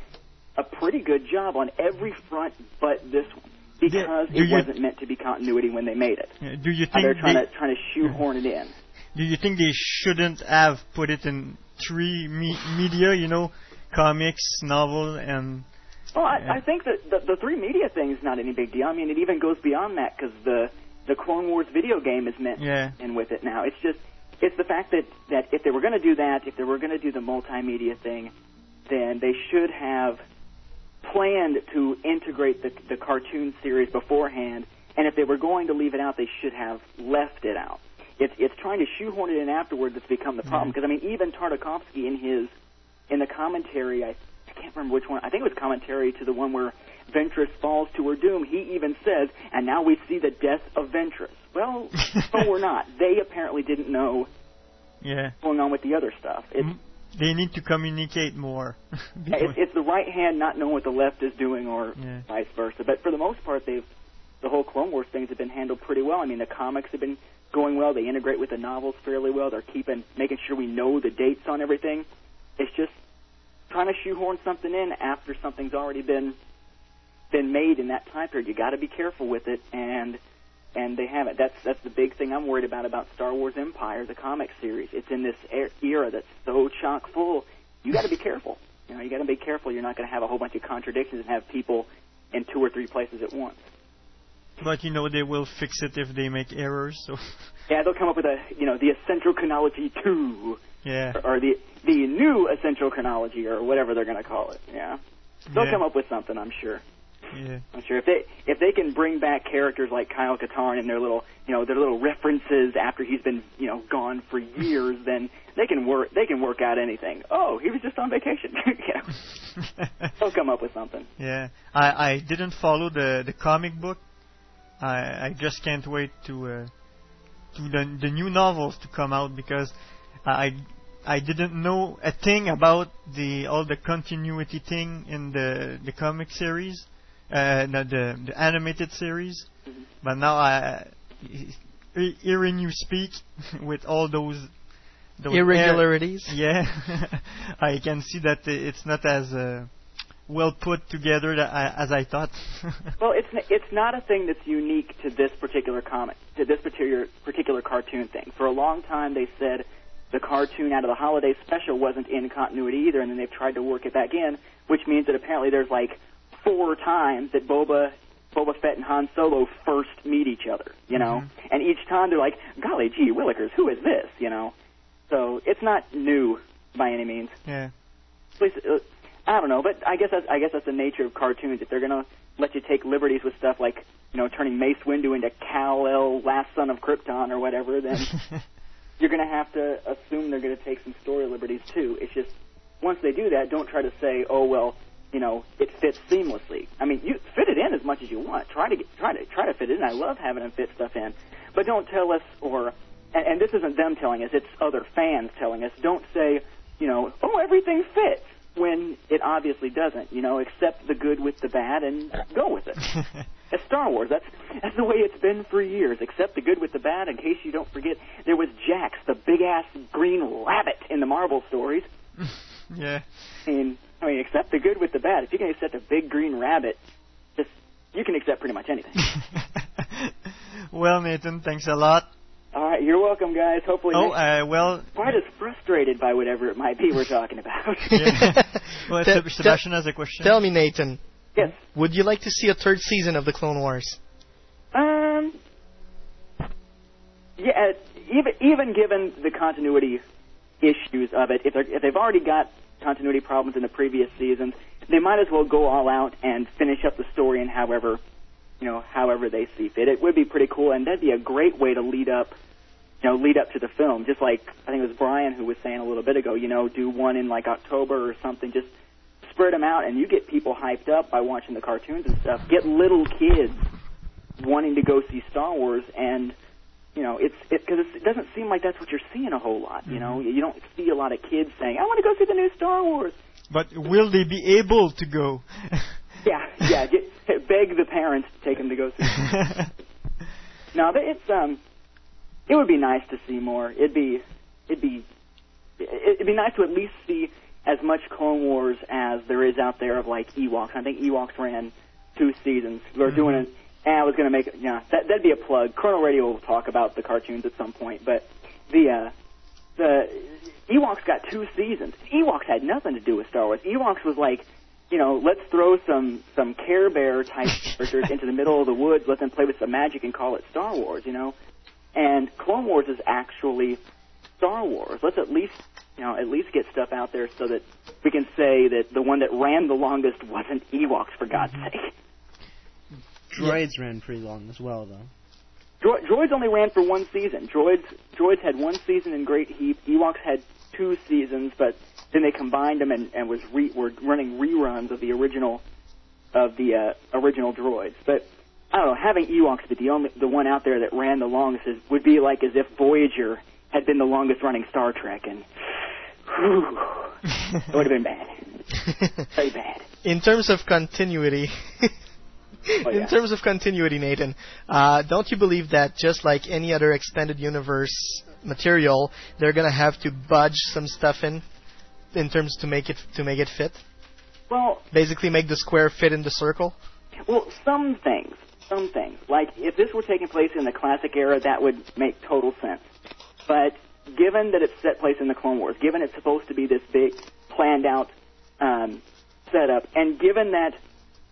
a pretty good job on every front but this one because Do it you- wasn't meant to be continuity when they made it. Yeah, do you And think they're trying they, to trying to shoehorn it in. do you think they shouldn't have put it in three me- media? You know, comics, novel, and Well, I, I think that the, the three media thing is not any big deal. I mean, it even goes beyond that because the the Clone Wars video game is meant Yeah. in with it now. It's just it's the fact that that if they were going to do that, if they were going to do the multimedia thing, then they should have planned to integrate the the cartoon series beforehand. And if they were going to leave it out, they should have left it out. It's it's trying to shoehorn it in afterward that's become the problem. Mm-hmm. Because I mean, even Tartakovsky in his in the commentary, I, I can't remember which one. I think it was commentary to the one where Ventress falls to her doom. He even says, "And now we see the death of Ventress." Well, *laughs* no, we're not. They apparently didn't know yeah, going on with the other stuff. It's, mm-hmm. they need to communicate more. *laughs* it's, it's the right hand not knowing what the left is doing, or Yeah. vice versa. But for the most part, they've the whole Clone Wars things have been handled pretty well. I mean, the comics have been going well. They integrate with the novels fairly well. They're keeping making sure we know the dates on everything. It's just trying to shoehorn something in after something's already been been made in that time period. You got to be careful with it, and and they haven't. That's that's the big thing I'm worried about about Star Wars Empire, the comic series. It's in this er- era that's so chock full. You got to be careful. You know, you got to be careful. You're not going to have a whole bunch of contradictions and have people in two or three places at once. but you know they will fix it if they make errors. So Yeah, they'll come up with a you know the essential chronology two, yeah, or, or the the new essential chronology, or whatever they're going to call it. Yeah, they'll Yeah. come up with something. I'm sure. yeah. I'm sure if they if they can bring back characters like Kyle Katarn and their little you know their little references after he's been you know gone for years, *laughs* then they can work they can work out anything. Oh, he was just on vacation. *laughs* you *laughs* know, they'll come up with something. Yeah, I I didn't follow the the comic book. I I just can't wait to uh, to the the new novels to come out because I I didn't know a thing about the all the continuity thing in the the comic series, uh, no, the the animated series. But now I hearing you speak *laughs* with all those. those Irregularities? air- *laughs* yeah, *laughs* I can see that it's not as uh, well put together tha- I- as I thought. Well, it's it's not a thing that's unique to this particular comic, to this particular particular cartoon thing. For a long time, they said the cartoon out of the holiday special wasn't in continuity either, and then they've tried to work it back in, which means that apparently there's like four times that Boba Boba Fett and Han Solo first meet each other, you know, and each time they're like, "Golly gee, Willikers, who is this?" You know, so it's not new by any means. yeah. At least, uh, I don't know, but I guess that's, I guess that's the nature of cartoons. If they're gonna let you take liberties with stuff like you know turning Mace Windu into Kal El, last son of Krypton, or whatever, then *laughs* you're gonna have to assume they're gonna take some story liberties too. It's just once they do that, don't try to say, oh well, you know, it fits seamlessly. I mean, you fit it in as much as you want. Try to get, try to try to fit it in. I love having them fit stuff in, but don't tell us or and, and this isn't them telling us; it's other fans telling us. Don't say, you know, oh everything fits when it obviously doesn't. You know, accept the good with the bad and go with it. *laughs* It's Star Wars. That's that's the way it's been for years. Accept the good with the bad. In case you don't forget, there was Jax, the big ass green rabbit in the Marvel stories. *laughs* Yeah. I mean, I mean, accept the good with the bad. If you can accept a big green rabbit, just you can accept pretty much anything. *laughs* Well, Nathan, thanks a lot. All right, you're welcome, guys. Hopefully, Oh, next- uh, well, quite as frustrated by whatever it might be we're talking about. *laughs* well, Sebastian has a question. Tell me, Nathan. Yes. Would you like to see a third season of the Clone Wars? Um. Yeah, uh, even even given the continuity issues of it, if if they've already got continuity problems in the previous seasons, they might as well go all out and finish up the story in however, you know, however they see fit. It would be pretty cool, and that'd be a great way to lead up, you know, lead up to the film. Just like I think it was Brian who was saying a little bit ago, you know, do one in like October or something. Just spread them out, and you get people hyped up by watching the cartoons and stuff. Get little kids wanting to go see Star Wars, and you know, it's because it, it doesn't seem like that's what you're seeing a whole lot. You know, you don't see a lot of kids saying, "I want to go see the new Star Wars." But will they be able to go? *laughs* Yeah, yeah. Get, *laughs* beg the parents to take them to go see. *laughs* no, but it's um, it would be nice to see more. It'd be, it'd be, it'd be nice to at least see as much Clone Wars as there is out there of like Ewoks. I think Ewoks ran two seasons. They're Mm-hmm. doing it. And I was going to make it. Yeah, that that'd be a plug. Chrono Radio will talk about the cartoons at some point, but the uh, the Ewoks got two seasons. Ewoks had nothing to do with Star Wars. Ewoks was like, you know, let's throw some some Care Bear type *laughs* characters into the middle of the woods, let them play with some magic, and call it Star Wars. You know, and Clone Wars is actually Star Wars. Let's at least you know at least get stuff out there so that we can say that the one that ran the longest wasn't Ewoks for God's sake. Droids ran pretty long as well, though. Dro- Droids only ran for one season. Droids Droids had one season in Great Heap. Ewoks had two seasons, but then they combined them and, and was re- were running reruns of the original of the uh, original Droids. But I don't know, having Ewoks be the only the one out there that ran the longest is, would be like as if Voyager had been the longest running Star Trek, and whew, it would have been bad, *laughs* very bad. In terms of continuity, *laughs* Oh, yeah. in terms of continuity, Nathan, uh, don't you believe that just like any other extended universe material, they're gonna have to budge some stuff in, in terms to make it to make it fit? Well, Basically, make the square fit in the circle. Well, some things, some things. Like if this were taking place in the classic era, that would make total sense. But given that it's set place in the Clone Wars, given it's supposed to be this big, planned out um, setup, and given that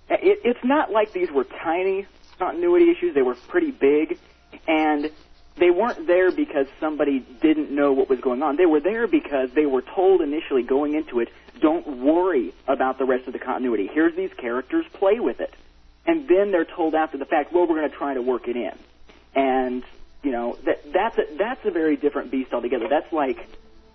it, it's not like these were tiny continuity issues, they were pretty big, and they weren't there because somebody didn't know what was going on. They were there because they were told initially going into it, don't worry about the rest of the continuity. Here's these characters, play with it. And then they're told after the fact, well, we're going to try to work it in. And, you know, that, that's, a, that's a very different beast altogether. That's like,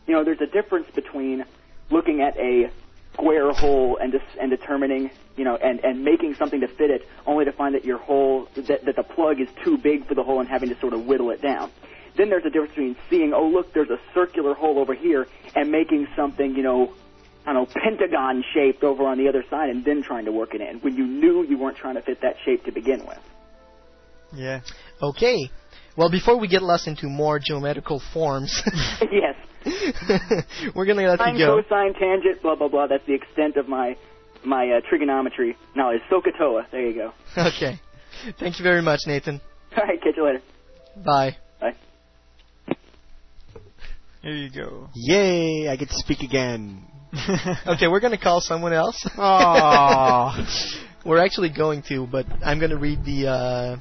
you know, there's a difference between looking at a square hole and, dis- and determining, you know, and, and making something to fit it, only to find that your hole, that, that the plug is too big for the hole and having to sort of whittle it down. Then there's a difference between seeing, oh look, there's a circular hole over here, and making something, you know, I don't know, pentagon shaped over on the other side, and then trying to work it in when you knew you weren't trying to fit that shape to begin with. Yeah. Okay. Well, before we get lost into more geometrical forms, *laughs* yes. *laughs* we're gonna let Sine, you go. cosine, tangent, blah blah blah. That's the extent of my my uh, trigonometry knowledge. SOHCAHTOA. There you go. *laughs* Okay. Thank you very much, Nathan. All right, catch you later. Bye. Bye. Here you go. Yay! I get to speak again. okay, we're gonna call someone else. Aw. we're actually going to, but I'm gonna read the uh,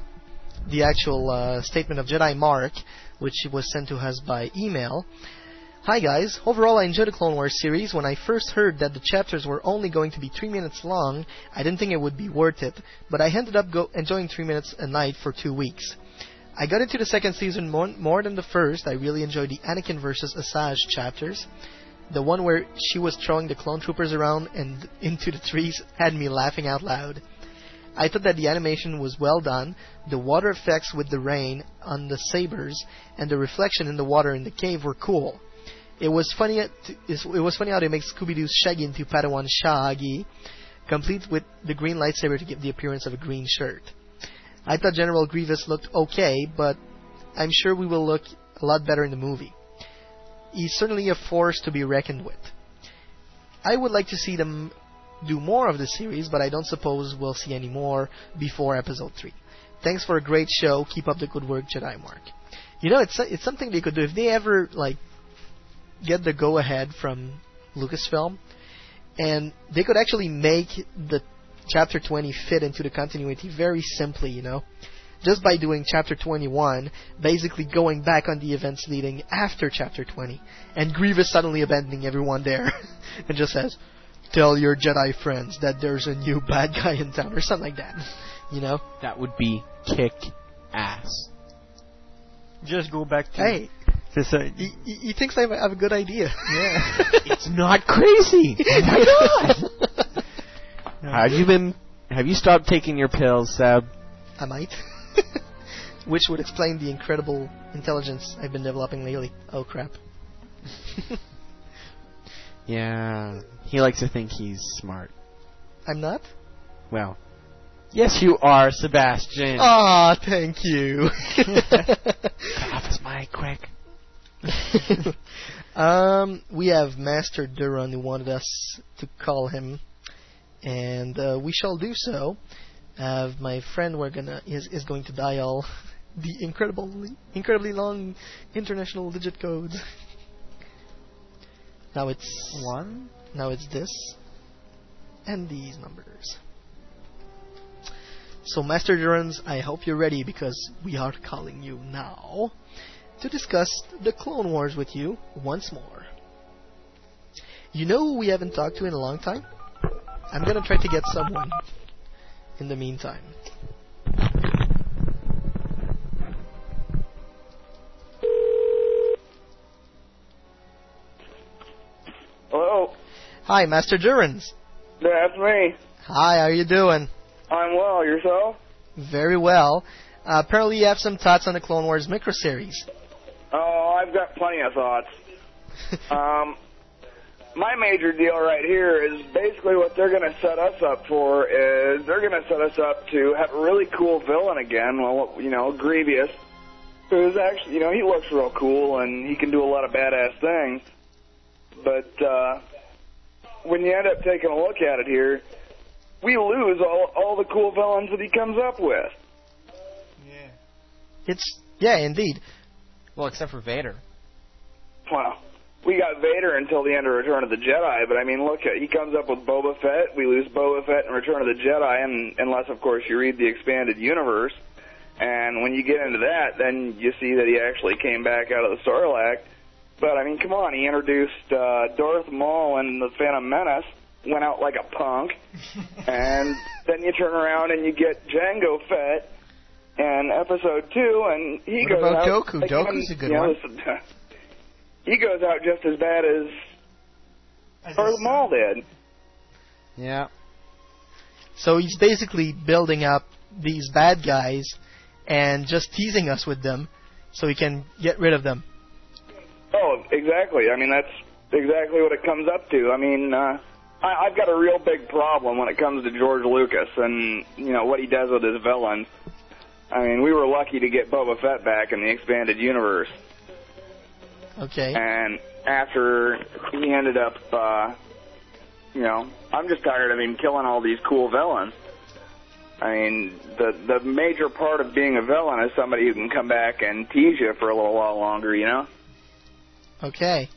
the actual uh, statement of Jedi Mark, which was sent to us by email. Hi guys, overall I enjoyed the Clone Wars series. When I first heard that the chapters were only going to be 3 minutes long, I didn't think it would be worth it, but I ended up go- enjoying 3 minutes a night for 2 weeks. I got into the second season more, more than the first. I really enjoyed the Anakin versus Asajj chapters. The one where she was throwing the clone troopers around and into the trees had me laughing out loud. I thought that the animation was well done. The water effects with the rain on the sabers and the reflection in the water in the cave were cool. It was funny. It was funny how they make Scooby-Doo Shaggy into Padawan Shaggy, complete with the green lightsaber to give the appearance of a green shirt. I thought General Grievous looked okay, but I'm sure we will look a lot better in the movie. He's certainly a force to be reckoned with. I would like to see them do more of the series, but I don't suppose we'll see any more before episode 3. Thanks for a great show. Keep up the good work, Jedi Mark. You know, it's it's something they could do if they ever like get the go ahead from Lucasfilm, and they could actually make the chapter 20 fit into the continuity very simply, you know. Just by doing chapter 21, basically going back on the events leading after chapter 20, and Grievous suddenly abandoning everyone there, *laughs* and just says, Tell your Jedi friends that there's a new *laughs* bad guy in town, or something like that. You know? That would be kick ass. Just go back to. Hey, This, uh, he, he he thinks I have a- have a good idea. Yeah. *laughs* It's not crazy. Oh my god. Have you been? Have you stopped taking your pills, Seb? I might. *laughs* which would explain the incredible intelligence I've been developing lately. Oh crap. Yeah, he likes to think he's smart. I'm not? Well, yes, you are, Sebastian. Ah, thank you. *laughs* Cut off his mic, quick. *laughs* um, we have Master Duran who wanted us to call him, and uh, we shall do so. Uh, my friend we're gonna is is going to dial *laughs* the incredibly incredibly long international digit codes. Now it's one. Now it's this, and these numbers. So, Master Durans, I hope you're ready because we are calling you now to discuss the Clone Wars with you once more. You know who we haven't talked to in a long time? I'm gonna try to get someone in the meantime. Hi, Master Durans. That's me. Hi, how are you doing? I'm well. Yourself? Very well. Uh, apparently, you have some thoughts on the Clone Wars micro series. Oh, I've got plenty of thoughts. *laughs* um, my major deal right here is basically what they're going to set us up for is they're going to set us up to have a really cool villain again. Well, you know, Grievous, who's actually, you know, he looks real cool and he can do a lot of badass things. But uh, when you end up taking a look at it here, we lose all all the cool villains that he comes up with. Yeah. It's yeah, indeed. Well, except for Vader. Wow. we got Vader until the end of Return of the Jedi, but I mean, look, he comes up with Boba Fett. We lose Boba Fett in Return of the Jedi, and unless, of course, you read the expanded universe. And when you get into that, then you see that he actually came back out of the Sarlacc. But I mean, come on, he introduced uh, Darth Maul and the Phantom Menace, went out like a punk, *laughs* and then you turn around and you get Jango Fett and Episode Two, and he What goes about out. Dooku? like Dooku's even- a good you know, one. listen, *laughs* he goes out just as bad as Darth Maul did. Yeah. So he's basically building up these bad guys and just teasing us with them so he can get rid of them. Exactly. I mean, that's exactly what it comes up to. I mean, uh, I, I've got a real big problem when it comes to George Lucas and you know what he does with his villains. I mean, we were lucky to get Boba Fett back in the expanded universe, Okay. and after he ended up, uh, you know, I'm just tired of him killing all these cool villains. I mean, the the major part of being a villain is somebody who can come back and tease you for a little while longer, you know. Okay.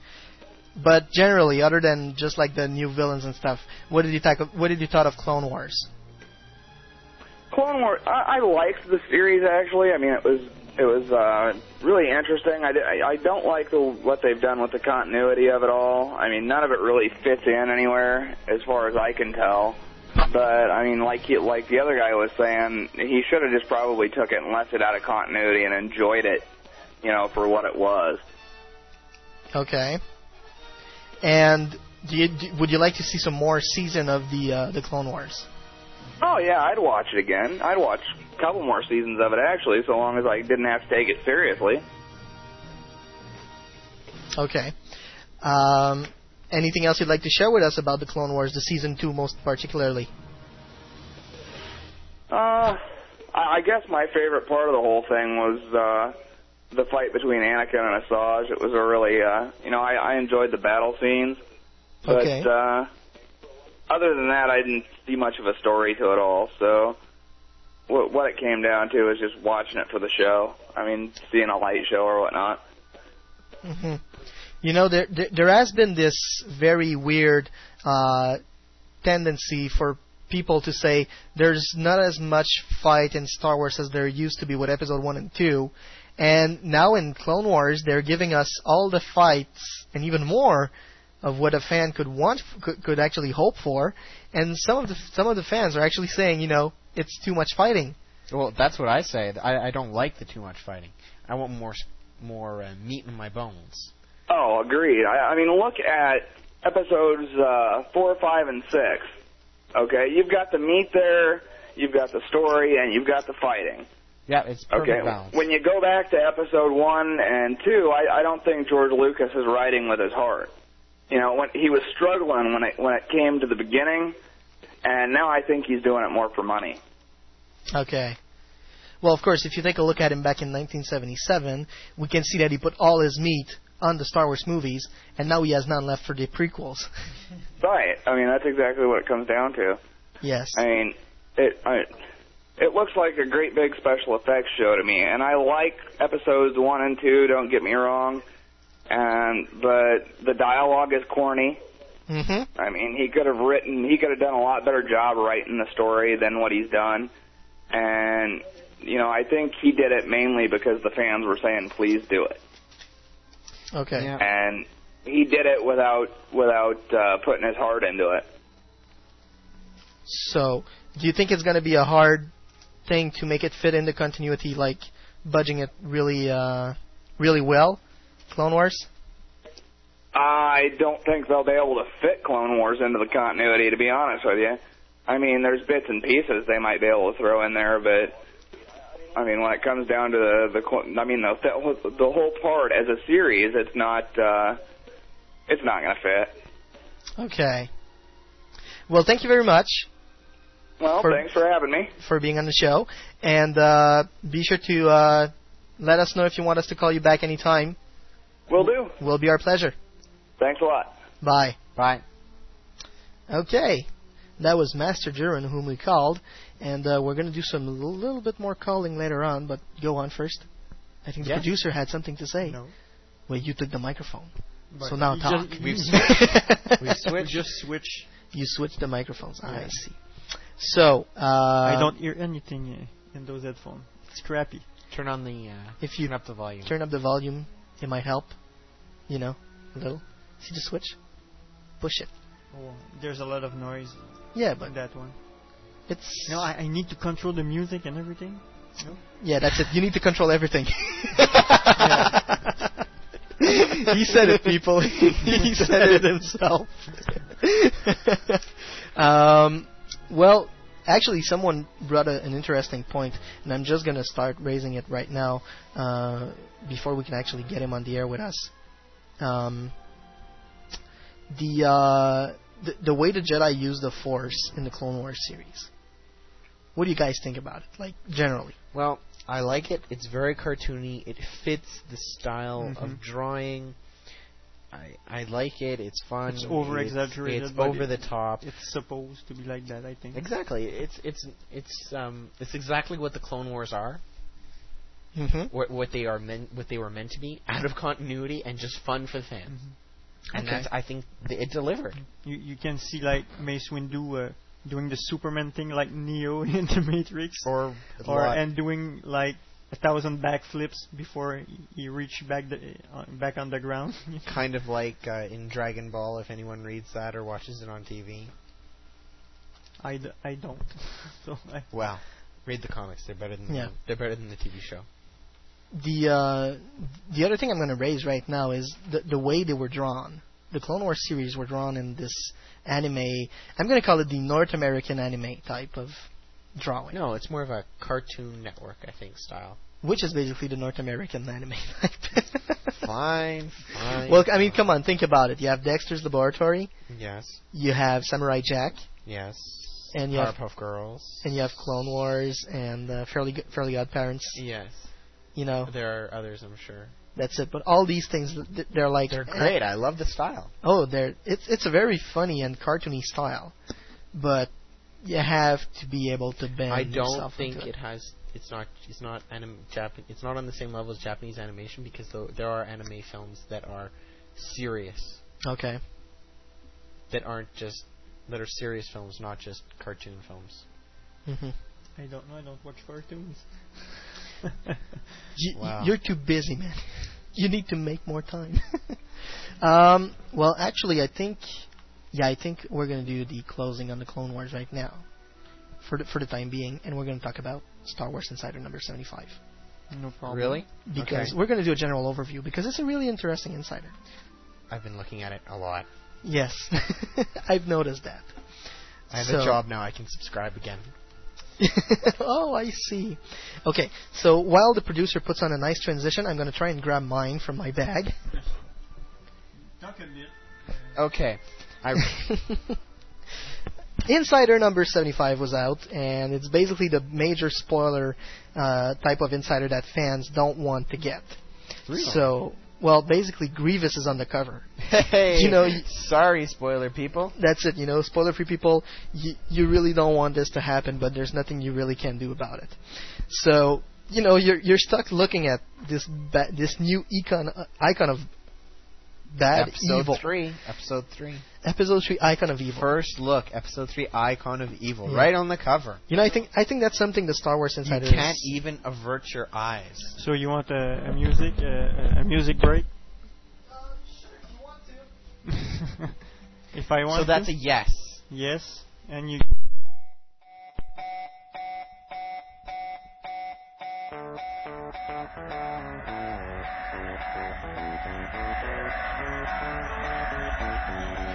But generally, other than just like the new villains and stuff, what did you think? Of, what did you thought of Clone Wars? Clone Wars. I, I liked the series actually. I mean, it was it was uh, really interesting. I, I I don't like the what they've done with the continuity of it all. I mean, none of it really fits in anywhere as far as I can tell. But I mean, like he, like the other guy was saying, he should have just probably took it and left it out of continuity and enjoyed it, you know, for what it was. Okay. And do you, do, would you like to see some more season of the uh, the Clone Wars? Oh yeah, I'd watch it again. I'd watch a couple more seasons of it actually, so long as I didn't have to take it seriously. Okay. Um, anything else you'd like to share with us about the Clone Wars, the season two most particularly? Uh, I I guess my favorite part of the whole thing was uh, the fight between Anakin and Asajj. It was a really, uh, you know, I, I enjoyed the battle scenes, but Okay. uh, other than that, I didn't see much of a story to it all. So, what, what it came down to is just watching it for the show. I mean, seeing a light show or whatnot. hmm You know, there, there there has been this very weird uh, tendency for people to say there's not as much fight in Star Wars as there used to be with Episode One and Two, and now in Clone Wars they're giving us all the fights and even more of what a fan could want could, could actually hope for, and some of the some of the fans are actually saying, you know, it's too much fighting. Well, that's what I say. I, I don't like the too much fighting. I want more more uh, meat in my bones. Oh, agreed. I, I mean, look at episodes uh, four, five, and six. Okay, you've got the meat there, you've got the story, and you've got the fighting. Yeah, it's perfect Okay. balance. When you go back to episode one and two, I, I don't think George Lucas is writing with his heart. You know, when he was struggling when it when it came to the beginning, and now I think he's doing it more for money. Okay. Well, of course, if you take a look at him back in 1977, we can see that he put all his meat on the Star Wars movies, and now he has none left for the prequels. Right. I mean, that's exactly what it comes down to. yes. I mean, it I, it looks like a great big special effects show to me, and I like episodes one and two. Don't get me wrong, and but the dialogue is corny. Mm-hmm. I mean, he could have written, he could have done a lot better job writing the story than what he's done. And, you know, I think he did it mainly because the fans were saying, please do it. Okay. And he did it without, without, uh, putting his heart into it. So, do you think it's going to be a hard thing to make it fit in the continuity, like budging it really, uh, really well? Clone Wars. I don't think they'll be able to fit Clone Wars into the continuity, to be honest with you. I mean, there's bits and pieces they might be able to throw in there, but I mean, when it comes down to the, the I mean, the the the whole part as a series, it's not, uh, it's not going to fit. Okay. Well, thank you very much Well, For- thanks for having me. for being on the show, and uh, be sure to uh, let us know if you want us to call you back anytime. Will do. Will be our pleasure. Thanks a lot. Bye. Bye. Okay. That was Master Duran whom we called, and uh, we're going to do some a little bit more calling later on, but go on first. I think the Yeah. producer had something to say. No. Well, you took the microphone. But so now talk. just- we've switched. We've switched. We just switch. You switched the microphones. I see. So, uh, I don't hear anything uh, in those headphones. It's crappy. Turn on the. Uh, If you turn up the volume. turn up the volume, it might help. You know, a little. See the switch? Push it. Oh, there's a lot of noise. Yeah, but that one. It's No, I, I need to control the music and everything. No? Yeah, that's it. You need to control everything. *laughs* he said it, people. *laughs* he said it himself. *laughs* um, well, actually, someone brought a, an interesting point, and I'm just going to start raising it right now uh, before we can actually get him on the air with us. Um, the, uh, the the way the Jedi use the Force in the Clone Wars series. What do you guys think about it? Like generally. Well, I like it. It's very cartoony. It fits the style Mhm. of drawing. I I like it. It's fun. It's over It's- exaggerated. It's, but over it- the top. It's supposed to be like that, I think. Exactly. It's it's it's um it's exactly what the Clone Wars are. Mm-hmm. What what they are meant what they were meant to be, out of continuity and just fun for the fans. And Okay. that's I think th- it delivered. You you can see like Mace Windu uh, doing the Superman thing like Neo *laughs* in the Matrix, or or and doing like thousand backflips before he- he reached back the uh, back on the ground. *laughs* Kind of like uh, in Dragon Ball, if anyone reads that or watches it on TV. I, d- I don't. *laughs* so I, Well, read the comics. They're better than Yeah. the, they're better than the TV show. The uh, the other thing I'm going to raise right now is the the way they were drawn. The Clone Wars series were drawn in this anime. I'm going to call it the North American anime type of drawing, No, it's more of a Cartoon Network, I think, style. which is basically the North American *laughs* anime type. Fine, fine. well, I mean, come on, think about it. You have Dexter's Laboratory, Yes, you have Samurai Jack, yes. and you have Powerpuff Girls. and you have Clone Wars and uh, Fairly G- Fairly Odd Parents. Yes. You know, There are others, I'm sure. that's it. But all these things, they're like They're great. I love the style. Oh, they're it's it's a very funny and cartoony style, but you have to be able to bend. I don't yourself think into it has. It's not. It's not anim, Japan. It's not on the same level as Japanese animation because though there are anime films that are serious, Okay. that aren't just that are serious films, not just cartoon films. hmm I don't know. I don't watch cartoons. *laughs* You, Wow. You're too busy, man. You need to make more time. *laughs* um, well, actually, I think, yeah, I think we're gonna do the closing on the Clone Wars right now, for the, for the time being, and we're gonna talk about Star Wars Insider number seventy-five No problem. Really? because Okay. we're gonna do a general overview because it's a really interesting insider. I've been looking at it a lot. Yes, *laughs* I've noticed that. I have So- a job now. I can subscribe again. *laughs* oh, I see. Okay, so while the producer puts on a nice transition, I'm going to try and grab mine from my bag. Okay. I *laughs* Insider number 75 was out, and it's basically the major spoiler uh, type of insider that fans don't want to get. Really? So, well, basically, Grievous is on the cover. Hey, You know, y- sorry, spoiler people. That's it, you know, spoiler free people, you, you really don't want this to happen, but there's nothing you really can do about it. So, you know, you're you're stuck looking at this ba- this new icon uh, icon of bad episode evil. three. Episode three. Episode 3 icon of evil. First look, episode three, icon of evil, Yeah. right on the cover. You know, I think I think that's something the Star Wars You can't even avert your eyes. So you want a, a music uh, a music break? Sure, *laughs* if I want to. So that's to? a yes. yes, and you. No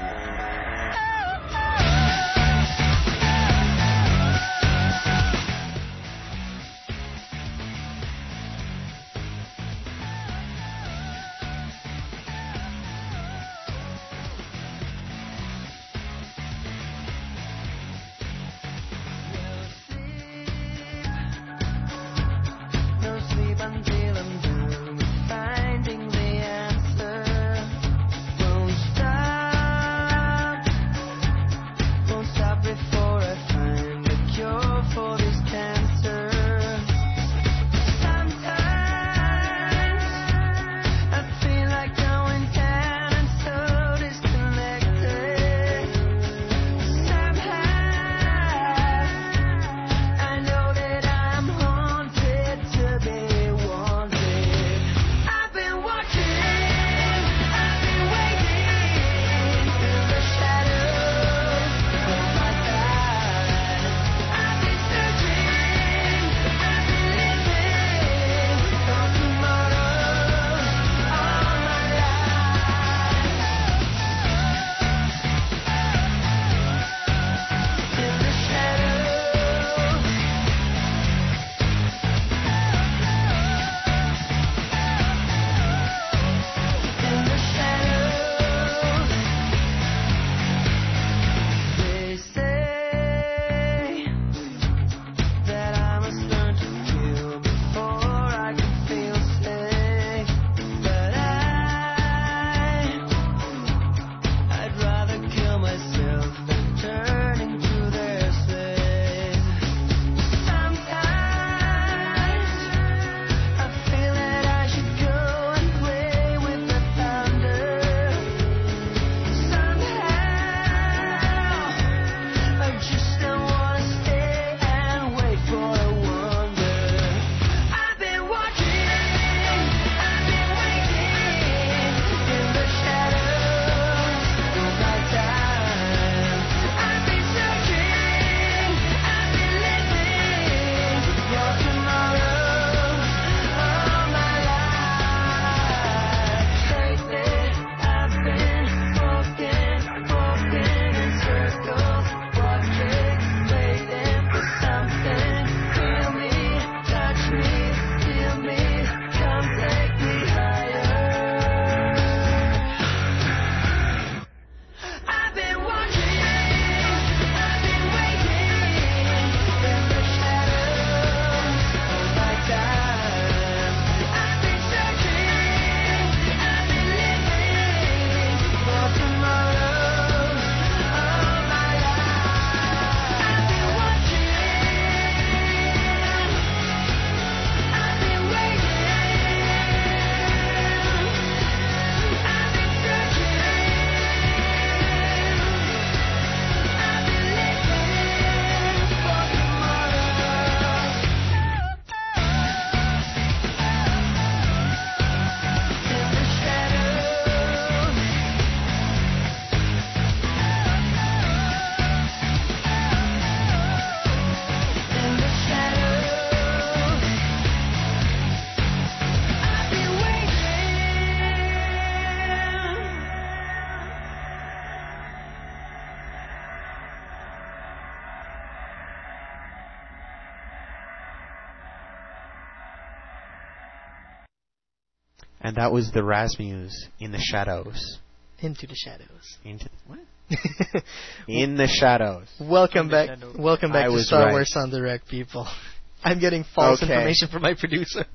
And that was the Rasmus in the shadows. Into the shadows. Into what? *laughs* in the shadows. Welcome the back. shadows. Welcome back I to Star right. Wars en Direct, people. *laughs* I'm getting false Okay. information from my producer.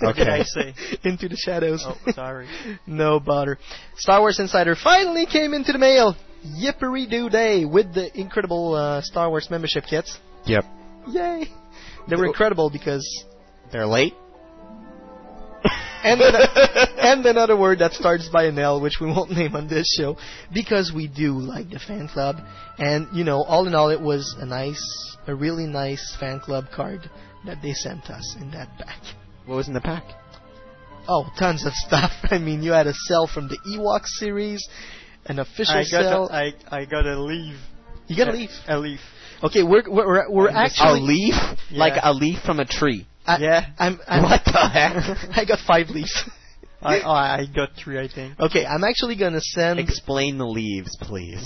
What *laughs* did Okay. I say? Into the shadows. Oh, sorry. no bother. Star Wars Insider finally came into the mail. Yippery doo day with the incredible uh, Star Wars membership kits. Yep. Yay! They were incredible because They're late. And *laughs* and another word that starts by an L, which we won't name on this show, because we do like the fan club, and you know, all in all, it was a nice, a really nice fan club card that they sent us in that pack. What was in the pack? Oh, tons of stuff. *laughs* I mean, you had a cell from the Ewok series, an official cell. I got cell. a, I I got a leaf. you got a a- leaf. A leaf. Okay, we're we're we're, we're actually a leaf? Yeah. Like a leaf from a tree. I, Yeah. I'm, I'm What the heck? *laughs* I got five leaves. I oh, I got three, I think. Okay, I'm actually gonna send. Explain the leaves, please.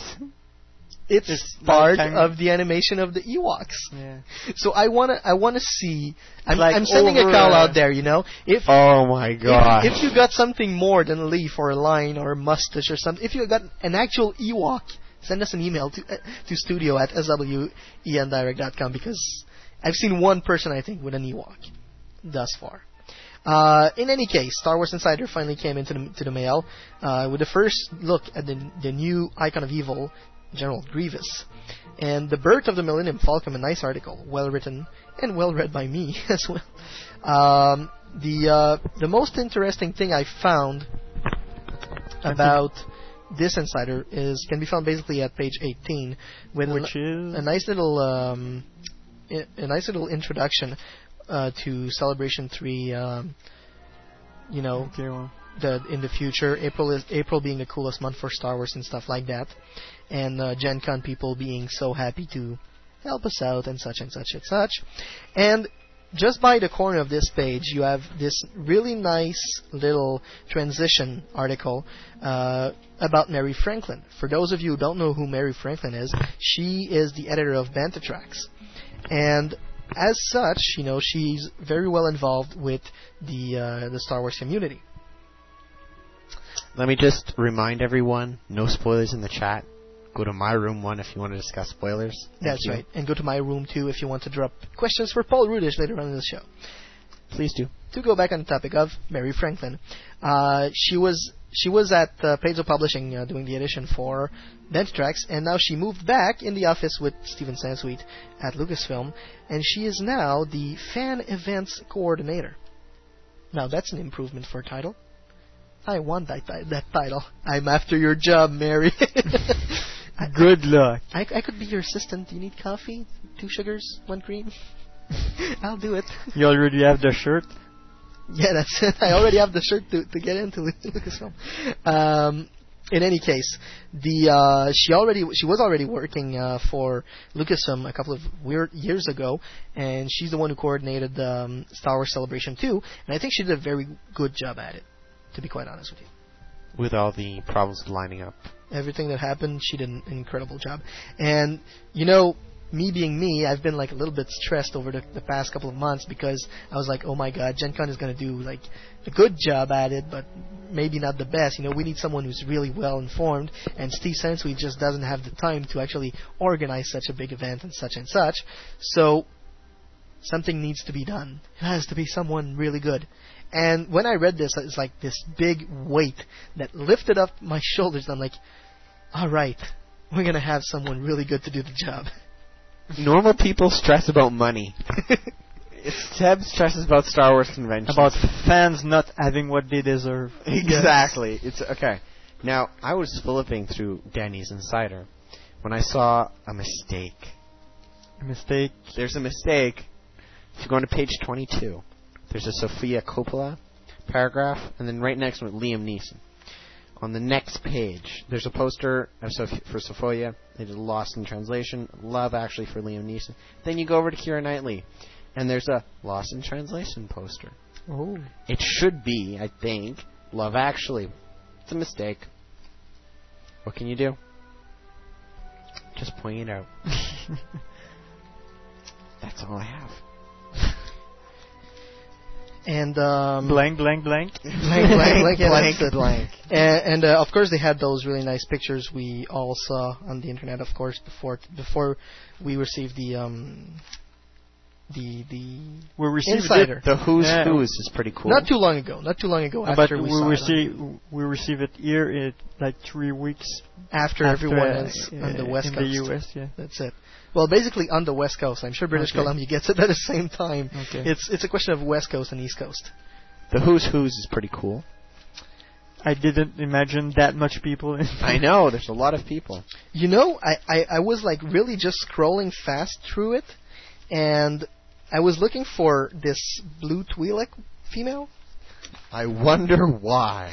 it's, it's part nighttime- of the animation of the Ewoks. Yeah. So I wanna I wanna see. I'm, Like I'm sending a call out there. You know, if Oh my god. if, if you got something more than a leaf or a line or a mustache or something, if you got an actual Ewok, send us an email to uh, to studio at swendirect.com because I've seen one person I think with an Ewok thus far. Uh, in any case, Star Wars Insider finally came into the, to the mail uh, with the first look at the the new icon of evil, General Grievous, and the birth of the Millennium Falcon. A nice article, well written and well read by me *laughs* as well. Um, the uh, the most interesting thing I found about this insider is can be found basically at page 18 with Which an- is a nice little um, a nice little introduction uh, to Celebration 3 um, you know okay, well, the in the future April is April being the coolest month for Star Wars and stuff like that and uh, Gen Con people being so happy to help us out and such and such and such and just by the corner of this page you have this really nice little transition article uh, about Mary Franklin. For those of you who don't know who Mary Franklin is, she is the editor of Bantha Tracks. And as such, you know, she's very well involved with the uh, the Star Wars community. Let me just remind everyone, no spoilers in the chat. Go to my room one if you want to discuss spoilers. Thank That's you. right. And go to my room too if you want to drop questions for Paul Rudish later on in the show. Please do. To go back on the topic of Mary Franklin, uh, she was she was at uh, Paizo Publishing uh, doing the edition for Tracks, and now she moved back in the office with Steven Sansweet at Lucasfilm, and she is now the fan events coordinator. Now that's an improvement for a title. I want that ti- that title. I'm after your job, Mary. *laughs* I- Good luck. I, I could be your assistant. Do you need coffee? Two sugars, one cream. *laughs* I'll do it. You already have the shirt. Yeah, that's it. I already have the shirt to, to get into Lucasfilm. Um, in any case, the uh, she already she was already working uh, for Lucasfilm a couple of weird years ago, and she's the one who coordinated um, Star Wars Celebration 2, and I think she did a very good job at it. To be quite honest with you, With all the problems lining up. everything that happened, she did an incredible job. And you know, me being me, I've been like a little bit stressed over the, the past couple of months because I was like, oh my god, Gen Con is going to do like a good job at it, but maybe not the best. You know, we need someone who's really well informed, and Steve Sansweet just doesn't have the time to actually organize such a big event and such and such. So something needs to be done. It has to be someone really good. And when I read this, it's like this big weight that lifted up my *laughs* shoulders. I'm like, all right, we're gonna have someone really good to do the job. *laughs* Normal people stress about money. *laughs* Seb stresses about Star Wars conventions. About fans not having what they deserve. *laughs* exactly. It's okay. Now I was flipping through Danny's Insider when I saw a mistake. A mistake. There's a mistake. If you go on to page 22, there's a Sofia Coppola paragraph, and then right next to it, Liam Neeson. On the next page, there's a poster of Soph- for Sofia. They did Lost in Translation. Love actually for Liam Neeson. Then you go over to Keira Knightley, and there's a Lost in Translation poster. Oh. It should be, I think, Love Actually. It's a mistake. What can you do? Just point it out. *laughs* That's all I have. And um, blank, blank, *laughs* blank, blank, blank, blank, yeah, Blank, that's it. blank. *laughs* And, and uh, of course, they had those really nice pictures we all saw on the internet. Of course, before before we received the um, the the We received insider. it. The Who's Yeah. Who's is pretty cool. Not too long ago. Not too long ago. Uh, After but we, we saw it. we receive it here it like three weeks after, everyone else uh, on the west in coast. the US. Yeah. That's it. Well, basically on the west coast. I'm sure British Okay. Columbia gets it *laughs* at the same time. Okay. It's it's a question of west coast and east coast. The Who's Who's is pretty cool. I didn't imagine that much people. In I *laughs* know. There's a lot of people. You know, I, I, I was like really just scrolling fast through it, and I was looking for this blue Twi'lek female, I wonder why.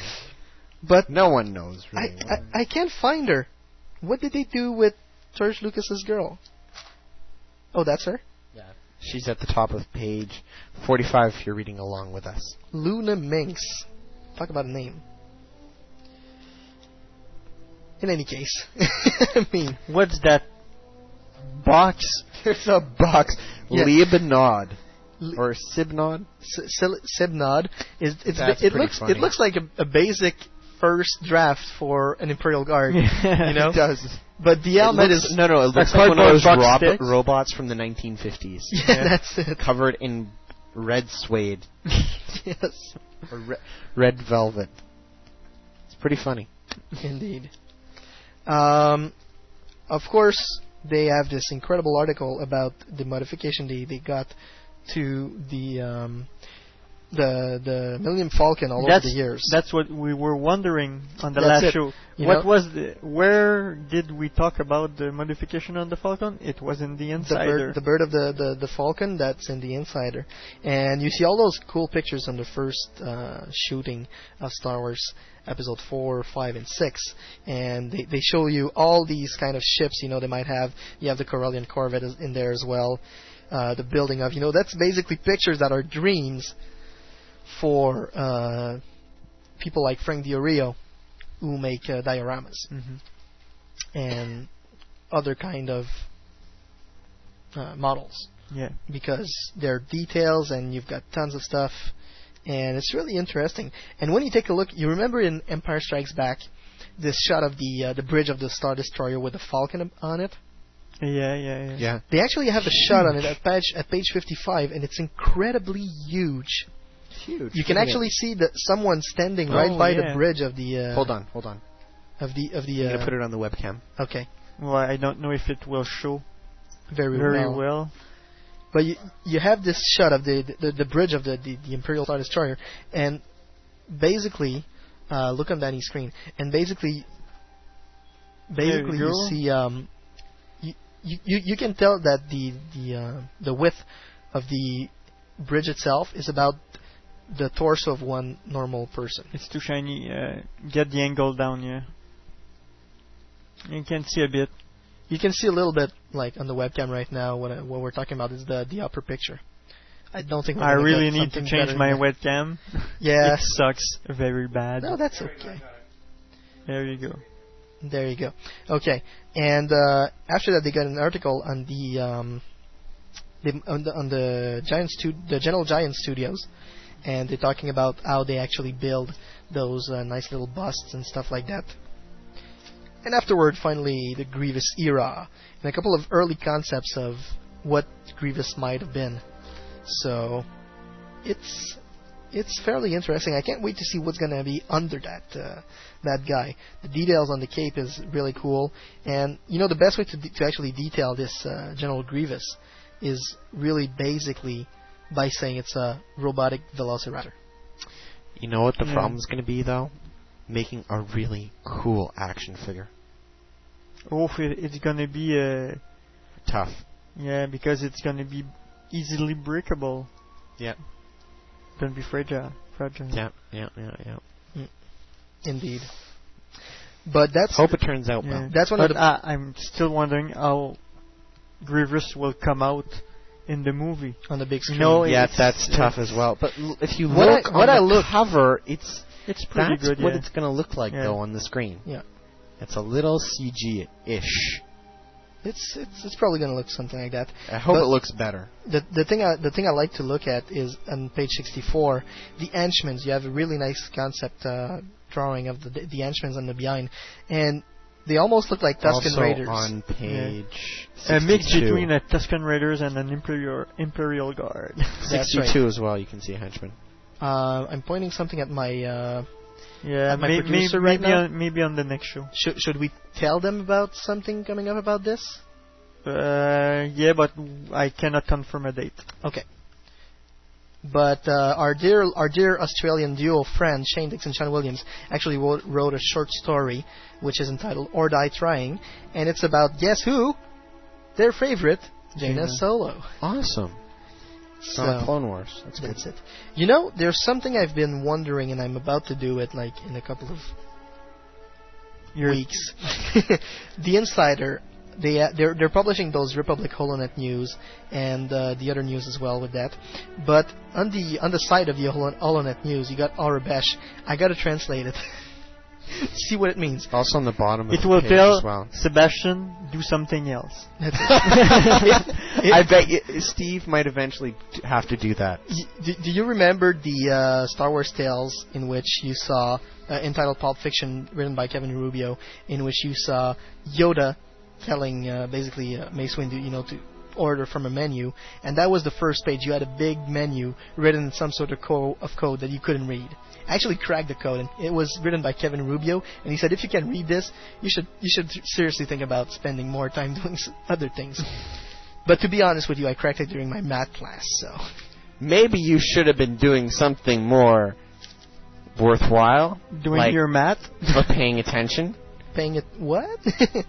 but No one knows I, really. why. I I can't find her. What did they do with George Lucas's girl? Oh, that's her, Yeah. She's at the top of page 45 if you're reading along with us. Luna Minx. Talk about a name. In any case, *laughs* I mean, What's that box? *laughs* There's a box. Yeah. Leibnod. Or Sibnod. S- Sibnod is it's That's it looks funny. it looks like a, a basic first draft for an Imperial Guard. *laughs* you know, It does. But the looks- is no, no. It looks like one of those rob- robots from the 1950s, *laughs* yeah, that's it. covered in red suede *laughs* yes, or re- red velvet. It's pretty funny. indeed. Um, of course, they have this incredible article about the modification they, they got to the um, the the Millennium Falcon all that's over the years. that's what we were wondering on the That's last it. show. You what know- was the where did we talk about the modification on the Falcon? It was in the the insider. bird, the bird of the, the, the falcon that's in the insider and you see all those cool pictures on the first uh, shooting of star wars episode 4 5 and 6 and they, they show you all these kind of ships you know they might have you have the corellian corvette in there as well uh, the building of you know that's basically pictures that are dreams for uh, people like frank diorio who make uh, dioramas Mhm. and other kind of uh, models Yeah. because they're details and you've got tons of stuff and it's really interesting. And when you take a look, you remember in Empire Strikes Back this shot of the uh, the bridge of the Star Destroyer with the Falcon on it. Yeah, yeah, yeah. Yeah. They actually have a shot on it at page at page 55 and it's incredibly huge. Huge. You can actually see that someone standing right Oh, by yeah. the bridge of the uh, Hold on, hold on. of the of the I'm gonna uh, put it on the webcam. okay Well, I don't know if it will show very, very well. well. But you you have this shot of the the, the bridge of the, the, the Imperial Star Destroyer, and basically, uh, look on Danny's screen, and basically, basically you you, see um, you, you you you can tell that the the uh, the width of the bridge itself is about the torso of one normal person. It's too shiny. Uh, get the angle down, yeah. You can see a bit. You can see a little bit like on the webcam right now. What what we're talking about is the the upper picture. I don't think we're I really need to change my webcam. *laughs* Yeah. it sucks very bad. No, that's okay. There you go. There you go. Okay, and uh, after that, they got an article on the um, the on the, on the Giant stu- the General Giant Studios, and they're talking about how they actually build those uh, nice little busts and stuff like that. And afterward, finally, the Grievous era, and a couple of early concepts of what Grievous might have been. So, it's it's fairly interesting. I can't wait to see what's gonna be under that uh, that guy. The details on the cape is really cool, and you know the best way to de- to actually detail this uh, General Grievous is really basically by saying it's a robotic Velociraptor. You know what the Yeah. problem's going to be though? Making a really cool action figure. Oh, it's gonna be uh, Tough. yeah, because it's gonna be easily breakable. Yeah. Gonna be fragile. Fragile. Yeah, yeah, yeah, yeah. Indeed. But that's Hope it turns out Yeah. well. That's one but of the- uh, I'm still wondering how Grievous will come out in the movie. on the big screen. No, yeah, it's- that's it's- tough as well. But l- if you What look I- what on I the look- cover, it's It's pretty that's good. what yeah. it's going to look like Yeah. though on the screen. Yeah. It's a little CG-ish. it's it's it's probably going to look something like that. I hope But it looks better. The the thing I, the thing I like to look at is on page 64, the Henchmans. You have a really nice concept uh, drawing of the the Henchmans on the behind, and they almost look like Tusken also Raiders. on page A mix between a Tusken Raiders and an Imperial Imperial Guard. 62 right. as well. You can see a henchman. Uh, I'm pointing something at my uh, Yeah, at my may- producer may- right maybe now. on, maybe on the next show. Should should we tell them about something coming up about this? Uh, yeah, but I cannot confirm a date. Okay. But uh, our dear our dear Australian duo friend Shane Dix and Sean Williams actually wrote, wrote a short story which is entitled "Or Die Trying," and it's about guess who? Their favorite, Jaina Jaina. Solo. Awesome. *laughs* It's not Clone Wars. That's good. That's it. You know, there's something I've been wondering, and I'm about to do it like in a couple of weeks. *laughs* the Insider, they uh, they're they're publishing those Republic Holonet news and uh, the other news as well with that. But on the on the side of the Holonet news, you got Aurebesh. I gotta translate it. *laughs* See what it means. Also on the bottom of It the will page tell as well. Sebastian do something else. *laughs* It. It- I bet you, Steve might eventually have to do that. Y- Do, do you remember the uh, Star Wars tales in which you saw, uh, entitled Pulp Fiction, written by Kevin Rubio, in which you saw Yoda telling uh, basically uh, Mace Windu, you know, to order from a menu, and that was the first page. You had a big menu written in some sort of, co- of code that you couldn't read. I actually cracked the code, and it was written by Kevin Rubio, and he said, if you can read this, you should you should seriously think about spending more time *laughs* doing s- other things. But to be honest with you, I cracked it during my math class, so. Maybe you should have been doing something more worthwhile. Doing like, your math? or paying attention. paying it what? *laughs*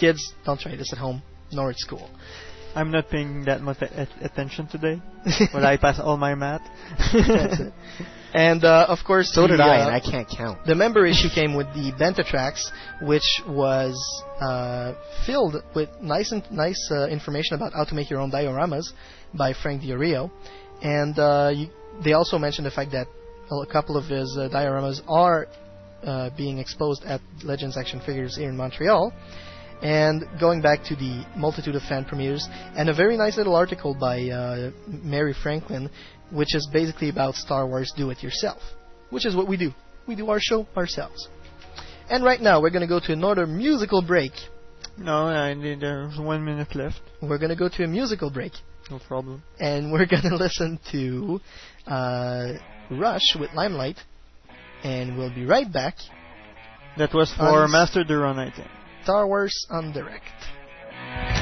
Kids, don't try this at home nor at school. I'm not paying that much a- a- attention today, *laughs* but I pass all my math. That's it. And uh, of course, So the, did I, uh, and I can't count. The member issue came with the Bantha Tracks, which was uh, filled with nice and nice uh, information about how to make your own dioramas by Frank Diorio, and uh, you, they also mentioned the fact that a couple of his uh, dioramas are uh, being exposed at Legends Action Figures here in Montreal. And going back to the multitude of fan premieres, and a very nice little article by uh, Mary Franklin, which is basically about Star Wars Do It Yourself, which is what we do. We do our show ourselves. And right now, we're going to go to another musical break. No, I need, there's one minute left. We're going to go to a musical break, No problem. and we're going *laughs* to listen to uh, Rush with Limelight, and we'll be right back. That was for Master Duron, I think. Star Wars en Direct.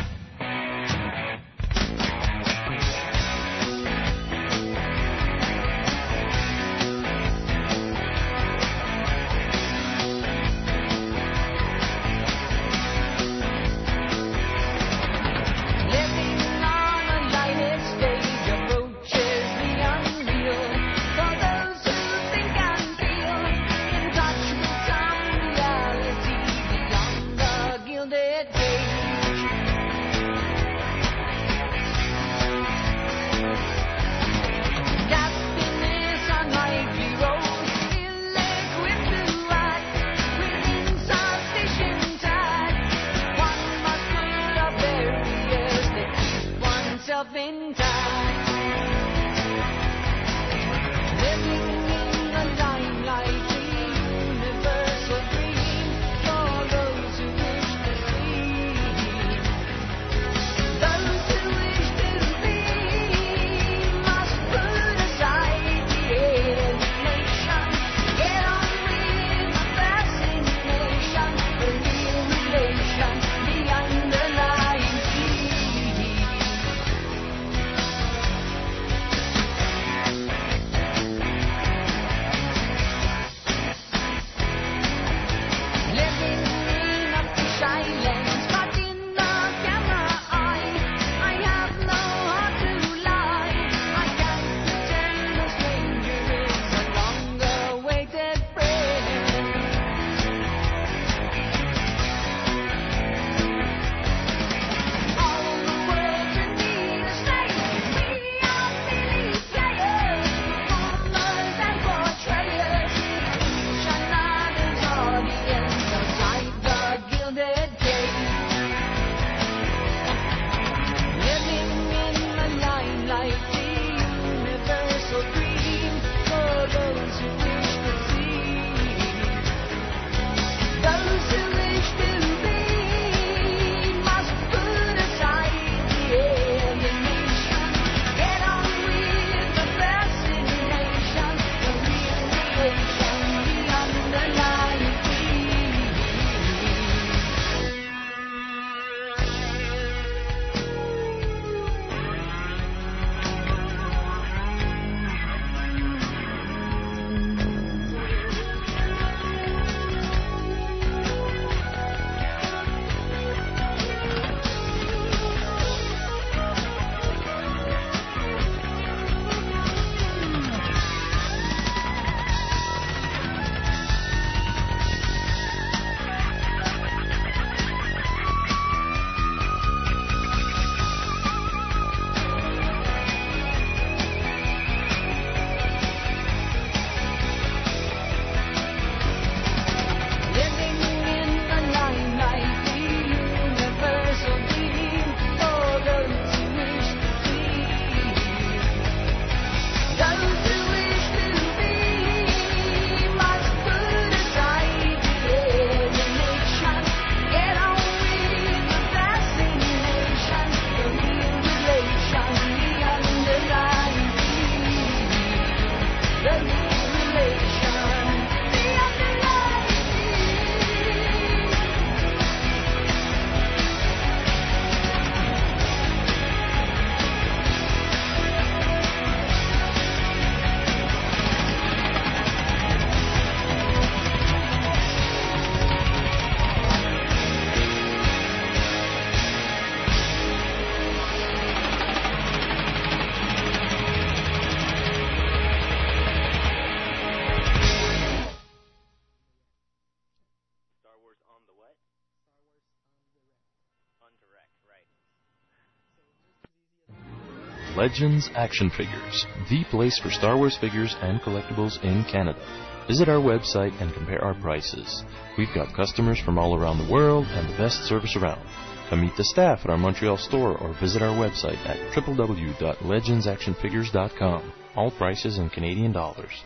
Legends Action Figures, the place for Star Wars figures and collectibles in Canada. Visit our website and compare our prices. We've got customers from all around the world and the best service around. Come meet the staff at our Montreal store or visit our website at www.legendsactionfigures.com. All prices in Canadian dollars.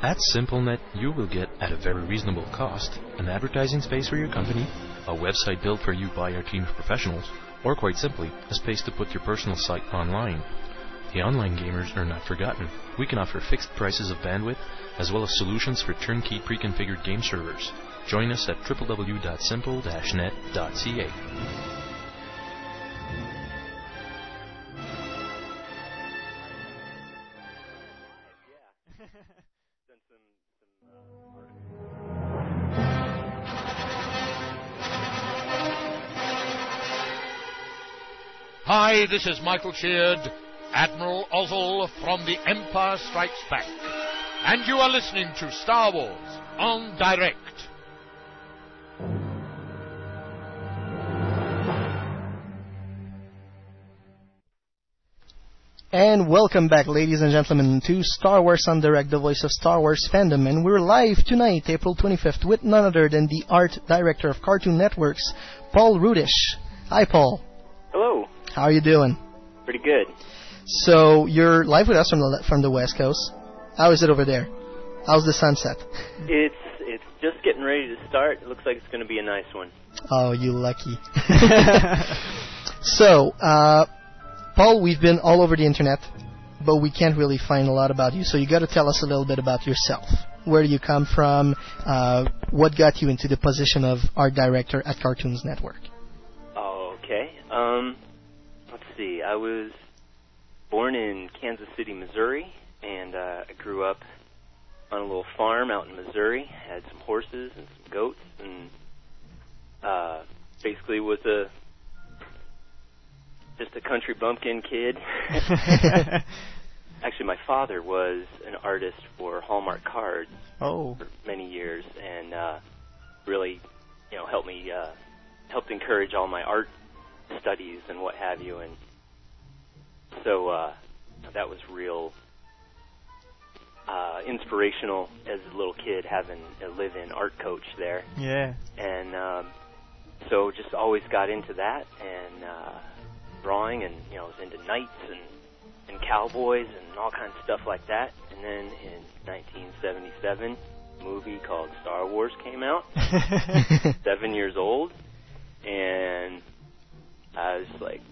At SimpleNet, you will get, at a very reasonable cost, an advertising space for your company, a website built for you by our team of professionals, or quite simply, a space to put your personal site online. The online gamers are not forgotten. We can offer fixed prices of bandwidth, as well as solutions for turnkey pre-configured game servers. Join us at www.simple-net.ca. Hi, this is Michael Sheard, Admiral Ozzel from The Empire Strikes Back. And you are listening to Star Wars en Direct. And welcome back, ladies and gentlemen, to Star Wars en Direct, the voice of Star Wars fandom. And we're live tonight, April 25th, with none other than the art director of Cartoon Networks, Paul Rudish. Hi, Paul. How are you doing? Pretty good. So you're live with us from the from the West Coast. How is it over there? How's the sunset? It's it's just getting ready to start. It looks like it's going to be a nice one. Oh, you lucky. *laughs* so, uh, Paul, we've been all over the internet, but we can't really find a lot about you. So you got to tell us a little bit about yourself. Where do you come from? Uh, what got you into the position of art director at Cartoons Network? Okay. Um, see. I was born in Kansas City, Missouri, and uh, I grew up on a little farm out in Missouri. Had some horses and some goats, and uh, basically was a just a country bumpkin kid. *laughs* Actually, my father was an artist for Hallmark cards Oh. for many years, and uh, really, you know, helped me uh, helped encourage all my art studies and what have you, and so uh, that was real uh, inspirational as a little kid having a live-in art coach there, Yeah. and um, so just always got into that and uh, drawing, and you know, was into knights and and cowboys and all kinds of stuff like that. And then in 1977, a movie called Star Wars came out. *laughs* Seven years old, and I was like,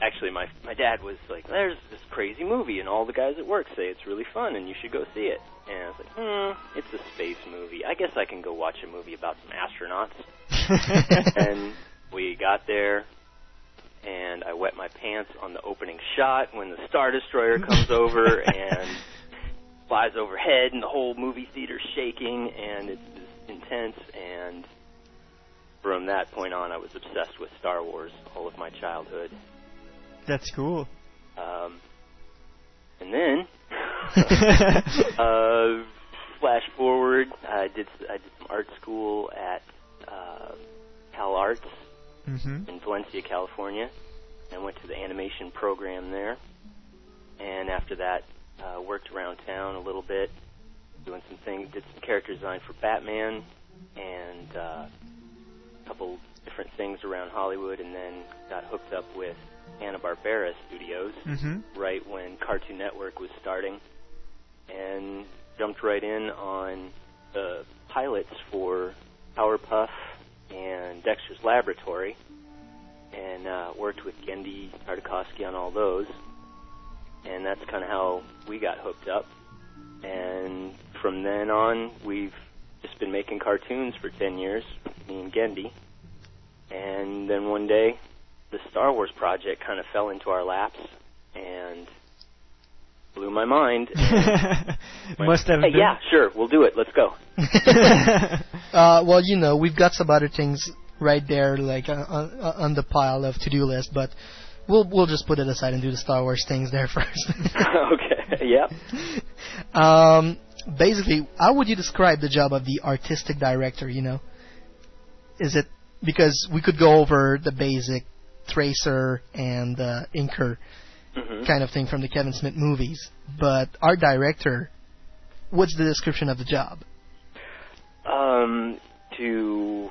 actually, my my dad was like, "There's this crazy movie, and all the guys at work say it's really fun, and you should go see it." And I was like, "Hmm, it's a space movie. I guess I can go watch a movie about some astronauts." *laughs* and we got there, and I wet my pants on the opening shot when the Star Destroyer comes over and *laughs* flies overhead, and the whole movie theater's shaking, and it's intense. And from that point on, I was obsessed with Star Wars all of my childhood. That's cool. Um, and then, *laughs* uh, flash forward, I did I did some art school at uh, Cal Arts Mm-hmm. in Valencia, California, and went to the animation program there. And after that, uh, worked around town a little bit, doing some things, did some character design for Batman, and uh, a couple different things around Hollywood, and then got hooked up with Hanna Barbera Studios Mhm. right when Cartoon Network was starting, and jumped right in on the pilots for Powerpuff and Dexter's Laboratory, and uh, worked with Genndy Tartakovsky on all those. And that's kind of how we got hooked up. And from then on, we've just been making cartoons for 10 years, me and Genndy. And then one day, the Star Wars project kind of fell into our laps and blew my mind. *laughs* went, Must have hey, been. yeah, sure, we'll do it. Let's go. *laughs* Uh, well, you know, we've got some other things right there, like uh, on, uh, on the pile of to-do list, but we'll we'll just put it aside and do the Star Wars things there *laughs* first. okay. Yep. um, basically, how would you describe the job of the artistic director? You know, is it because we could go over the basic tracer and uh, inker Mhm. kind of thing from the Kevin Smith movies, but art director, what's the description of the job? Um, to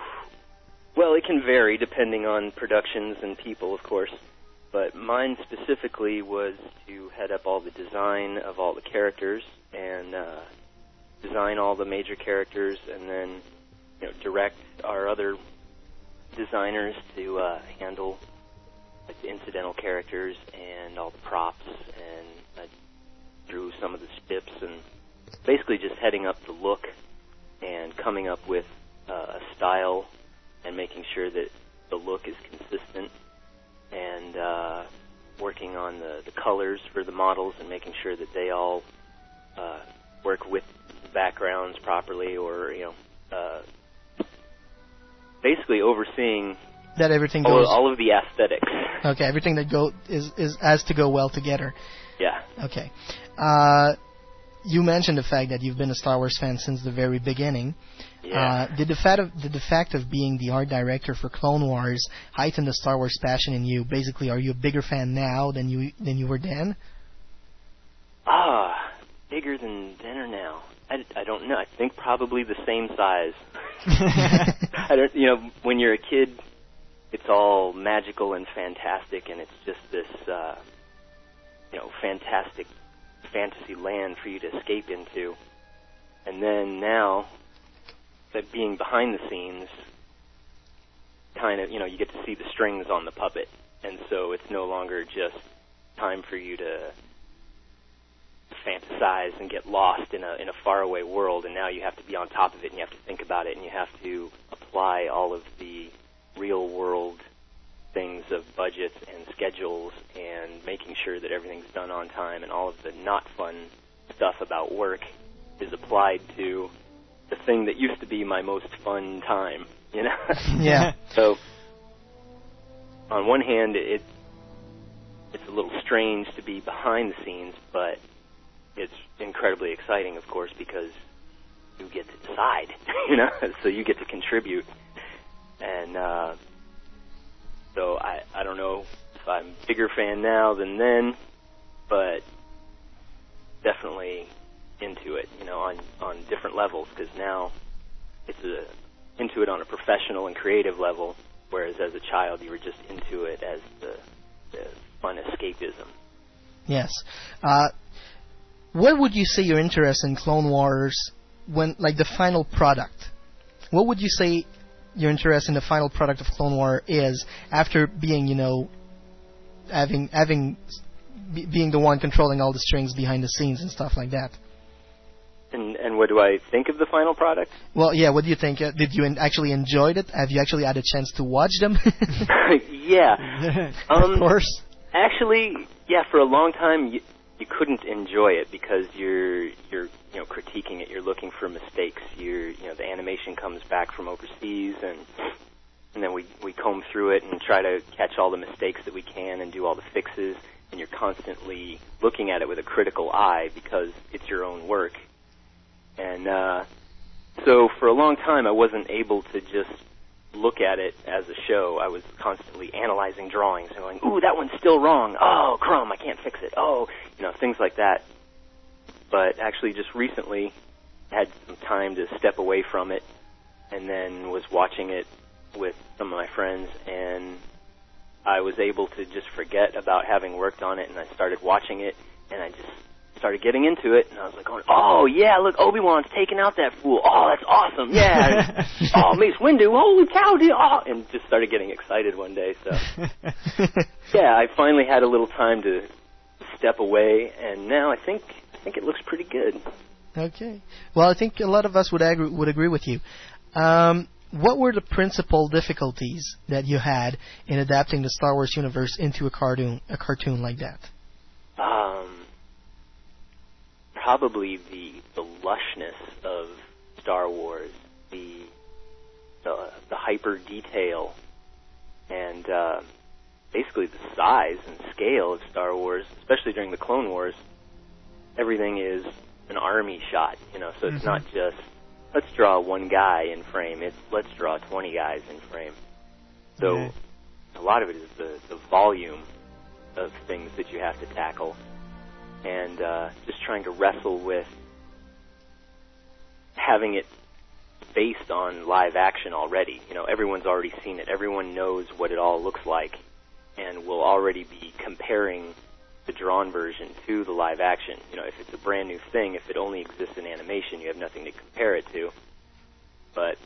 well, it can vary depending on productions and people, of course. But mine specifically was to head up all the design of all the characters and uh, design all the major characters, and then you know direct our other designers to uh, handle the incidental characters and all the props, and I drew some of the spips and basically just heading up the look and coming up with uh, a style and making sure that the look is consistent and uh, working on the, the colors for the models and making sure that they all uh, work with the backgrounds properly or, you know, uh, basically overseeing That everything all, goes all of the aesthetics. okay. Everything that go is is has to go well together. Yeah. Okay. Uh, you mentioned the fact that you've been a Star Wars fan since the very beginning. Yeah. Uh, did the fact of did the fact of being the art director for Clone Wars heighten the Star Wars passion in you? Basically, are you a bigger fan now than you than you were then? Ah, bigger than then or now? I, I don't know. I think probably the same size. *laughs* *laughs* I don't. You know, when you're a kid, it's all magical and fantastic, and it's just this, uh, you know, fantastic fantasy land for you to escape into. And then now, that being behind the scenes, kind of, you know, you get to see the strings on the puppet, and so it's no longer just time for you to fantasize and get lost in a in a faraway world and now you have to be on top of it and you have to think about it and you have to apply all of the real world things of budgets and schedules and making sure that everything's done on time and all of the not fun stuff about work is applied to the thing that used to be my most fun time, you know? *laughs* Yeah. *laughs* so on one hand it it's a little strange to be behind the scenes, but it's incredibly exciting, of course, because you get to decide, *laughs* you know, so you get to contribute. And uh, so I I don't know if I'm a bigger fan now than then, but definitely into it, you know, on on different levels because now it's a into it on a professional and creative level, whereas as a child you were just into it as the, the fun escapism. Yes. Uh, what would you say your interest in Clone Wars when, like, the final product? What would you say your interest in the final product of Clone War is after being, you know, having having be, being the one controlling all the strings behind the scenes and stuff like that? And and what do I think of the final product? Well, yeah. What do you think? Uh, did you actually enjoy it? Have you actually had a chance to watch them? *laughs* yeah. *laughs* Um, of course. Actually, yeah. For a long time, you, couldn't enjoy it because you're you're you know critiquing it. You're looking for mistakes. You're you know the animation comes back from overseas and and then we we comb through it and try to catch all the mistakes that we can and do all the fixes. And you're constantly looking at it with a critical eye because it's your own work. And uh, so for a long time, I wasn't able to just look at it as a show. I was constantly analyzing drawings and going, "Ooh, that one's still wrong. Oh, crumb, I can't fix it. Oh, you know, things like that." But actually, just recently, had some time to step away from it, and then was watching it with some of my friends, and I was able to just forget about having worked on it, and I started watching it, and I just started getting into it, and I was like going, "Oh yeah, look, Obi Wan's taking out that fool. Oh, that's awesome. Yeah. *laughs* oh, Mace Windu. Holy cow, dude. Oh, and just started getting excited one day. So *laughs* yeah, I finally had a little time to step away, and now I think I think it looks pretty good. Okay. Well, I think a lot of us would agree, would agree with you. Um, what were the principal difficulties that you had in adapting the Star Wars universe into a cartoon, a cartoon like that? Um, probably the the lushness of Star Wars, the the, the hyper detail, and uh, basically the size and scale of Star Wars, especially during the Clone Wars. Everything is an army shot, you know, so it's Mhm. not just let's draw one guy in frame. It's let's draw 20 guys in frame. So Yeah. a lot of it is the, the volume of things that you have to tackle, and uh, just trying to wrestle with having it based on live action already. You know, everyone's already seen it. Everyone knows what it all looks like, and will already be comparing the drawn version to the live action. You know, if it's a brand new thing, if it only exists in animation, you have nothing to compare it to. But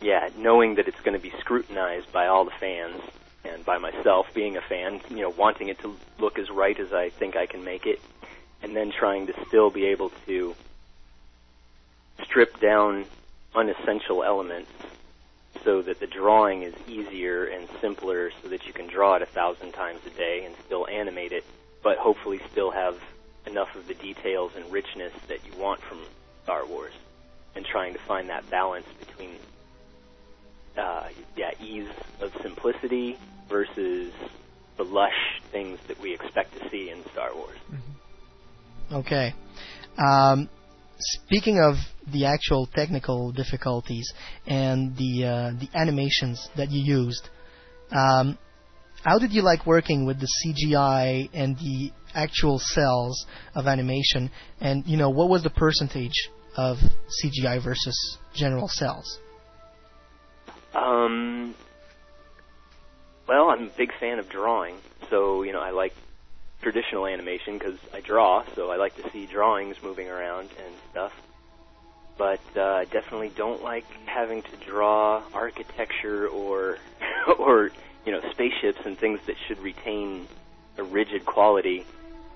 yeah, knowing that it's going to be scrutinized by all the fans and by myself being a fan, you know, wanting it to look as right as I think I can make it, and then trying to still be able to strip down unessential elements so that the drawing is easier and simpler so that you can draw it a thousand times a day and still animate it, but hopefully still have enough of the details and richness that you want from Star Wars. And trying to find that balance between uh, yeah, ease of simplicity versus the lush things that we expect to see in Star Wars. Okay. Um, speaking of the actual technical difficulties and the uh, the animations that you used, um, how did you like working with the CGI and the actual cells of animation? And you know, what was the percentage of CGI versus general cells? Um, well, I'm a big fan of drawing, so you know I like traditional animation because I draw, so I like to see drawings moving around and stuff. But uh, I definitely don't like having to draw architecture or *laughs* or you know spaceships and things that should retain a rigid quality.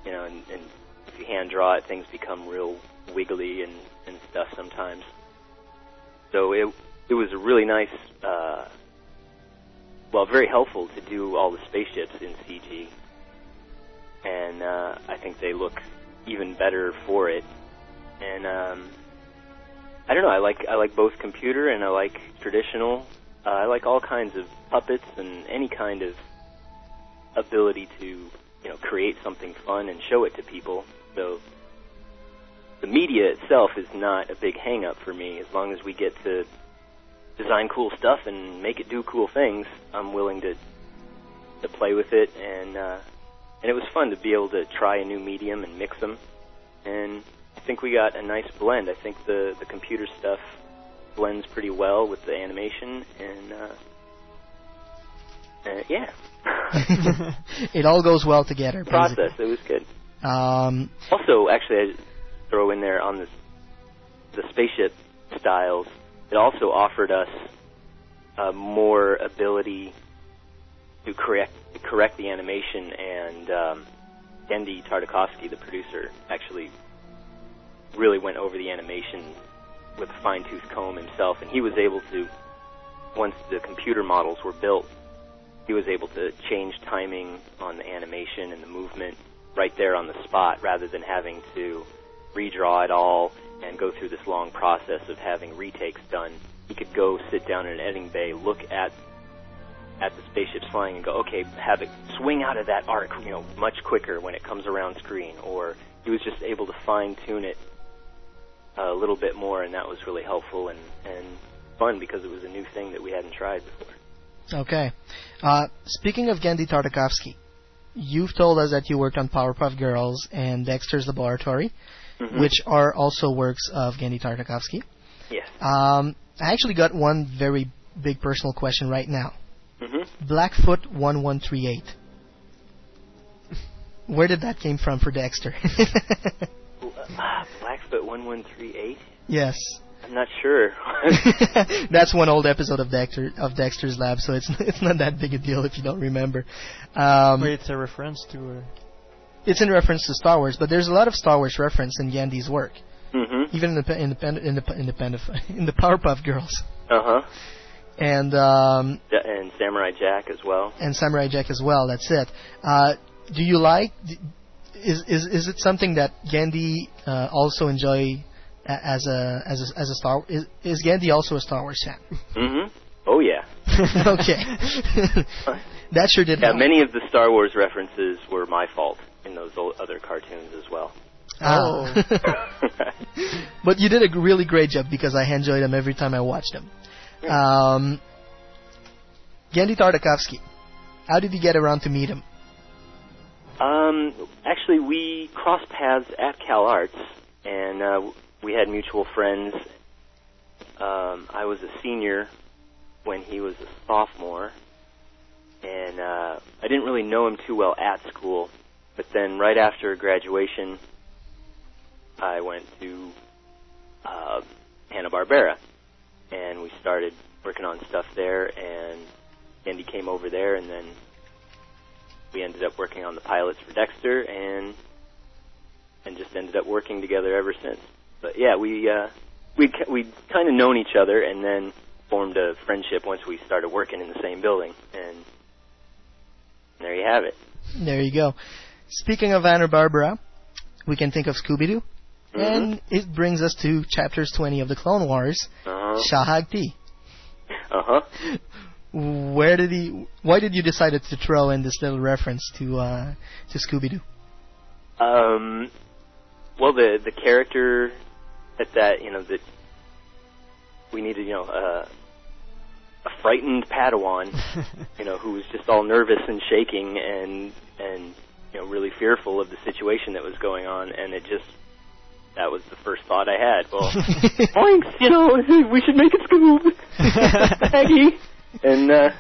You know, and, and if you hand draw it, things become real wiggly and and stuff sometimes. So it it was a really nice, uh, well, very helpful to do all the spaceships in CG, and uh, I think they look even better for it. And um, I don't know, I like I like both computer and I like traditional. Uh, I like all kinds of puppets and any kind of ability to you know create something fun and show it to people. So the media itself is not a big hang up for me as long as we get to design cool stuff and make it do cool things i'm willing to to play with it and uh and it was fun to be able to try a new medium and mix them and i think we got a nice blend i think the the computer stuff blends pretty well with the animation and uh, uh yeah *laughs* *laughs* it all goes well together. process basically. it was good Um, Also, actually, I throw in there on this the spaceship styles. It also offered us uh, more ability to correct correct the animation, and um, Tartakovsky, the producer, actually really went over the animation with a fine tooth comb himself, and he was able to once the computer models were built, he was able to change timing on the animation and the movement right there on the spot rather than having to redraw it all and go through this long process of having retakes done. He could go sit down in an editing bay, look at at the spaceships flying and go, okay, have it swing out of that arc, you know, much quicker when it comes around screen. Or he was just able to fine tune it a little bit more, and that was really helpful and and fun because it was a new thing that we hadn't tried before. Okay. Uh, speaking of Genndy Tartakovsky, you've told us that you worked on Powerpuff Girls and Dexter's Laboratory, Mhm. which are also works of Genndy Tartakovsky. Yes. Um, I actually got one very big personal question right now. Mm-hmm. Blackfoot 1138. Where did that came from for Dexter? Ah, Blackfoot one one three eight. yes. I'm not sure. *laughs* That's one old episode of Dexter of Dexter's Lab, so it's *laughs* it's not that big a deal if you don't remember. Um, Wait, it's a reference to. Uh, it's in reference to Star Wars, but there's a lot of Star Wars reference in Yandy's work, mm-hmm. even in the in the in the in the, *laughs* in the Powerpuff Girls Uh huh. and um, And Samurai Jack as well. and Samurai Jack as well. That's it. Uh, do you like? Is is is it something that Genndy uh, also enjoy as a as a as a Star? Is, is Genndy also a Star Wars fan? Mm-hmm. Oh yeah. *laughs* okay, *laughs* that sure did Yeah, help. many of the Star Wars references were my fault in those o- other cartoons as well. Ah. *laughs* but you did a really great job because I enjoyed them every time I watched them. Um, Genndy Tartakovsky, how did you get around to meet him? Um, actually, we crossed paths at Cal Arts, and uh, we had mutual friends. Um, I was a senior when he was a sophomore, and uh, I didn't really know him too well at school. But then, right after graduation, I went to uh, Hanna Barbera, and we started working on stuff there. And Andy came over there, and then we ended up working on the pilots for Dexter, and and just ended up working together ever since. But yeah, we uh, we we kind of known each other, and then formed a friendship once we started working in the same building, and there you have it. There you go. Speaking of Hanna Barbera, we can think of Scooby Doo, Mm-hmm. and it brings us to chapters 20 of the Clone Wars, Uh Shaak Ti. huh. *laughs* Where did he? Why did you decide to throw in this little reference to uh, to Scooby Doo? Um, well, the the character that that you know that we needed, you know, uh, a frightened Padawan, *laughs* you know, who was just all nervous and shaking and and you know really fearful of the situation that was going on, and it just that was the first thought I had. Well, *laughs* thanks, you know, we should make it Scoob, Maggie, *laughs* and uh,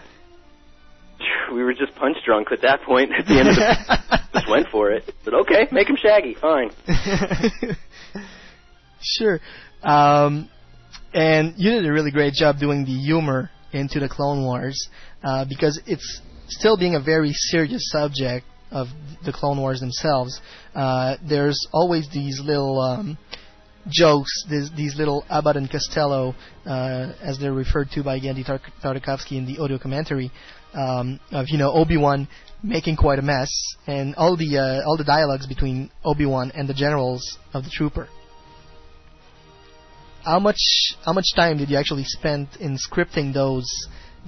we were just punch drunk at that point. At the end of the, *laughs* just went for it. But okay, make him Shaggy, fine. Sure. Um, and you did a really great job doing the humor into the Clone Wars uh, because it's still being a very serious subject of the Clone Wars themselves. Uh, there's always these little um, jokes, these, these little Abbott and Costello, uh, as they're referred to by Genndy Tar- Tartakovsky in the audio commentary, um, of you know Obi Wan making quite a mess, and all the uh, all the dialogues between Obi Wan and the generals of the trooper. How much how much time did you actually spend in scripting those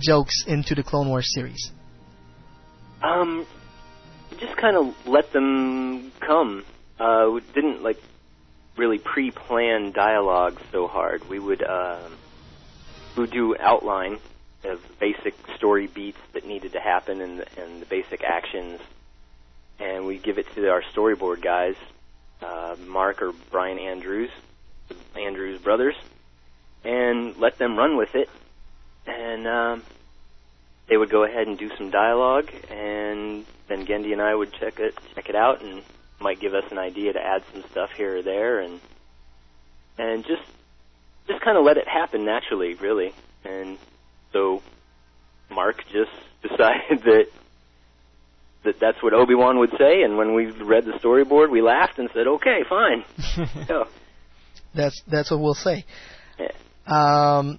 jokes into the Clone Wars series? Um, just kind of let them come. Uh, we didn't like really pre-plan dialogue so hard. We would um, we would do outline of basic story beats that needed to happen and the, and the basic actions, and we give it to our storyboard guys, uh, Mark or Brian Andrews, Andrews brothers, and let them run with it, and um, they would go ahead and do some dialogue, and then Genndy and I would check it check it out, and might give us an idea to add some stuff here or there, and and just just kind of let it happen naturally, really. And so Mark just *laughs* decided that that that's what Obi Wan would say, and when we read the storyboard, we laughed and said, "Okay, fine." *laughs* so, That's that's what we'll say. yeah. Um,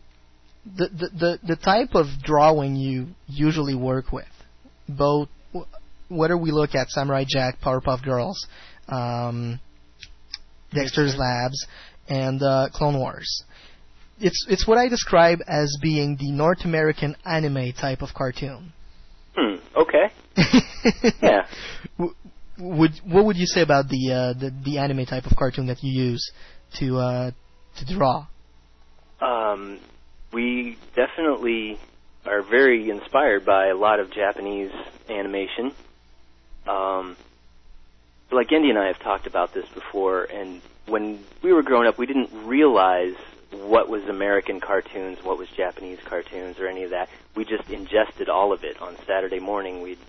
the, the the the type of drawing you usually work with, both whether we look at Samurai Jack, Powerpuff Girls, um, Dexter's Labs, and uh, Clone Wars. It's it's what I describe as being the North American anime type of cartoon. Hmm. Okay. *laughs* yeah. Would what would you say about the uh, the the anime type of cartoon that you use to uh, to draw? Um, we definitely are very inspired by a lot of Japanese animation. Um, like Andy and I have talked about this before, and when we were growing up, we didn't realize what was American cartoons, what was Japanese cartoons, or any of that. We just ingested all of it. On Saturday morning, we'd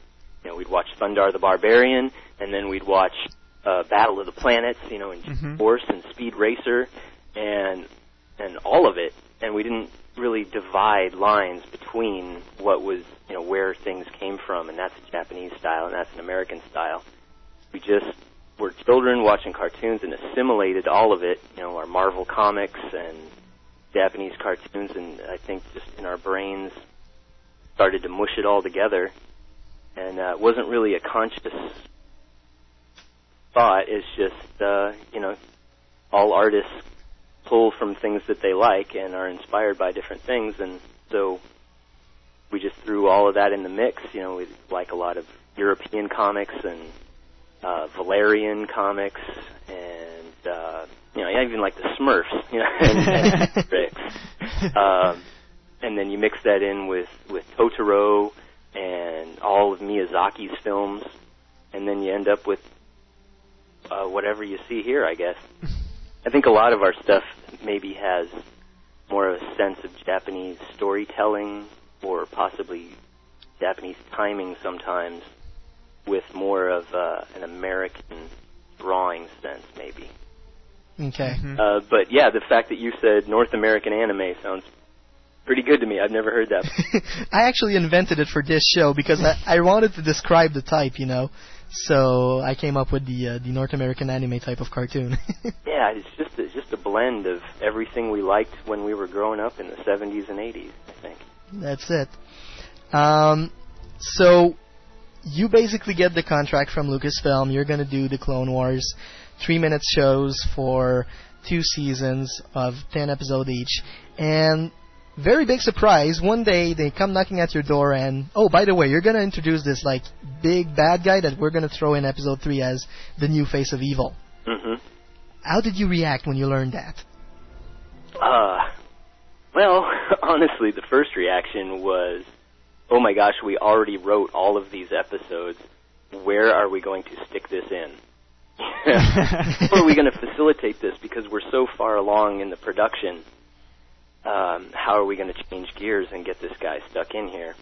you know we'd watch Thundarr the Barbarian, and then we'd watch uh, Battle of the Planets, you know, and Mhm. Force and Speed Racer, and and all of it. And we didn't really divide lines between what was you know where things came from, and that's a Japanese style, and that's an American style. We just were children watching cartoons and assimilated all of it, you know, our Marvel comics and Japanese cartoons, and I think just in our brains started to mush it all together. And uh, it wasn't really a conscious thought. It's just, uh, you know, all artists pull from things that they like and are inspired by different things, and so we just threw all of that in the mix. You know, we like a lot of European comics and uh, Valerian comics and uh, you know, even like the Smurfs, *laughs* you know, and, and *laughs* tricks. Um, and then you mix that in with with Totoro and all of Miyazaki's films, and then you end up with uh, whatever you see here, I guess. *laughs* I think a lot of our stuff maybe has more of a sense of Japanese storytelling or possibly Japanese timing sometimes with more of uh, an American drawing sense, maybe. Okay. Uh, but yeah, the fact that you said North American anime sounds pretty good to me. I've never heard that. *laughs* I actually invented it for this show because I, I wanted to describe the type, you know. So I came up with the uh, the North American anime type of cartoon. *laughs* yeah, it's just it's just a blend of everything we liked when we were growing up in the 70s and 80s. I think. That's it. Um, so you basically get the contract from Lucasfilm. You're going to do the Clone Wars three minute shows for two seasons of 10 episodes each. And very big surprise, one day they come knocking at your door and, oh, by the way, you're going to introduce this, like, big bad guy that we're going to throw in episode 3 as the new face of evil. hmm How did you react when you learned that? Uh, well, *laughs* honestly, the first reaction was, oh my gosh, we already wrote all of these episodes. Where are we going to stick this in? *laughs* How are we going to facilitate this because we're so far along in the production? Um, how are we going to change gears and get this guy stuck in here?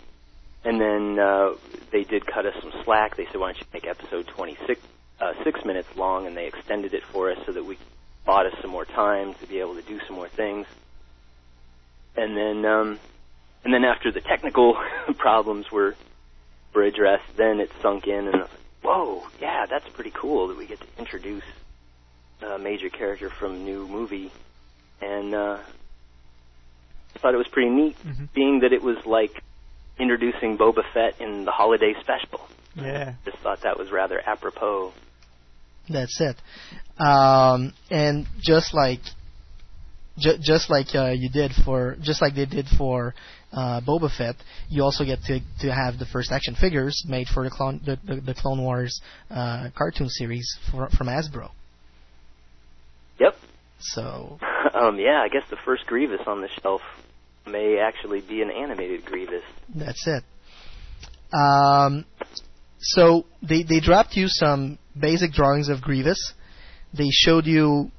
And then uh, they did cut us some slack. They said, "Why don't you make episode 26 uh, six minutes long?" And they extended it for us so that we bought us some more time to be able to do some more things. And then, um, and then after the technical *laughs* problems were were addressed, then it sunk in, and I was like, whoa, yeah, that's pretty cool that we get to introduce a major character from a new movie, and uh, thought it was pretty neat, being that it was like introducing Boba Fett in the holiday special. Yeah. I Just thought that was rather apropos. That's it. Um, and just like, ju- just like uh, you did for, just like they did for uh, Boba Fett, you also get to to have the first action figures made for the Clone the, the, the Clone Wars uh, cartoon series for, from Hasbro. Yep. So *laughs* um, yeah, I guess the first Grievous on the shelf may actually be an animated Grievous. that's it. Um, so they they dropped you some basic drawings of Grievous. They showed you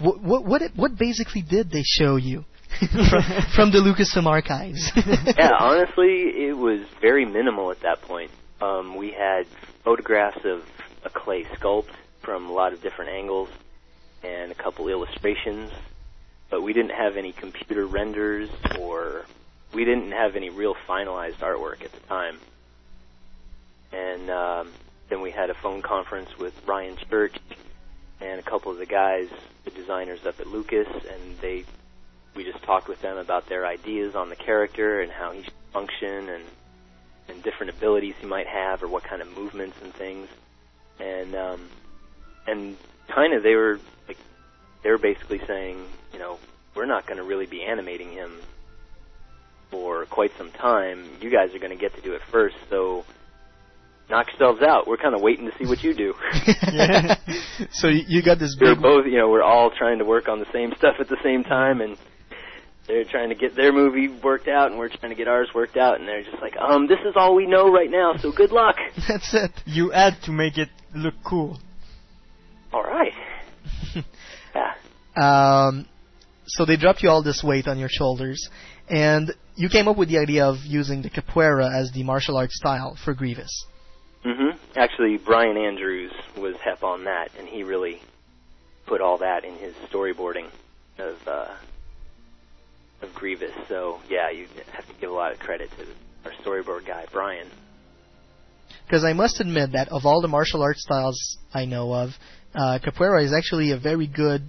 what what what, it, what basically did they show you *laughs* from, from the Lucasfilm archives? *laughs* yeah, honestly, it was very minimal at that point. Um, we had photographs of a clay sculpt from a lot of different angles and a couple illustrations, but we didn't have any computer renders or we didn't have any real finalized artwork at the time. And um, then we had a phone conference with Ryan Church and a couple of the guys, the designers up at Lucas, and they we just talked with them about their ideas on the character and how he should function and and different abilities he might have or what kind of movements and things. And um and kind of they were like they were basically saying, you know, we're not going to really be animating him for quite some time. You guys are going to get to do it first, so knock yourselves out. We're kind of waiting to see what you do. *laughs* so you, you got this we're big both, you know, we're all trying to work on the same stuff at the same time, and they're trying to get their movie worked out, and we're trying to get ours worked out, and they're just like, um, this is all we know right now, so good luck. *laughs* That's it. You had to make it look cool. All right. *laughs* Um, so they dropped you all this weight on your shoulders, and you came up with the idea of using the capoeira as the martial arts style for Grievous. Mm-hmm. Actually, Brian Andrews was hep on that, and he really put all that in his storyboarding of uh, of Grievous. So yeah, you have to give a lot of credit to our storyboard guy, Brian. Because I must admit that of all the martial arts styles I know of, uh, capoeira is actually a very good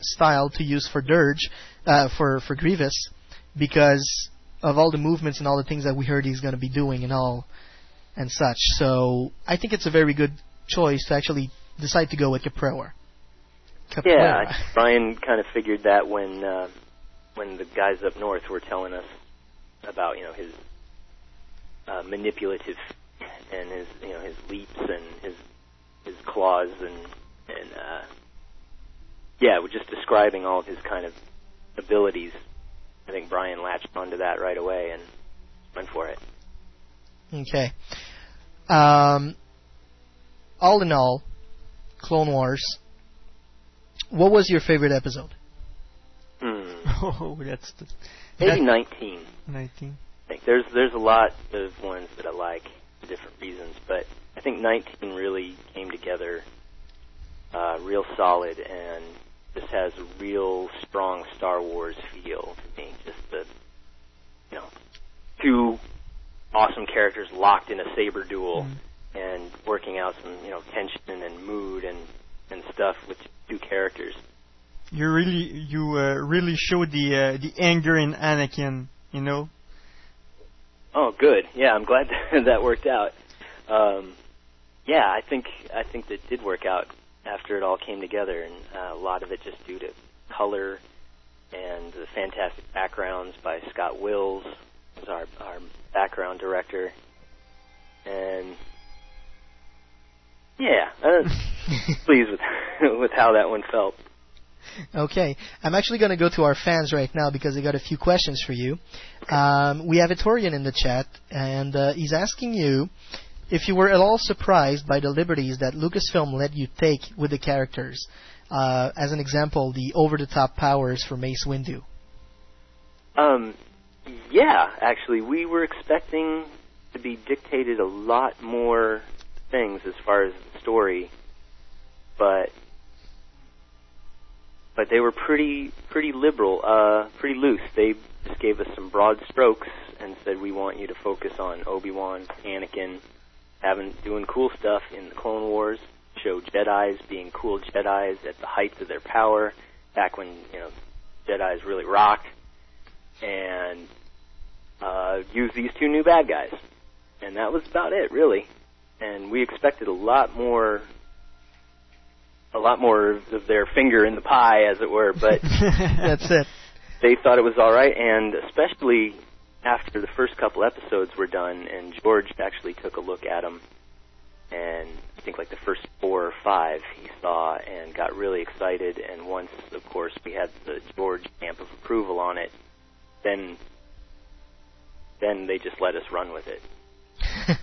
style to use for Durge, uh, for for Grievous, because of all the movements and all the things that we heard he's going to be doing and all and such. So I think it's a very good choice to actually decide to go with capoeira. Capoeira. Yeah, *laughs* Brian kind of figured that when uh, when the guys up north were telling us about you know his uh, manipulative and his you know his leaps and his his claws and and uh, yeah, with just describing all of his kind of abilities, I think Brian latched onto that right away and went for it. Okay. Um, all in all, Clone Wars. What was your favorite episode? Hmm. *laughs* Oh, that's the, Maybe that- 19. 19. I think there's there's a lot of ones that I like for different reasons, but I think 19 really came together uh, real solid and just has a real strong Star Wars feel to me. Just the you know two awesome characters locked in a saber duel and working out some you know tension and mood and and stuff with two characters. You really, you uh, really showed the uh, the anger in Anakin. You know. Oh, good. Yeah, I'm glad *laughs* that worked out. Um, yeah, I think I think that did work out after it all came together, and uh, a lot of it just due to color and the fantastic backgrounds by Scott Wills, who's our our background director, and yeah, I'm *laughs* pleased with *laughs* with how that one felt. Okay, I'm actually going to go to our fans right now because they got a few questions for you. Um, we have a Etorian in the chat, and uh, he's asking you if you were at all surprised by the liberties that Lucasfilm let you take with the characters. Uh, as an example, the over-the-top powers for Mace Windu. Um, yeah, actually, we were expecting to be dictated a lot more things as far as the story, but but they were pretty pretty liberal, uh, pretty loose. They just gave us some broad strokes and said we want you to focus on Obi Wan, Anakin, having doing cool stuff in the Clone Wars, show Jedi's being cool Jedi's at the heights of their power, back when you know Jedi's really rocked, and uh, use these two new bad guys, and that was about it, really. And we expected a lot more, a lot more of their finger in the pie, as it were. But *laughs* That's it. they thought it was all right, and especially after the first couple episodes were done, and George actually took a look at them, and I think like the first four or five he saw and got really excited. And once, of course, we had the George stamp of approval on it, then then they just let us run with it. *laughs*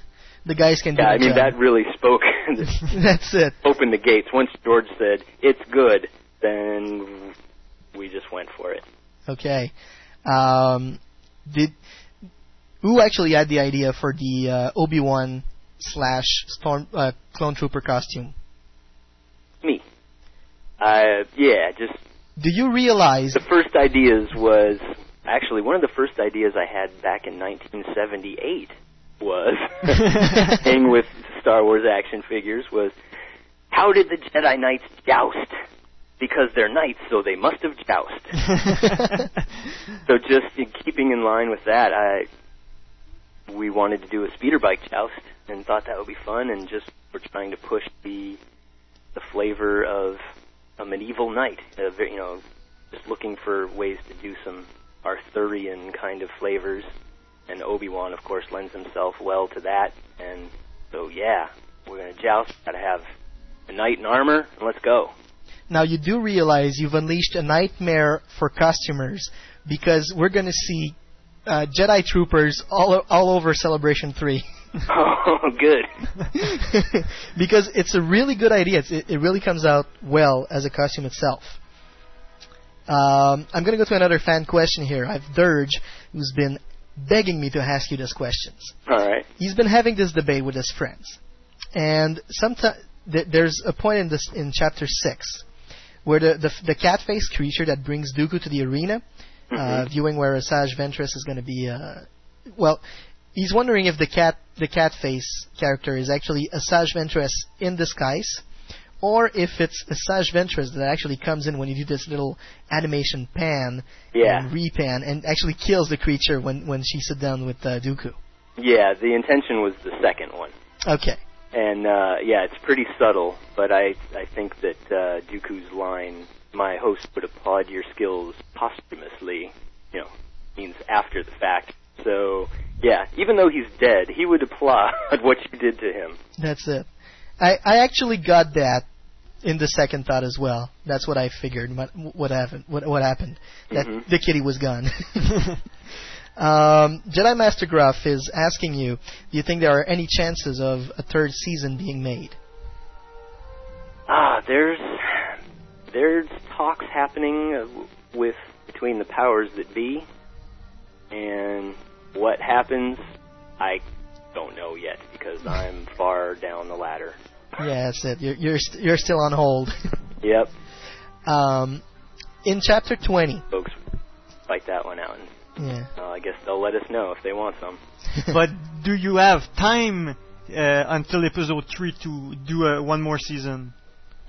The guys can do Yeah, I mean job. that really spoke. *laughs* *laughs* That's it. Opened the gates. Once George said it's good, then we just went for it. Okay. Um, did who actually had the idea for the uh, Obi Wan slash Storm uh, Clone Trooper costume? Me. Uh, yeah, just Do you realize? the first ideas was actually one of the first ideas I had back in 1978 was *laughs* hang with Star Wars action figures was how did the Jedi Knights joust? Because they're knights, so they must have joust. *laughs* so just in keeping in line with that, I we wanted to do a speeder bike joust and thought that would be fun, and just we're trying to push the the flavor of a medieval knight. Very- you know, just looking for ways to do some Arthurian kind of flavors, and Obi Wan, of course, lends himself well to that. And so, yeah, we're gonna joust. Gotta have a knight in armor, and let's go. Now you do realize you've unleashed a nightmare for customers because we're going to see uh, Jedi troopers all all over Celebration Three. Oh, good. *laughs* because it's a really good idea. It's, it, it really comes out well as a costume itself. Um, I'm going to go to another fan question here. I've Dirge, who's been begging me to ask you these questions. All right. He's been having this debate with his friends, and sometimes th- there's a point in this in chapter six where the the, the cat-faced creature that brings Dooku to the arena, uh, Mhm. viewing where Asajj Ventress is going to be. Uh, well, he's wondering if the cat the cat face character is actually Asajj Ventress in disguise, or if it's Asajj Ventress that actually comes in when you do this little animation pan Yeah. and repan and actually kills the creature when when she sits down with uh, Dooku. Yeah, the intention was the second one. Okay. And uh, yeah, it's pretty subtle, but I I think that uh, Dooku's line, "My host would applaud your skills posthumously," you know, means after the fact. So yeah, even though he's dead, he would applaud *laughs* what you did to him. That's it. I, I actually got that in the second thought as well. That's what I figured. What, what happened? What, what happened? That Mhm. the kitty was gone. *laughs* um, Jedi Master Gruff is asking you: Do you think there are any chances of a third season being made? Ah, there's there's talks happening uh, with between the powers that be, and what happens, I don't know yet because I'm far down the ladder. Yeah, that's it. You're you're, st- you're still on hold. *laughs* Yep, um, in chapter 20. folks like that one out, and Yeah. uh, I guess they'll let us know if they want some. *laughs* but do you have time uh, until episode three to do uh, one more season?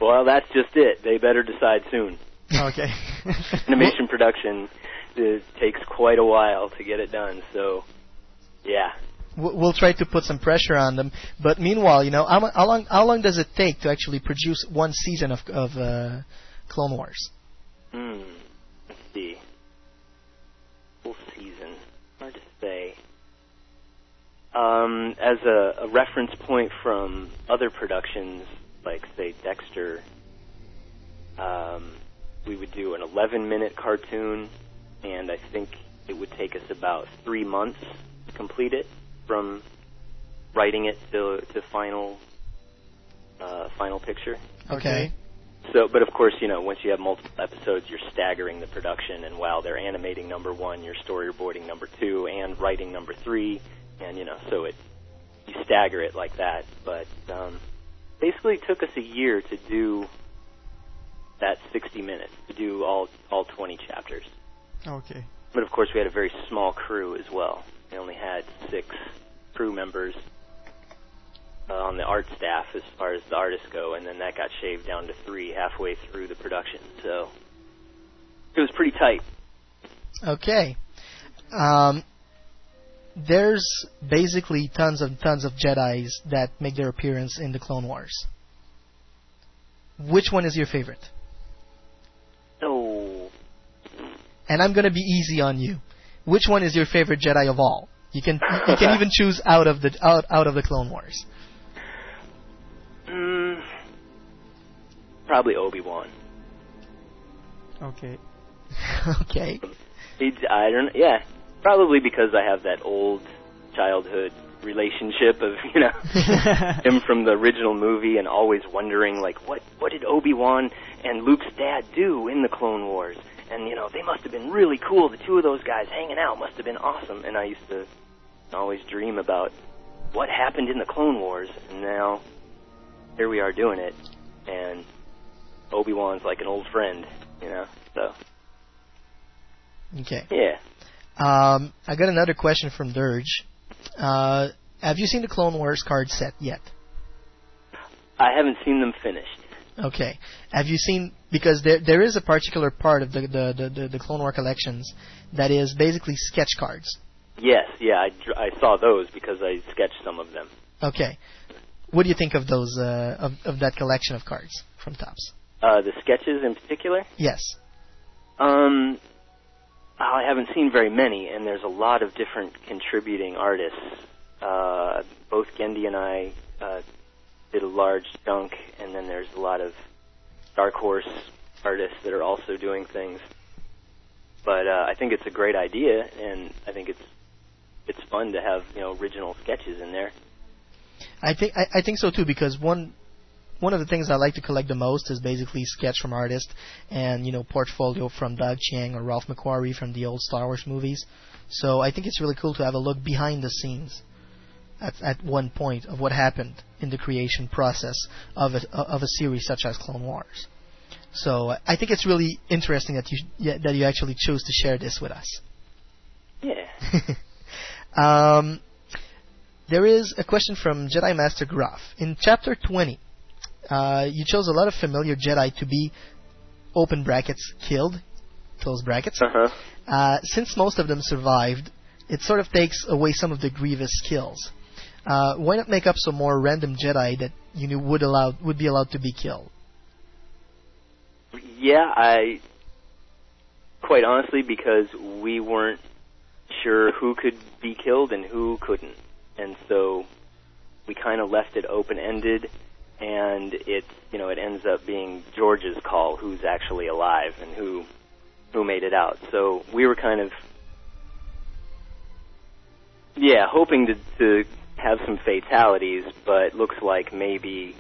Well, that's just it. They better decide soon. Okay. *laughs* Animation production it takes quite a while to get it done, so yeah. We'll try to put some pressure on them. But meanwhile, you know, how, how long how long does it take to actually produce one season of of uh, Clone Wars? Hmm. Let's see. Full season. Hard to say. Um, as a, a reference point from other productions, like say Dexter, um, we would do an 11-minute cartoon, and I think it would take us about three months to complete it from writing it to to final uh, final picture. Okay. So, but of course, you know, once you have multiple episodes, you're staggering the production, and while they're animating number one, you're storyboarding number two and writing number three, and you know, so it you stagger it like that. But um, basically, took us a year to do that 60 minutes to do all all 20 chapters. Okay. But of course, we had a very small crew as well. We only had six crew members uh, on the art staff as far as the artists go, and then that got shaved down to three halfway through the production. So it was pretty tight. Okay. Um, there's basically tons and tons of Jedi's that make their appearance in the Clone Wars. Which one is your favorite? Oh, And I'm gonna be easy on you. Which one is your favorite Jedi of all? You can you can even *laughs* choose out of the out out of the Clone Wars. mm, probably Obi Wan. Okay. *laughs* okay. He, I don't. Yeah, probably because I have that old childhood relationship of you know *laughs* him from the original movie and always wondering like what what did Obi Wan and Luke's dad do in the Clone Wars? And you know they must have been really cool. The two of those guys hanging out must have been awesome. And I used to always dream about what happened in the Clone Wars. And now here we are doing it. And Obi Wan's like an old friend you know so. Okay. yeah Um, I got another question from Durge. Uh, have you seen the Clone Wars card set yet? I haven't seen them finished Okay. Have you seen because there there is a particular part of the the the, the, Clone War collections that is basically sketch cards. Yes, yeah, I, I saw those because I sketched some of them. Okay. What do you think of those uh, of of that collection of cards from Topps? Uh, the sketches in particular, Yes. um, I haven't seen very many, and there's a lot of different contributing artists. Uh, both Genndy and I uh, did a large chunk, and then there's a lot of Dark Horse artists that are also doing things. But uh, I think it's a great idea, and I think it's it's fun to have you know original sketches in there. I think I, I think so too because one one of the things I like to collect the most is basically sketch from artists and you know portfolio from Doug Chiang or Ralph McQuarrie from the old Star Wars movies. So I think it's really cool to have a look behind the scenes at at one point of what happened in the creation process of a of a series such as Clone Wars. So I think it's really interesting that you yeah, that you actually chose to share this with us. Yeah. *laughs* Um, there is a question from Jedi Master Graf. In chapter 20, uh, you chose a lot of familiar Jedi to be, open brackets, killed, close brackets. Uh-huh. Uh, since most of them survived, it sort of takes away some of the grievous kills. Uh, why not make up some more random Jedi that you knew would allow would be allowed to be killed? Yeah, I quite honestly because we weren't sure who could be killed and who couldn't. And so we kind of left it open-ended and it you know it ends up being George's call who's actually alive and who who made it out. So we were kind of yeah hoping to to have some fatalities, but looks like maybe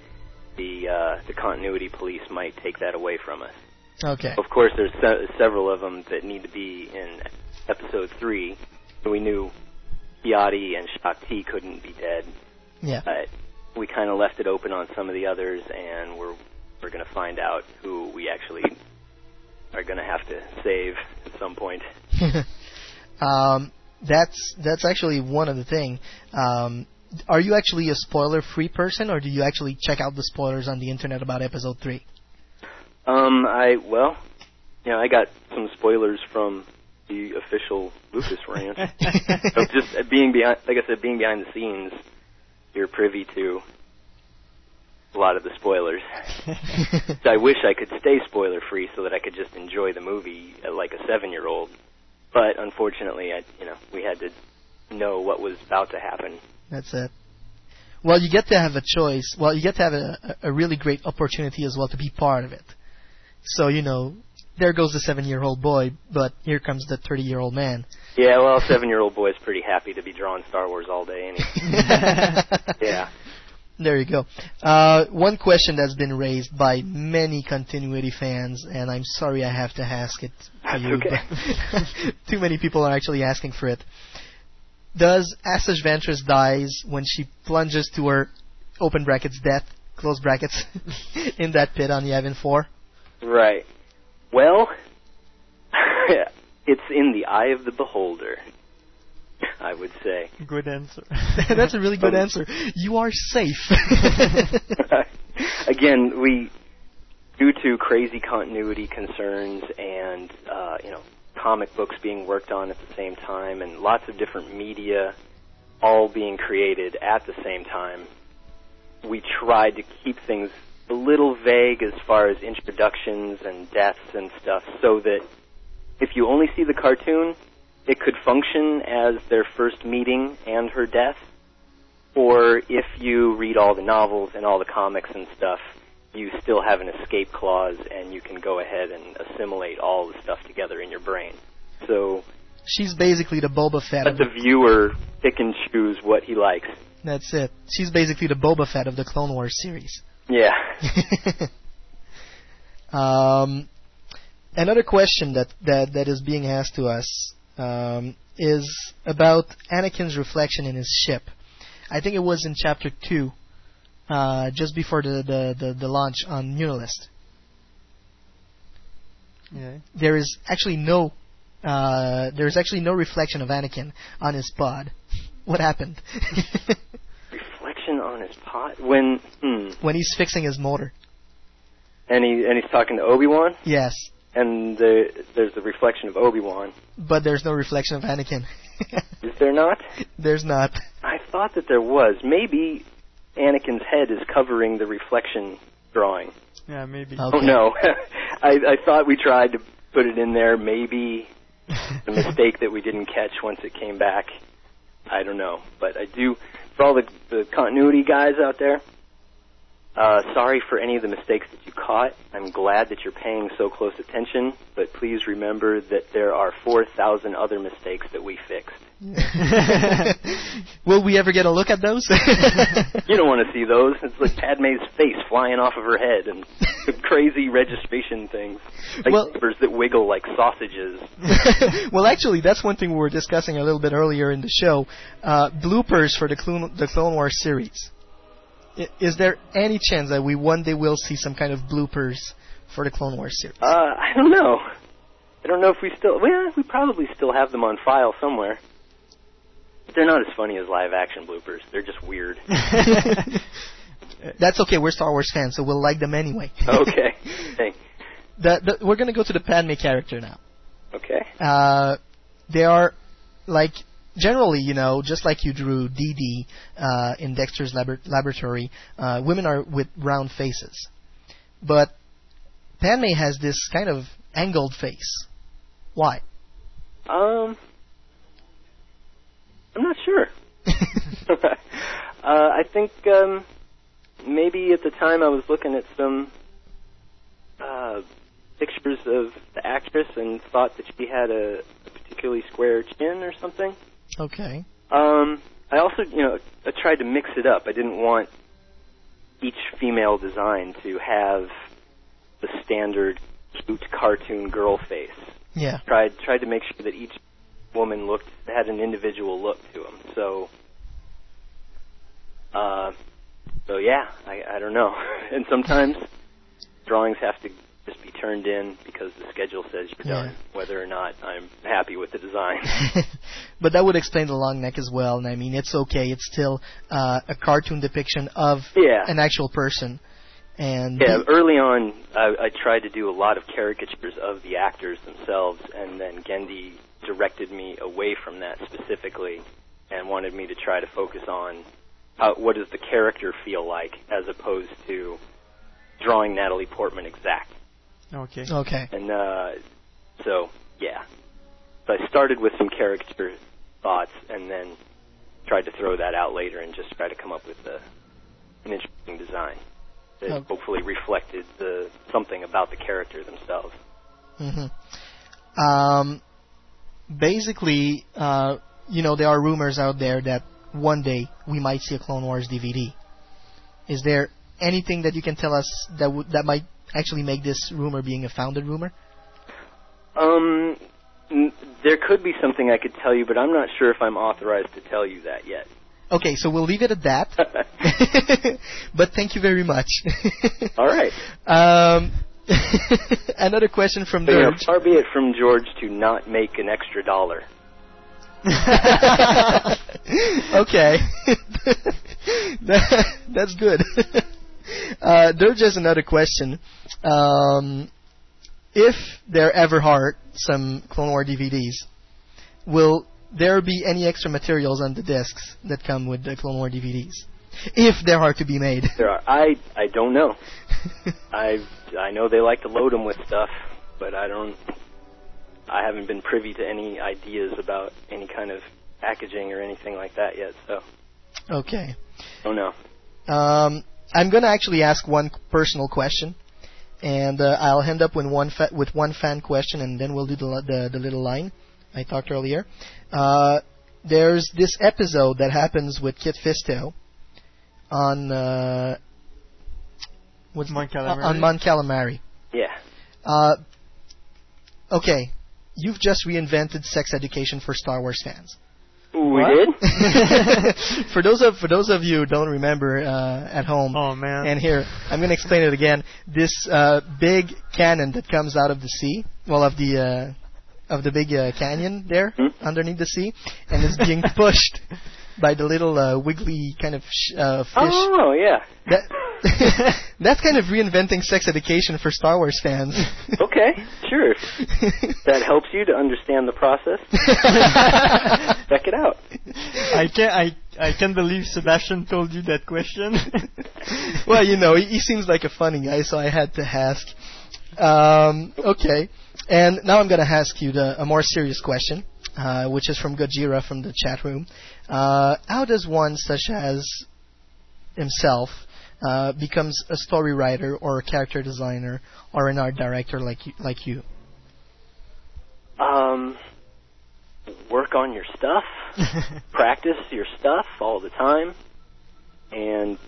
the uh, the continuity police might take that away from us. Okay. Of course, there's se- several of them that need to be in episode three. We knew Yachty and Shaak Ti couldn't be dead, Yeah. but we kind of left it open on some of the others, and we're we're going to find out who we actually are going to have to save at some point. *laughs* um, that's that's actually one of the thing. Um, are you actually a spoiler-free person, or do you actually check out the spoilers on the internet about episode three? Um, I well, you know, I got some spoilers from the official Lucas rant. *laughs* so just being behind, like I said, being behind the scenes, you're privy to a lot of the spoilers. *laughs* so I wish I could stay spoiler free so that I could just enjoy the movie uh, like a seven year old. But unfortunately, I you know we had to know what was about to happen. That's it. Well, you get to have a choice. Well, you get to have a, a really great opportunity as well to be part of it. So you know, there goes the seven-year-old boy, but here comes the thirty-year-old man. Yeah, well, seven year old boy is pretty happy to be drawing Star Wars all day. Anyway. *laughs* yeah. There you go. Uh, one question that's been raised by many continuity fans, and I'm sorry I have to ask it to you. okay. *laughs* too many people are actually asking for it. Does Asajj Ventress dies when she plunges to her open brackets death, close brackets, *laughs* in that pit on Yavin 4? Right. Well, *laughs* it's in the eye of the beholder. I would say. Good answer. *laughs* that's a really good answer. You are safe. *laughs* Again, we, due to crazy continuity concerns and uh, you know comic books being worked on at the same time and lots of different media all being created at the same time, we tried to keep things a little vague as far as introductions and deaths and stuff, so that if you only see the cartoon, it could function as their first meeting and her death. Or if you read all the novels and all the comics and stuff, you still have an escape clause and you can go ahead and assimilate all the stuff together in your brain. So She's basically the Boba Fett. let Of the viewer pick and choose what he likes. that's it. She's basically the Boba Fett of the Clone Wars series. Yeah. *laughs* Um, another question that, that, that is being asked to us um, is about Anakin's reflection in his ship. I think it was in chapter two, uh, just before the, the, the, the launch on Muunilinst. Yeah. There is actually no uh, there is actually no reflection of Anakin on his pod. *laughs* What happened? *laughs* Reflection on his pot when hmm. when he's fixing his motor. and he and he's talking to Obi Wan, Yes, and the, there's the reflection of Obi Wan. but there's no reflection of Anakin. *laughs* Is there not? there's not. I thought that there was. Maybe Anakin's head is covering the reflection drawing. Yeah, maybe. Oh no, *laughs* I, I thought we tried to put it in there. Maybe *laughs* the mistake that we didn't catch once it came back. I don't know, but I do. For all the, the continuity guys out there, uh, sorry for any of the mistakes that you caught. I'm glad that you're paying so close attention, but please remember that there are 4,000 other mistakes that we fixed. *laughs* Will we ever get a look at those? *laughs* You don't want to see those. It's like Padme's face flying off of her head and the crazy registration things. Like Well- papers that wiggle like sausages. *laughs* well, actually, that's one thing we were discussing a little bit earlier in the show. Uh, bloopers for the Clone, the Clone Wars series. I- Is there any chance that we one day will see some kind of bloopers for the Clone Wars series? Uh, I don't know. I don't know if we still. Well, we probably still have them on file somewhere. They're not as funny as live action bloopers. They're just weird. *laughs* That's okay. We're Star Wars fans, so we'll like them anyway. okay. *laughs* Thanks. The, the, we're going to go to the Padme character now. Okay. Uh, they are like generally, you know, just like you drew Dee Dee uh, in Dexter's labor- laboratory, uh, women are with round faces, but Padme has this kind of angled face. Why? Um, I'm not sure. *laughs* uh, I think um, maybe at the time I was looking at some uh, pictures of the actress and thought that she had a, a particularly square chin or something. Okay. Um, I also, you know, I tried to mix it up. I didn't want each female design to have the standard cute cartoon girl face. Yeah. Tried tried to make sure that each woman looked had an individual look to them. So, uh, so yeah, I I don't know. *laughs* and sometimes drawings have to just be turned in because the schedule says you're Yeah. done, whether or not I'm happy with the design. *laughs* But that would explain the long neck as well. And I mean, it's okay. It's still uh, a cartoon depiction of Yeah. an actual person. And Yeah, early on, I, I tried to do a lot of caricatures of the actors themselves, and then Genndy directed me away from that specifically, and wanted me to try to focus on how, what does the character feel like, as opposed to drawing Natalie Portman exact. Okay. Okay. And uh, so, yeah, so I started with some character thoughts, and then tried to throw that out later, and just try to come up with a, an interesting design that Oh. hopefully reflected the something about the character themselves. hmm Um, basically, uh, you know, there are rumors out there that one day we might see a Clone Wars DVD. Is there anything that you can tell us that would that might actually make this rumor being a founded rumor? Um, n- there could be something I could tell you, but I'm not sure if I'm authorized to tell you that yet. Okay, so we'll leave it at that. *laughs* *laughs* but thank you very much. *laughs* All right. Um, another question from So, Durge. far be it from George to not make an extra dollar. okay. That- that's good. uh, Durge has another question. Um, if there ever are some Clone War DVDs, will there be any extra materials on the discs that come with the Clone War DVDs? If there are to be made. There are. I I don't know. *laughs* I I know they like to load them with stuff, but I don't. I haven't been privy to any ideas about any kind of packaging or anything like that yet. So Okay. Oh no. Um, I'm going to actually ask one personal question, and uh, I'll end up with one fa- with one fan question, and then we'll do the, the the little line I talked earlier. Uh, there's this episode that happens with Kit Fisto on uh, what's Mon the- Calamari? on Mon Calamari. Yeah. Uh, okay, you've just reinvented sex education for Star Wars fans. We did. *laughs* for those of for those of you who don't remember uh, at home, oh man! And here I'm going to explain it again. This uh, big cannon that comes out of the sea, well, of the uh, of the big uh, canyon there underneath the sea, and it's being *laughs* pushed by the little uh, wiggly kind of sh- uh, fish. Oh yeah. That *laughs* that's kind of reinventing sex education for Star Wars fans. *laughs* Okay, sure. That helps you to understand the process. Check it out. I can I I can't believe Sebastian told you that question. well, you know, he, he seems like a funny guy, so I had to ask. Um, okay, and now I'm going to ask you the, a more serious question, uh, which is from Gojira from the chat room. Uh, how does one such as himself uh, becomes a story writer or a character designer or an art director like you, like you? Um, work on your stuff, *laughs* practice your stuff all the time, and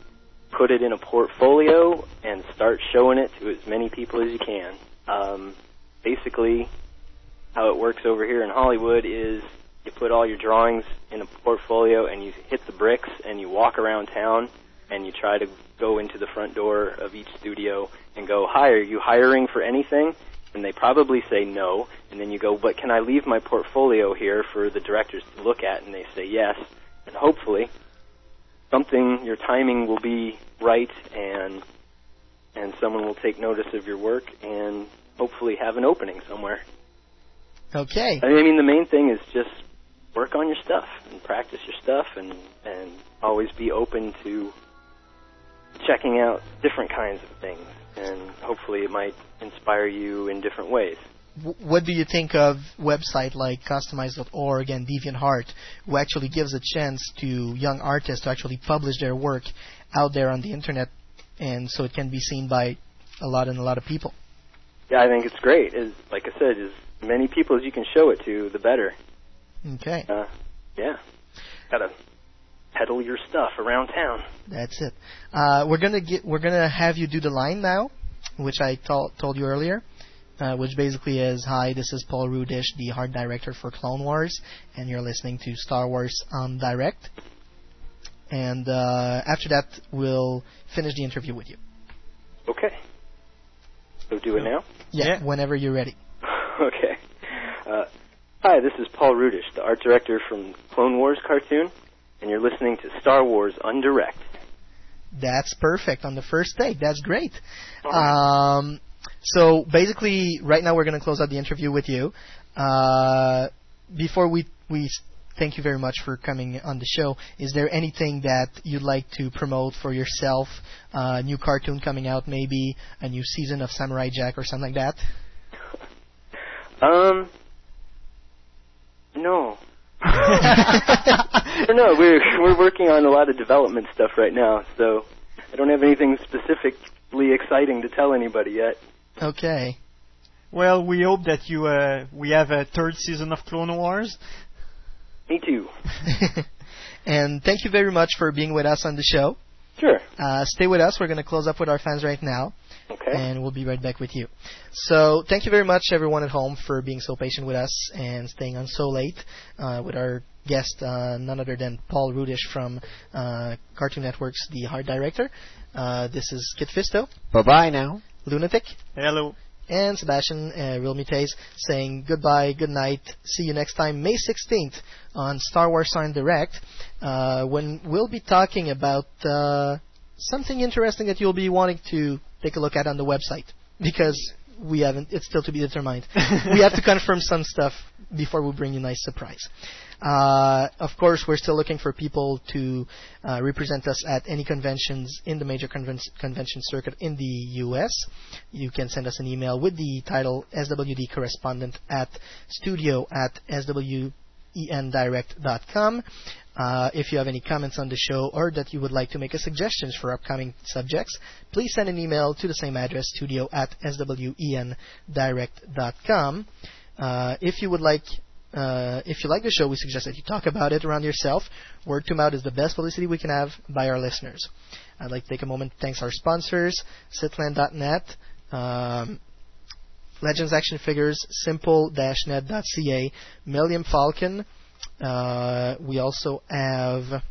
put it in a portfolio and start showing it to as many people as you can. Um, basically, how it works over here in Hollywood is you put all your drawings in a portfolio and you hit the bricks and you walk around town and you try to go into the front door of each studio and go, "Hi, are you hiring for anything?" And they probably say no, and then you go, "But can I leave my portfolio here for the directors to look at?" And they say yes, and hopefully something your timing will be right and and someone will take notice of your work and hopefully have an opening somewhere. Okay. I mean, the main thing is just work on your stuff and practice your stuff and and always be open to checking out different kinds of things and hopefully it might inspire you in different ways. What do you think of website like Customize.org and DeviantArt, who actually gives a chance to young artists to actually publish their work out there on the internet and so it can be seen by a lot and a lot of people. Yeah, I think it's great. As like I said, as many people as you can show it to, the better. Okay. Uh, yeah, gotta peddle your stuff around town. That's it. Uh, we're gonna get we're gonna have you do the line now, which I told told you earlier. Uh, which basically is, hi, this is Paul Rudish, the art director for Clone Wars, and you're listening to Star Wars en Direct. And uh, after that, we'll finish the interview with you. Okay. So do it now. Yeah, whenever you're ready. *laughs* okay. Uh, hi, this is Paul Rudish, the art director from Clone Wars cartoon, and you're listening to Star Wars en Direct. That's perfect on the first take. That's great. Um, so basically, right now we're going to close out the interview with you. Uh, before we we thank you very much for coming on the show. Is there anything that you'd like to promote for yourself? Uh, new cartoon coming out, maybe a new season of Samurai Jack or something like that. Um, no. *laughs* I. We're we're working on a lot of development stuff right now, so I don't have anything specifically exciting to tell anybody yet. Okay. Well, we hope that you uh, we have a third season of Clone Wars. Me too. *laughs* and thank you very much for being with us on the show. Sure. Uh, stay with us. We're going to close up with our fans right now. Okay. And we'll be right back with you. So, thank you very much, everyone at home, for being so patient with us and staying on so late uh, with our guest, uh, none other than Paul Rudish from uh, Cartoon Network's The Hard Director. Uh, this is Kit Fisto. Bye bye now. Lunatic. Hello. And Sebastian uh, Real Mutes saying goodbye, good night. See you next time, May 16th on Star Wars en Direct, uh, when we'll be talking about uh, something interesting that you'll be wanting to take a look at on the website because we haven't. It's still to be determined. *laughs* we have to confirm some stuff before we bring you a nice surprise. Uh, of course, we're still looking for people to uh, represent us at any conventions in the major conven- convention circuit in the U.S. You can send us an email with the title SWD correspondent at studio at swendirect.com. Uh, if you have any comments on the show or that you would like to make a suggestions for upcoming subjects, please send an email to the same address, studio at swendirect.com. Uh, if you would like uh, if you like the show, we suggest that you talk about it around yourself. Word to mouth is the best publicity we can have by our listeners. I'd like to take a moment to thank our sponsors, Sitland.net, um, Legends Action Figures, Simple-Net.ca, Millennium Falcon. Uh, we also have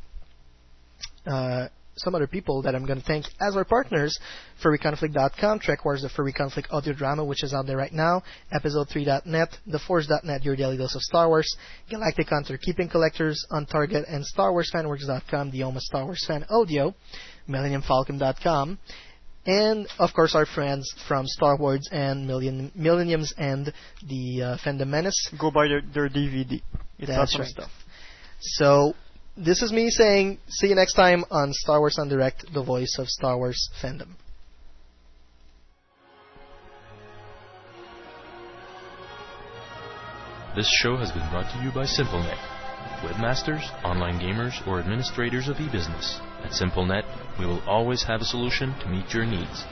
uh, some other people that I'm going to thank as our partners, FurryConflict.com, Trek Wars, the Furry Conflict audio drama, which is out there right now, Episode3.net, TheForce.net, your daily dose of Star Wars, Galactic Hunter, Keeping Collectors on Target, and StarWarsFanWorks.com, the of Star Wars fan audio, MillenniumFalcon.com, and of course our friends from Star Wars and Million, Millenniums and the uh, Fandom Menace. Go buy their, their DVD. It's That's awesome right. stuff. So this is me saying, see you next time on Star Wars en Direct, the voice of Star Wars fandom. This show has been brought to you by SimpleNet. Webmasters, online gamers, or administrators of e-business. At SimpleNet, we will always have a solution to meet your needs.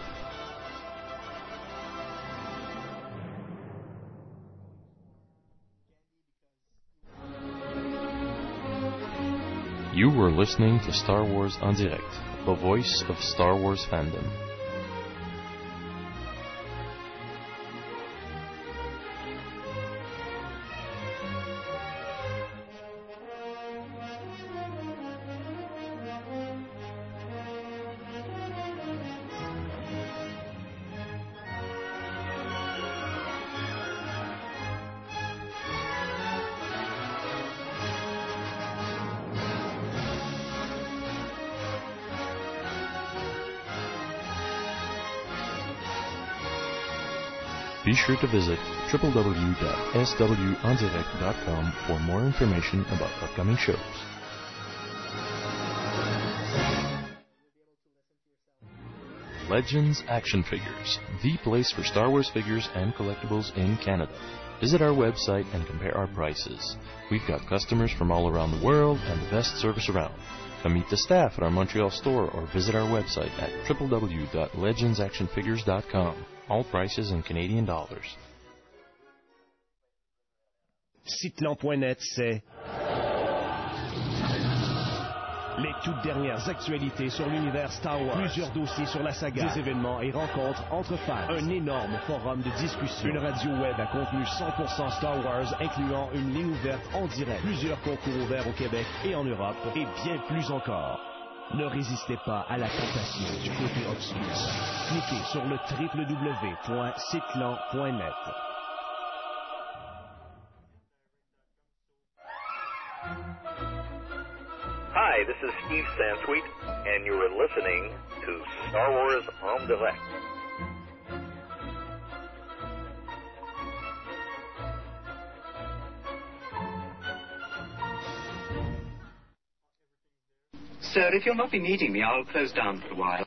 You were listening to Star Wars en Direct, the voice of Star Wars fandom. Be sure to visit www.swondirect.com for more information about upcoming shows. Legends Action Figures, the place for Star Wars figures and collectibles in Canada. Visit our website and compare our prices. We've got customers from all around the world and the best service around. Come meet the staff at our Montreal store or visit our website at www.legendsactionfigures.com. All prices in Canadian dollars. Cyclan.net, c'est les toutes dernières actualités sur l'univers Star Wars, plusieurs dossiers sur la saga, des événements et rencontres entre fans, un énorme forum de discussion, une radio web à contenu 100% Star Wars incluant une ligne ouverte en direct, plusieurs concours ouverts au Québec et en Europe et bien plus encore. Ne résistez pas à la tentation du côté obscur. Cliquez sur le www.cyclan.net. Hi, this is Steve Sansweet, and you are listening to Star Wars en direct. Sir, if you'll not be needing me, I'll close down for a while.